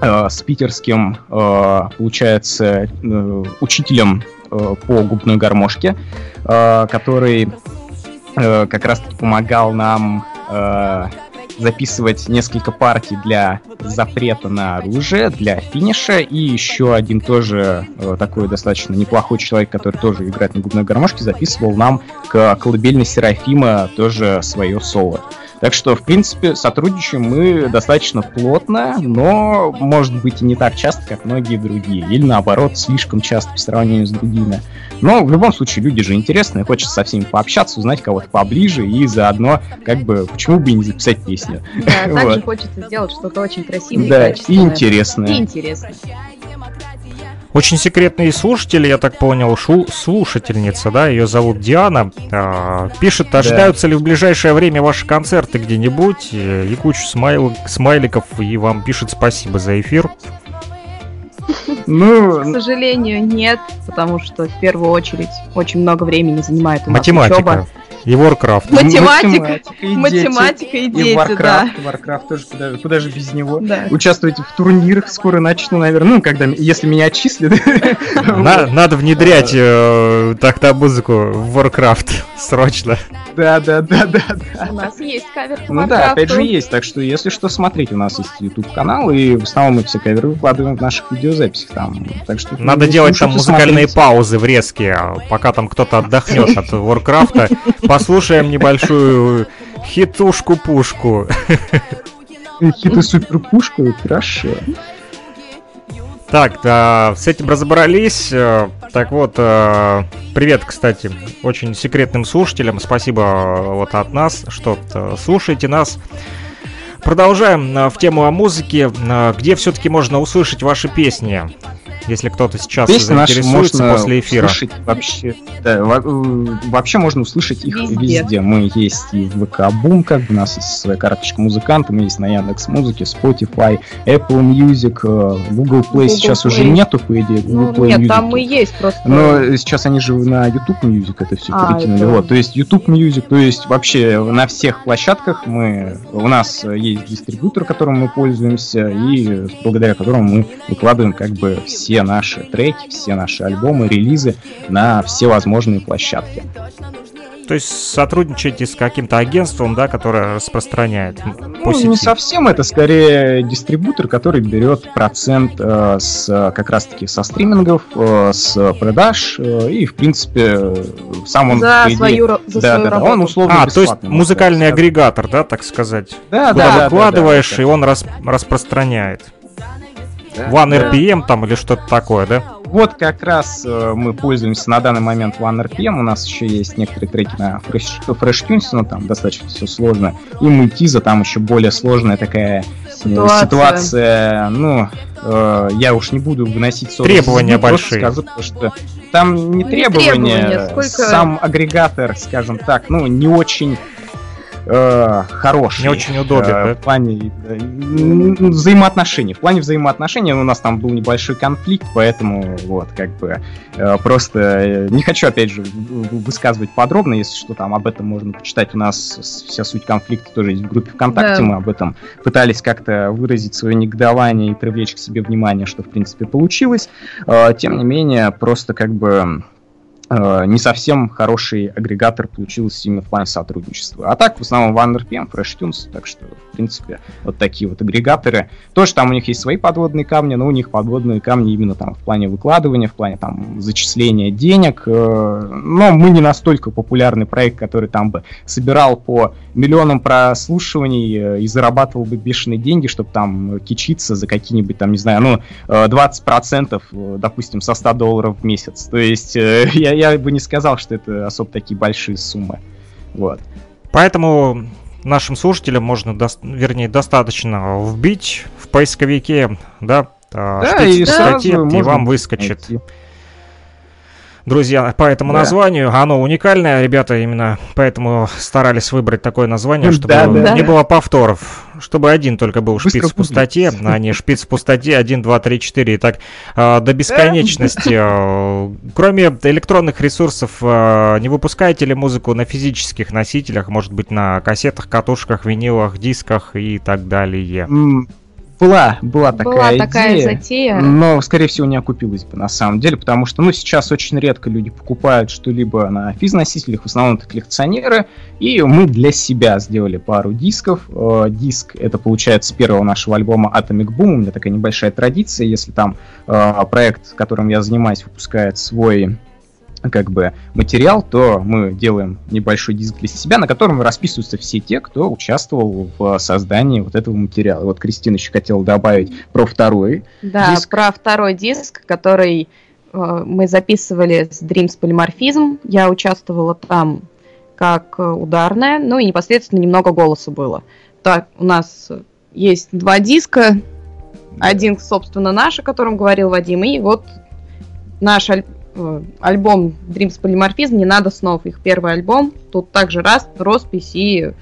с питерским, э, получается, э, учителем э, по губной гармошке, э, который э, как раз-таки помогал нам э, записывать несколько партий для запрета на оружие, для финиша, и еще один тоже э, такой достаточно неплохой человек, который тоже играет на губной гармошке, записывал нам к колыбельной Серафима тоже свое соло. Так что, в принципе, сотрудничаем мы достаточно плотно, но, может быть, и не так часто, как многие другие. Или, наоборот, слишком часто по сравнению с другими. Но, в любом случае, люди же интересные, хочется со всеми пообщаться, узнать кого-то поближе, и заодно, как бы, почему бы и не записать песню. Да, (laughs) также Вот. хочется сделать что-то очень красивое Да, и и качественное. интересное. И интересное. Очень секретный слушатель, я так понял, шу- слушательница, да, ее зовут Диана. А, пишет, ожидаются ли в ближайшее время ваши концерты где-нибудь? Э, И кучу смайл- смайликов, и вам пишет спасибо за эфир. К Ну, сожалению, нет, потому что в первую очередь очень много времени занимает у нас Математика учеба. и Warcraft. Математика, и математика и дети, дети, и да. Warcraft, Warcraft тоже, куда, же- куда же без него. Да. Участвовать в турнирах скоро начну, наверное, ну, когда, если меня отчислят. (laughs) На- надо внедрять э, тогда музыку в Warcraft (laughs) срочно. Да, да, да, да, да. У нас есть кавер по Ну да, опять же есть, так что если что, смотрите, у нас есть YouTube канал, и в основном мы все каверы выкладываем в наших видеозаписях там. Так что Надо ну, делать там музыкальные смотрите. паузы врезки, а пока там кто-то отдохнет от Warcraft. Послушаем небольшую хитушку-пушку. Хиты супер пушку, хорошо. Так, да, с этим разобрались. Э, Так вот, э, привет, кстати, очень секретным слушателям. Спасибо э, вот от нас, что слушаете нас. Продолжаем э, в тему о музыке. Э, Где все-таки можно услышать ваши песни? Если кто-то сейчас Песни заинтересуется можно после эфира. услышать вообще, да, э, вообще можно услышать их Везде. везде. Мы есть и в ВК Бум, как бы у нас есть своя карточка музыканта, мы есть на Яндекс Музыке, Spotify, Apple Music, э, Google Play Google сейчас уже Play. нету, по идее, Google Ну, Play нет, Music. там мы есть просто. Но сейчас они же на YouTube Music это все А, перекинули. это- Вот, то есть YouTube Music, то есть вообще на всех площадках мы у нас есть дистрибьютор, которым мы пользуемся, и благодаря которому мы выкладываем как бы все наши треки, все наши альбомы, релизы на все возможные площадки. То есть сотрудничаете с каким-то агентством, да, которое распространяет по Ну, сети. не совсем, это скорее дистрибьютор, который берет процент э, с э, как раз-таки со стримингов, э, с продаж, э, и в принципе сам он за идее, свою, за да, свою да, да, работу. он условно А, то есть музыкальный сказать. агрегатор, да, так сказать. Да, Куда да, да, выкладываешь, да, да, и он рас- распространяет. Да. One Да. RPM там или что-то такое, да? вот как раз э, мы пользуемся на данный момент OneRPM. У нас еще есть некоторые треки на Fresh, FreshTunes, но там достаточно все сложно. И мультиза там еще более сложная такая э, Ситуация. ситуация. Ну, э, я уж не буду выносить ссоры Требования большие. Скажу, потому что там не Ну, не требования, требования, сколько- сам агрегатор, скажем так, ну, не очень э, хороший. Не очень удобен, э, да? В плане э, взаимоотношений. В плане взаимоотношений у нас там был небольшой конфликт, поэтому вот, как бы, э, просто э, не хочу, опять же, высказывать подробно, если что, там об этом можно почитать. У нас вся суть конфликта тоже есть в группе ВКонтакте, Да. мы об этом пытались как-то выразить свое негодование и привлечь к себе внимание, что, в принципе, получилось. Э, Тем не менее, просто как бы не совсем хороший агрегатор получился именно в плане сотрудничества. А так, в основном, OneRPM, FreshTunes, так что, в принципе, вот такие вот агрегаторы. Тоже там у них есть свои подводные камни, но у них подводные камни именно там в плане выкладывания, в плане там зачисления денег. э, Но мы не настолько популярный проект, который там бы собирал по миллионам прослушиваний э, и зарабатывал бы бешеные деньги, чтобы там кичиться за какие-нибудь там, не знаю, ну, э, 20%, э, допустим, со 100 долларов в месяц. То есть э, (laughs) я, я бы не сказал, что это особо такие большие суммы. Вот. Поэтому нашим слушателям можно, дос- вернее, достаточно вбить в поисковике, да, а, Да, шпиц и сразу и вам выскочит. найти. Друзья, по этому Да. названию, оно уникальное, ребята именно поэтому старались выбрать такое название, чтобы Да, да. не было повторов, чтобы один только был Быстро шпиц в пустоте, а не шпиц в пустоте 1, 2, 3, 4 и так а, до бесконечности. А, Кроме электронных ресурсов, а, не выпускаете ли музыку на физических носителях, может быть на кассетах, катушках, винилах, дисках и так далее? Была, была такая Была идея. такая затея. Но, скорее всего, не окупилась бы на самом деле, потому что, ну, сейчас очень редко люди покупают что-либо на физносителях, в основном это коллекционеры, и мы для себя сделали пару дисков. Э, Диск, это получается с первого нашего альбома Atomic Boom, у меня такая небольшая традиция, если там э, проект, которым я занимаюсь, выпускает свой как бы материал, то мы делаем небольшой диск для себя, на котором расписываются все те, кто участвовал в создании вот этого материала. Вот Кристина еще хотела добавить про второй Да, Диск. про второй диск, который э, мы записывали с Dreams Polymorphism. Я участвовала там как э, ударная, ну и непосредственно немного голоса было. Так, у нас есть два диска. Один, собственно, наш, о котором говорил Вадим, и вот наш аль- э, альбом Dreams Polymorphism, не надо снов, их первый альбом. Тут также раз, роспись и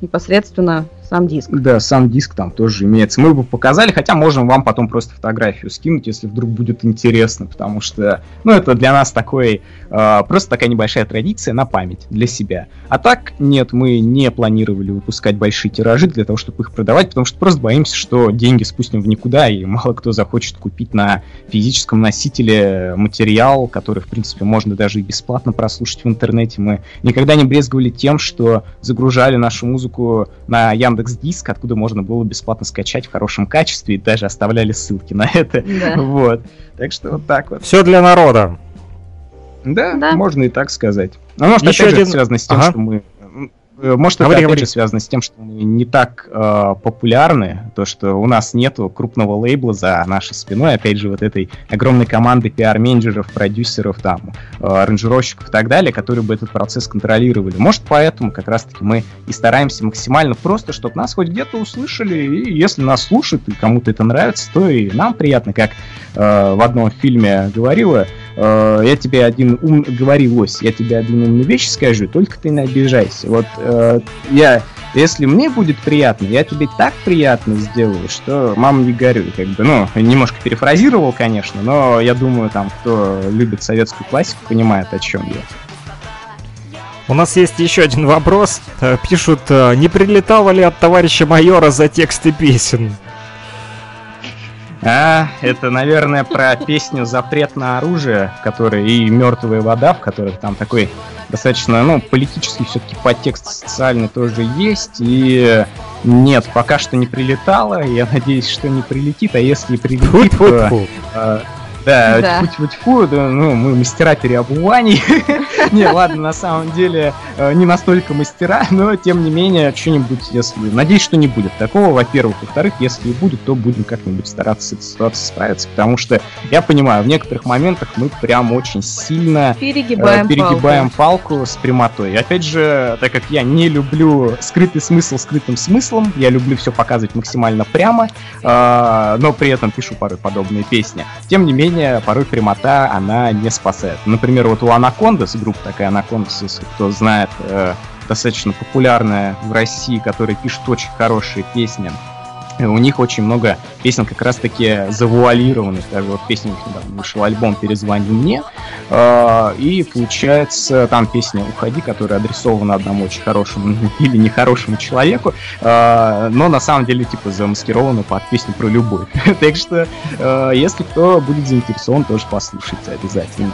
непосредственно сам диск. Да, сам диск там тоже имеется. Мы бы показали, хотя можем вам потом просто фотографию скинуть, если вдруг будет интересно, потому что, ну, это для нас такой, э, просто такая небольшая традиция на память для себя. А так, нет, мы не планировали выпускать большие тиражи для того, чтобы их продавать, потому что просто боимся, что деньги спустим в никуда, и мало кто захочет купить на физическом носителе материал, который, в принципе, можно даже и бесплатно прослушать в интернете. Мы никогда не брезговали тем, что загружали нашу музыку на Яндекс Диск, откуда можно было бесплатно скачать в хорошем качестве и даже оставляли ссылки на это. Да. Вот. Так что вот так вот. Все для народа. Да, Да. можно и так сказать. Но может, Еще опять же, один- это связано с тем, Ага. что мы... э, Может, Говори, это говори. же связано с тем, что мы не так э, популярны, то, что у нас нету крупного лейбла за нашей спиной, опять же, вот этой огромной команды пиар-менеджеров, продюсеров, там, э, аранжировщиков и так далее, которые бы этот процесс контролировали. Может, поэтому как раз-таки мы и стараемся максимально просто, чтобы нас хоть где-то услышали, и если нас слушают, и кому-то это нравится, то и нам приятно, как э, в одном фильме говорила, э, я тебе один ум... говорилось, я тебе один умную вещь скажу, только ты не обижайся. Вот э, я, если мне будет приятно, я тебе так приятно сделаю, что мама не горюй, как бы, ну, немножко перефразировал, конечно, но я думаю, там, кто любит советскую классику, понимает, о чем я. У нас есть еще один вопрос. Э, Пишут, э, не прилетало ли от товарища майора за тексты песен? А, это, наверное, про песню «Запрет на оружие», в которой и «Мертвая вода», в которых там такой достаточно, ну, политический все-таки подтекст социальный тоже есть. И нет, пока что не прилетало. Я надеюсь, что не прилетит. А если прилетит, то Да, Да. тьфу-тьфу-тьфу, да, ну, мы мастера переобуваний. (laughs) Не, ладно, на самом деле, э, не настолько мастера, но, тем не менее, что-нибудь, если... Надеюсь, что не будет такого, во-первых. Во-вторых, если и будет, то будем как-нибудь стараться с этой ситуацией справиться, потому что, я понимаю, в некоторых моментах мы прям очень сильно э, Перегибаем, перегибаем палку. с прямотой. И опять же, так как я не люблю скрытый смысл скрытым смыслом, я люблю все показывать максимально прямо, э, но при этом пишу порой подобные песни. Тем не менее, порой прямота, она не спасает. Например, вот у Анакондас, группа такая Анакондас, если кто знает, э, достаточно популярная в России, которая пишет очень хорошие песни. Э, У них очень много песен как раз-таки завуалированных. Даже вот песня недавно вышел альбом «Перезвони мне». Э, И получается там песня «Уходи», которая адресована одному очень хорошему (laughs) или нехорошему человеку, э, но на самом деле типа замаскирована под песню про любовь. (laughs) Так что, э, если кто будет заинтересован, тоже послушайте обязательно.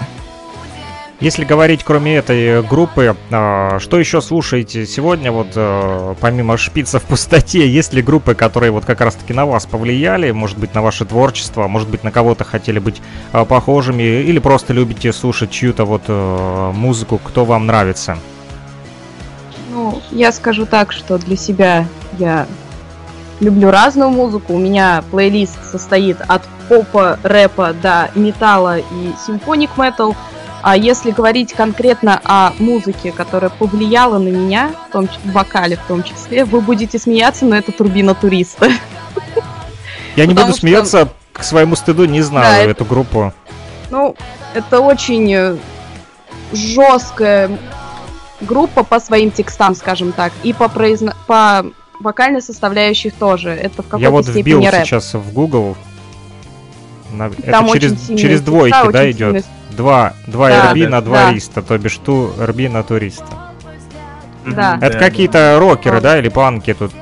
Если говорить кроме этой группы, а, что еще слушаете сегодня, вот а, помимо шпица в пустоте, есть ли группы, которые вот как раз-таки на вас повлияли, может быть, на ваше творчество, может быть, на кого-то хотели быть а, похожими, или просто любите слушать чью-то вот а, музыку, кто вам нравится? Ну, я скажу так, что для себя я люблю разную музыку. У меня плейлист состоит от попа, рэпа до металла и симфоник метал. А если говорить конкретно о музыке, которая повлияла на меня, в том в вокале в том числе, вы будете смеяться, но это турбина туриста. Я не буду смеяться, к своему стыду не знаю эту группу. Ну, это очень э, жесткая группа по своим текстам, скажем так, и по, произно- по вокальной составляющей тоже. Это в какой-то Я вот вбил рэп. сейчас в Google. На- Там Это через, через текста, двойки, да, идет? Два, два Да, RB да, на два да. риста, то бишь ту RB на туриста. Да. Это какие-то рокеры, да, или панки тут?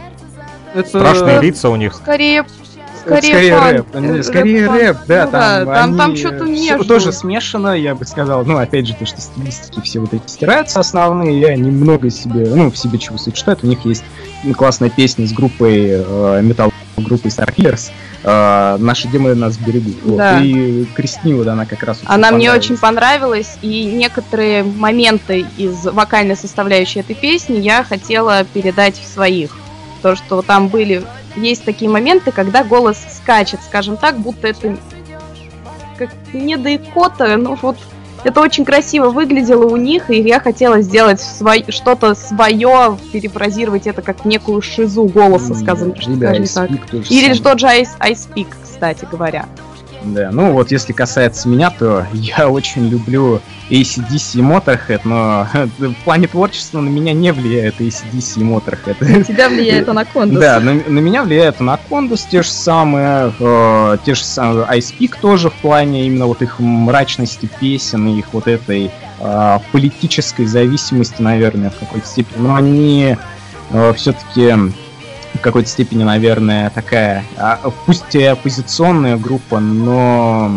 Это- Страшные лица у них. Скорее, скорее, скорее панк, рэп, э, не, скорее рэп-панк. рэп, да, Ну там, там, там они, что-то э, всё между. тоже смешано, я бы сказал, ну, опять же, то, что стилистики все вот эти стираются основные, я немного себе, ну, в себе чего сочетают, у них есть классная песня с группой, э, металл группой Star Killers, э, «Наши демоны нас берегут», вот, Да. и Кристине вот она как раз Она мне очень понравилась, и некоторые моменты из вокальной составляющей этой песни я хотела передать в своих. То, что там были... Есть такие моменты, когда голос скачет, скажем так, будто это как не до икота, ну вот это очень красиво выглядело у них, и я хотела сделать свой, что-то свое, перефразировать это как некую шизу голоса, скажем, Или скажем так. Или тот же Ice Peak, кстати говоря. Да, ну вот если касается меня, то (laughs) я очень люблю ACDC и Motorhead, но (laughs) в плане творчества на меня не влияет ACDC и Motorhead. Тебя влияет (laughs) Анакондас. Да, на, на меня влияет Анакондас те же самые, э, те же самые Ice Peak тоже в плане именно вот их мрачности песен и их вот этой э, политической зависимости, наверное, в какой-то степени. Но они все-таки в какой-то степени, наверное, такая, а, пусть и оппозиционная группа, но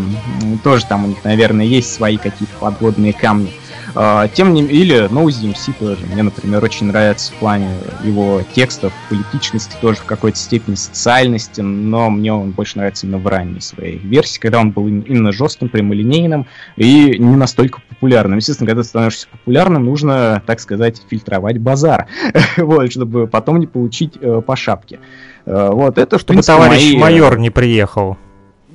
тоже там у них, наверное, есть свои какие-то подводные камни. А, Тем не или No ZMC тоже. Мне, например, очень нравится в плане его текстов, политичности, тоже в какой-то степени социальности, но мне он больше нравится именно в ранней своей версии, когда он был им- именно жестким, прямолинейным и не настолько популярным. Естественно, когда ты становишься популярным, нужно, так сказать, фильтровать базар, (laughs) вот, чтобы потом не получить э, по шапке. Э, Вот, это, Чтобы товарищ мои, майор не приехал.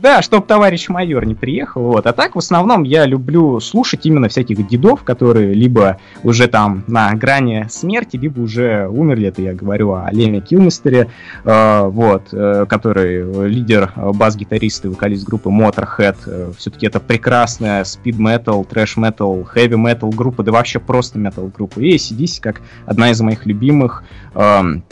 Да, чтоб товарищ майор не приехал, вот. А так, в основном, я люблю слушать именно всяких дедов, которые либо уже там на грани смерти, либо уже умерли, это я говорю о Леме Килмистере, э, вот, э, который э, лидер, э, бас-гитарист и вокалист группы Motorhead. все-таки это прекрасная спид-метал, трэш-метал, хэви-метал группа, да вообще просто метал-группа. И ACDC как одна из моих любимых эм,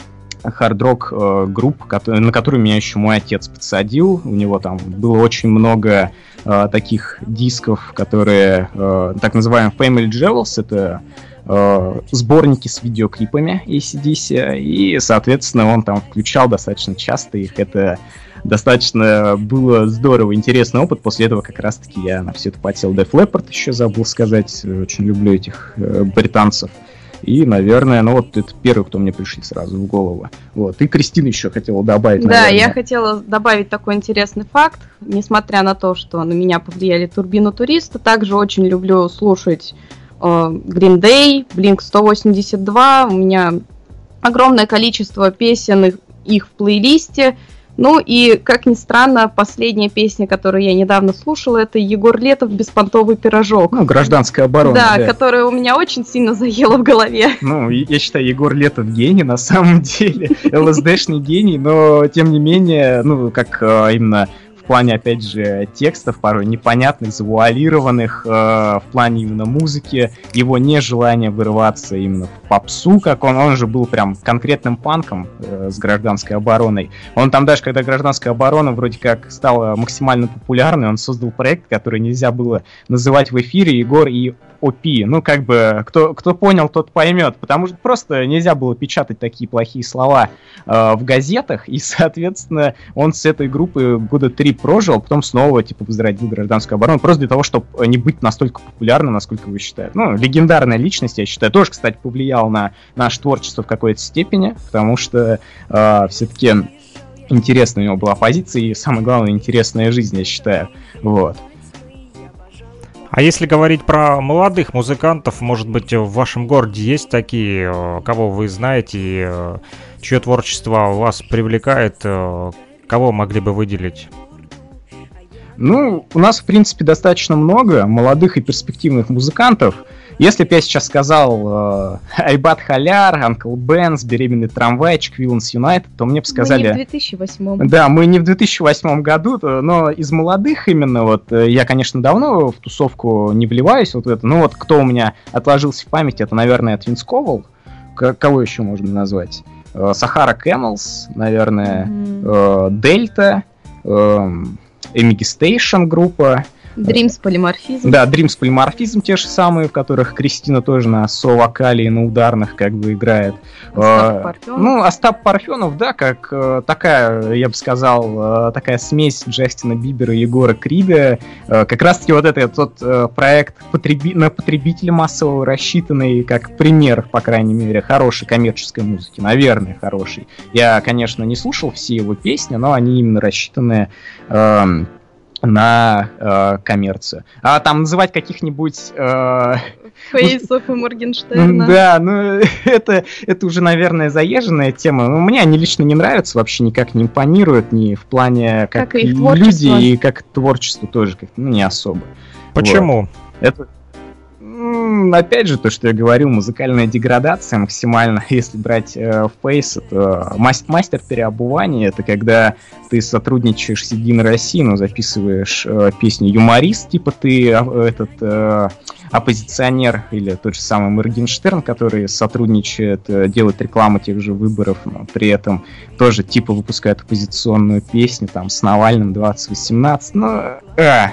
хард-рок э, групп, кото- на которую меня еще мой отец подсадил. У него там было очень много э, таких дисков, которые э, так называемые Family Jewels, это э, сборники с видеоклипами ACDC, и, соответственно, он там включал достаточно часто их. Это достаточно было здорово, интересный опыт. После этого как раз-таки я на все это потел Def Leppard, еще забыл сказать. Очень люблю этих э, британцев. И, наверное, ну вот это первый, кто мне пришли сразу в голову. Вот. И Кристина еще хотела добавить. Да, наверное. я хотела добавить такой интересный факт. Несмотря на то, что на меня повлияли турбину туриста, также очень люблю слушать э, Green Day, Blink 182. У меня огромное количество песен их, их в плейлисте. Ну и, как ни странно, последняя песня, которую я недавно слушала, это Егор Летов «Беспонтовый пирожок». Ну, гражданская оборона. да, которая у меня очень сильно заела в голове. Ну, я считаю, Егор Летов гений на самом (laughs) деле. ЛСДшный гений, но тем не менее, ну, как э, именно плане, опять же, текстов, порой непонятных, завуалированных, э, в плане именно музыки, его нежелание вырываться именно в попсу, как он, он же был прям конкретным панком э, с гражданской обороной. Он там даже, когда гражданская оборона вроде как стала максимально популярной, он создал проект, который нельзя было называть в эфире Егор и ОП. Ну, как бы, кто, кто понял, тот поймет. Потому что просто нельзя было печатать такие плохие слова э, в газетах. И, (laughs) соответственно, он с этой группы года три прожил, потом снова, типа, возродил гражданскую оборону. Просто для того, чтобы не быть настолько популярным, насколько вы считаете. Ну, легендарная личность, я считаю, тоже, кстати, повлиял на наше творчество в какой-то степени. Потому что э, все-таки интересная у него была позиция и, самое главное, интересная жизнь, я считаю. Вот. А если говорить про молодых музыкантов, может быть, в вашем городе есть такие, э, кого вы знаете, э, чье творчество вас привлекает, э, кого могли бы выделить? Ну, у нас, в принципе, достаточно много молодых и перспективных музыкантов. Если бы я сейчас сказал э, (laughs) Айбат Халяр, Анкл Бенс, Беременный трамвайчик, Вилланс Юнайтед, то мне бы сказали... Мы не в 2008 Да, мы не в 2008 году, но из молодых именно, вот, э, я, конечно, давно в тусовку не вливаюсь, вот это, ну вот, кто у меня отложился в памяти, это, наверное, Твинс Ковал, К- кого еще можно назвать? Э, Сахара Кэмелс, наверное, Дельта, эм, Эмиги Стейшн группа, Dreams полиморфизм. да, Dreams полиморфизм те же самые, в которых Кристина тоже на со-вокале и на ударных как бы играет. Остап Э, Парфенов. Ну, Остап Парфенов, да, как э, такая, я бы сказал, э, такая смесь Джастина Бибера и Егора Крида. Как раз-таки вот это тот проект потреби- на потребителя массового рассчитанный, как пример, по крайней мере, хорошей коммерческой музыки. Наверное, хороший. Я, конечно, не слушал все его песни, но они именно рассчитаны эм, на э, коммерцию. А там называть каких-нибудь э, Фейсов и Моргенштерна. да, ну (laughs) это, это уже, наверное, заезженная тема. Но мне они лично не нравятся, вообще никак не импонируют, ни в плане как, Как и их люди, и как творчество тоже как ну, не особо. Почему? Это, м, опять же, то, что я говорил, музыкальная деградация максимально. (laughs) Если брать э, Face, это мас- мастер переобувания. Это когда ты сотрудничаешь с Единой Россией, но записываешь э, песни юморист, типа ты а, этот э, оппозиционер или тот же самый Моргенштерн, который сотрудничает, э, делает рекламу тех же выборов, но при этом тоже типа выпускает оппозиционную песню там с Навальным 2018. Ну, а,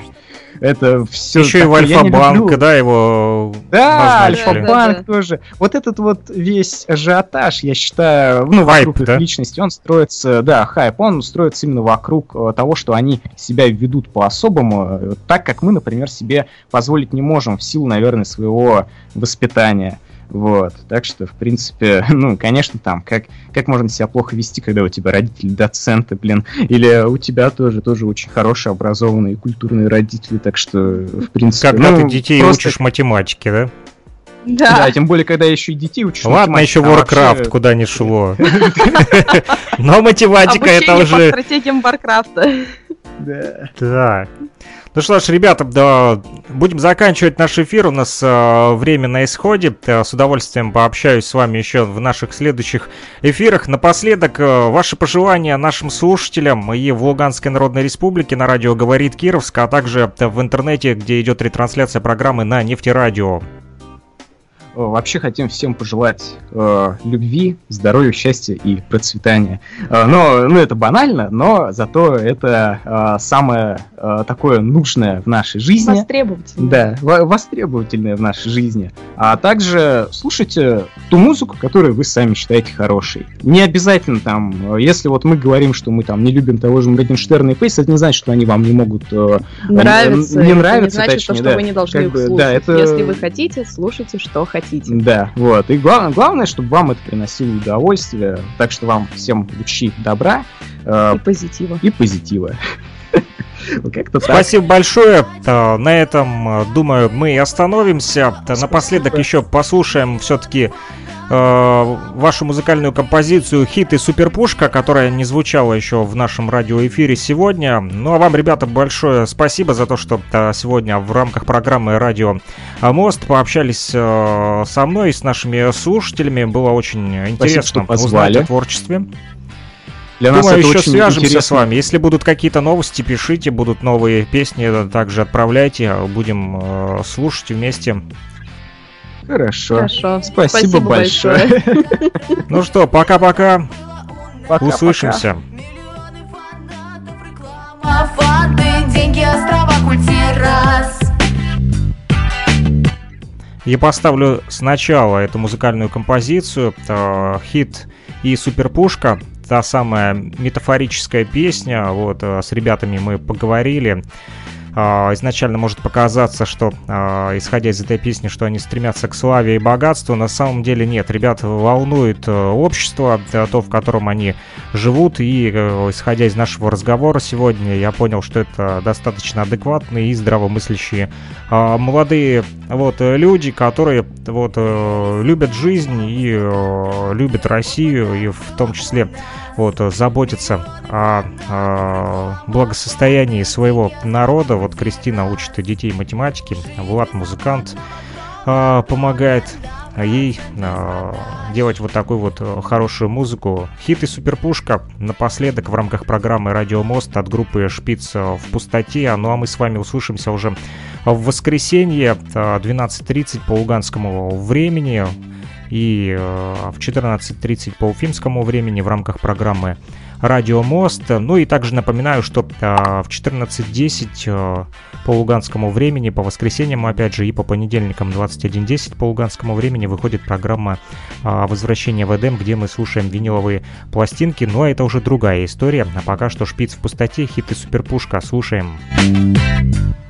это все. Еще и в Альфа-банк, да, его Да. Альфа-банк Да, да. тоже. Вот этот вот весь ажиотаж, я считаю, ну, Хайп, вокруг их да? личности, он строится, да, хайп, он строится именно вокруг э, того, что они себя ведут по-особому, э, так, как мы, например, себе позволить не можем в силу, наверное, своего воспитания. Вот, так что, в принципе, (laughs) ну, конечно, там, как, как можно себя плохо вести, когда у тебя родители доценты, блин, или у тебя тоже, тоже очень хорошие, образованные, культурные родители, так что, в принципе... Когда ну, ты детей просто- учишь математике, да? да, Да. тем более, когда еще и детей учишь. Ладно, еще математике, а Warcraft вообще- куда не шло. (laughs) Но математика это по уже... стратегиям Варкрафта. Да. Да. Ну что ж, ребята, да, будем заканчивать наш эфир. У нас э, время на исходе. Э, с удовольствием пообщаюсь с вами еще в наших следующих эфирах. Напоследок, э, ваши пожелания нашим слушателям и в Луганской Народной Республике на радио «Говорит Кировск», а также э, в интернете, где идет ретрансляция программы на нефтерадио. Э, Вообще хотим всем пожелать э, любви, здоровья, счастья и процветания. Э, но, ну, это банально, но зато это э, самое э, такое нужное в нашей жизни. Востребовательно. Да, во- востребовательное в нашей жизни. А также слушайте ту музыку, которую вы сами считаете хорошей. Не обязательно там, э, если вот мы говорим, что мы там не любим того же Моргенштерна и Фейс, это не значит, что они вам не могут э, Нравится. Не это нравится, не значит, точнее, то, что да. вы не должны Как их слушать. да, это- Если вы хотите, слушайте, что хотите. Хотите. Да, вот. И главное, главное, чтобы вам это приносило удовольствие. Так что вам всем лучи добра э, И позитива. и позитива. (laughs) Как-то так. Спасибо большое. Э, На этом, э, думаю, мы и остановимся. Напоследок еще послушаем все-таки вашу музыкальную композицию «Хит и суперпушка», которая не звучала еще в нашем радиоэфире сегодня. Ну а вам, ребята, большое спасибо за то, что э, сегодня в рамках программы «Радио Мост» пообщались э, со мной и с нашими слушателями. Было очень интересно что узнать о творчестве. Для нас Думаю, это еще очень свяжемся интересно. с вами. Если будут какие-то новости, пишите, будут новые песни, э, также отправляйте, будем э, слушать вместе. Хорошо. Хорошо. Спасибо большое. Ну что, пока-пока, услышимся. Фанты, деньги, острова, культирас. Я поставлю сначала эту музыкальную композицию, э, хит и суперпушка, та самая метафорическая песня, вот, э, с ребятами мы поговорили. А, Изначально может показаться, что, а, исходя из этой песни, что они стремятся к славе и богатству. На самом деле нет. Ребят волнует э, общество, то, в котором они живут. И, э, исходя из нашего разговора сегодня, я понял, что это достаточно адекватные и здравомыслящие а, молодые вот люди, которые вот э, любят жизнь и любят Россию, и в том числе вот э, заботятся о, э, благосостоянии своего народа. Вот Кристина учит детей математике, Влад музыкант э, помогает ей делать вот такую вот хорошую музыку. Хит и суперпушка напоследок в рамках программы «Радио Мост» от группы «Шпиц в пустоте». Ну а мы с вами услышимся уже в воскресенье э, 12.30 по луганскому времени и э, в 14.30 по уфимскому времени в рамках программы «Радио Мост». Ну и также напоминаю, что э, в 14.10 э, по луганскому времени, по воскресеньям, опять же, и по понедельникам 21.10 по луганскому времени выходит программа «Возвращение в Эдем», где мы слушаем виниловые пластинки. Но это уже другая история. А пока что «Шпиц в пустоте», хит и суперпушка. Слушаем. Релиз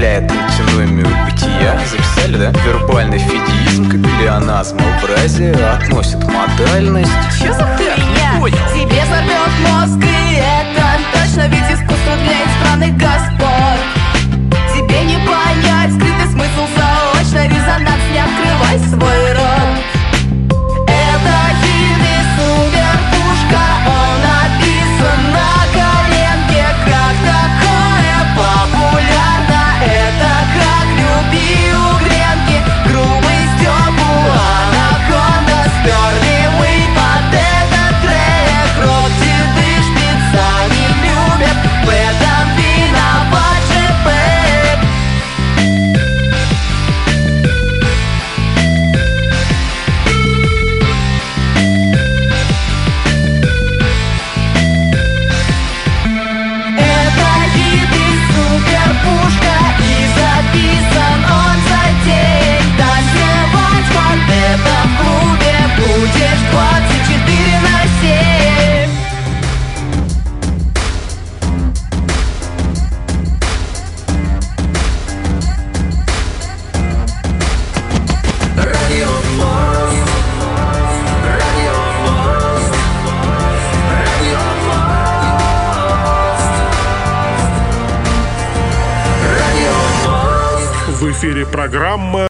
является антиномию бытия. Записали, да? Вербальный фидеизм к плеоназмообразие относит модальность. Чё за хуйня? Тебе взорвет мозг и это точно Ведь искусство для избранных господ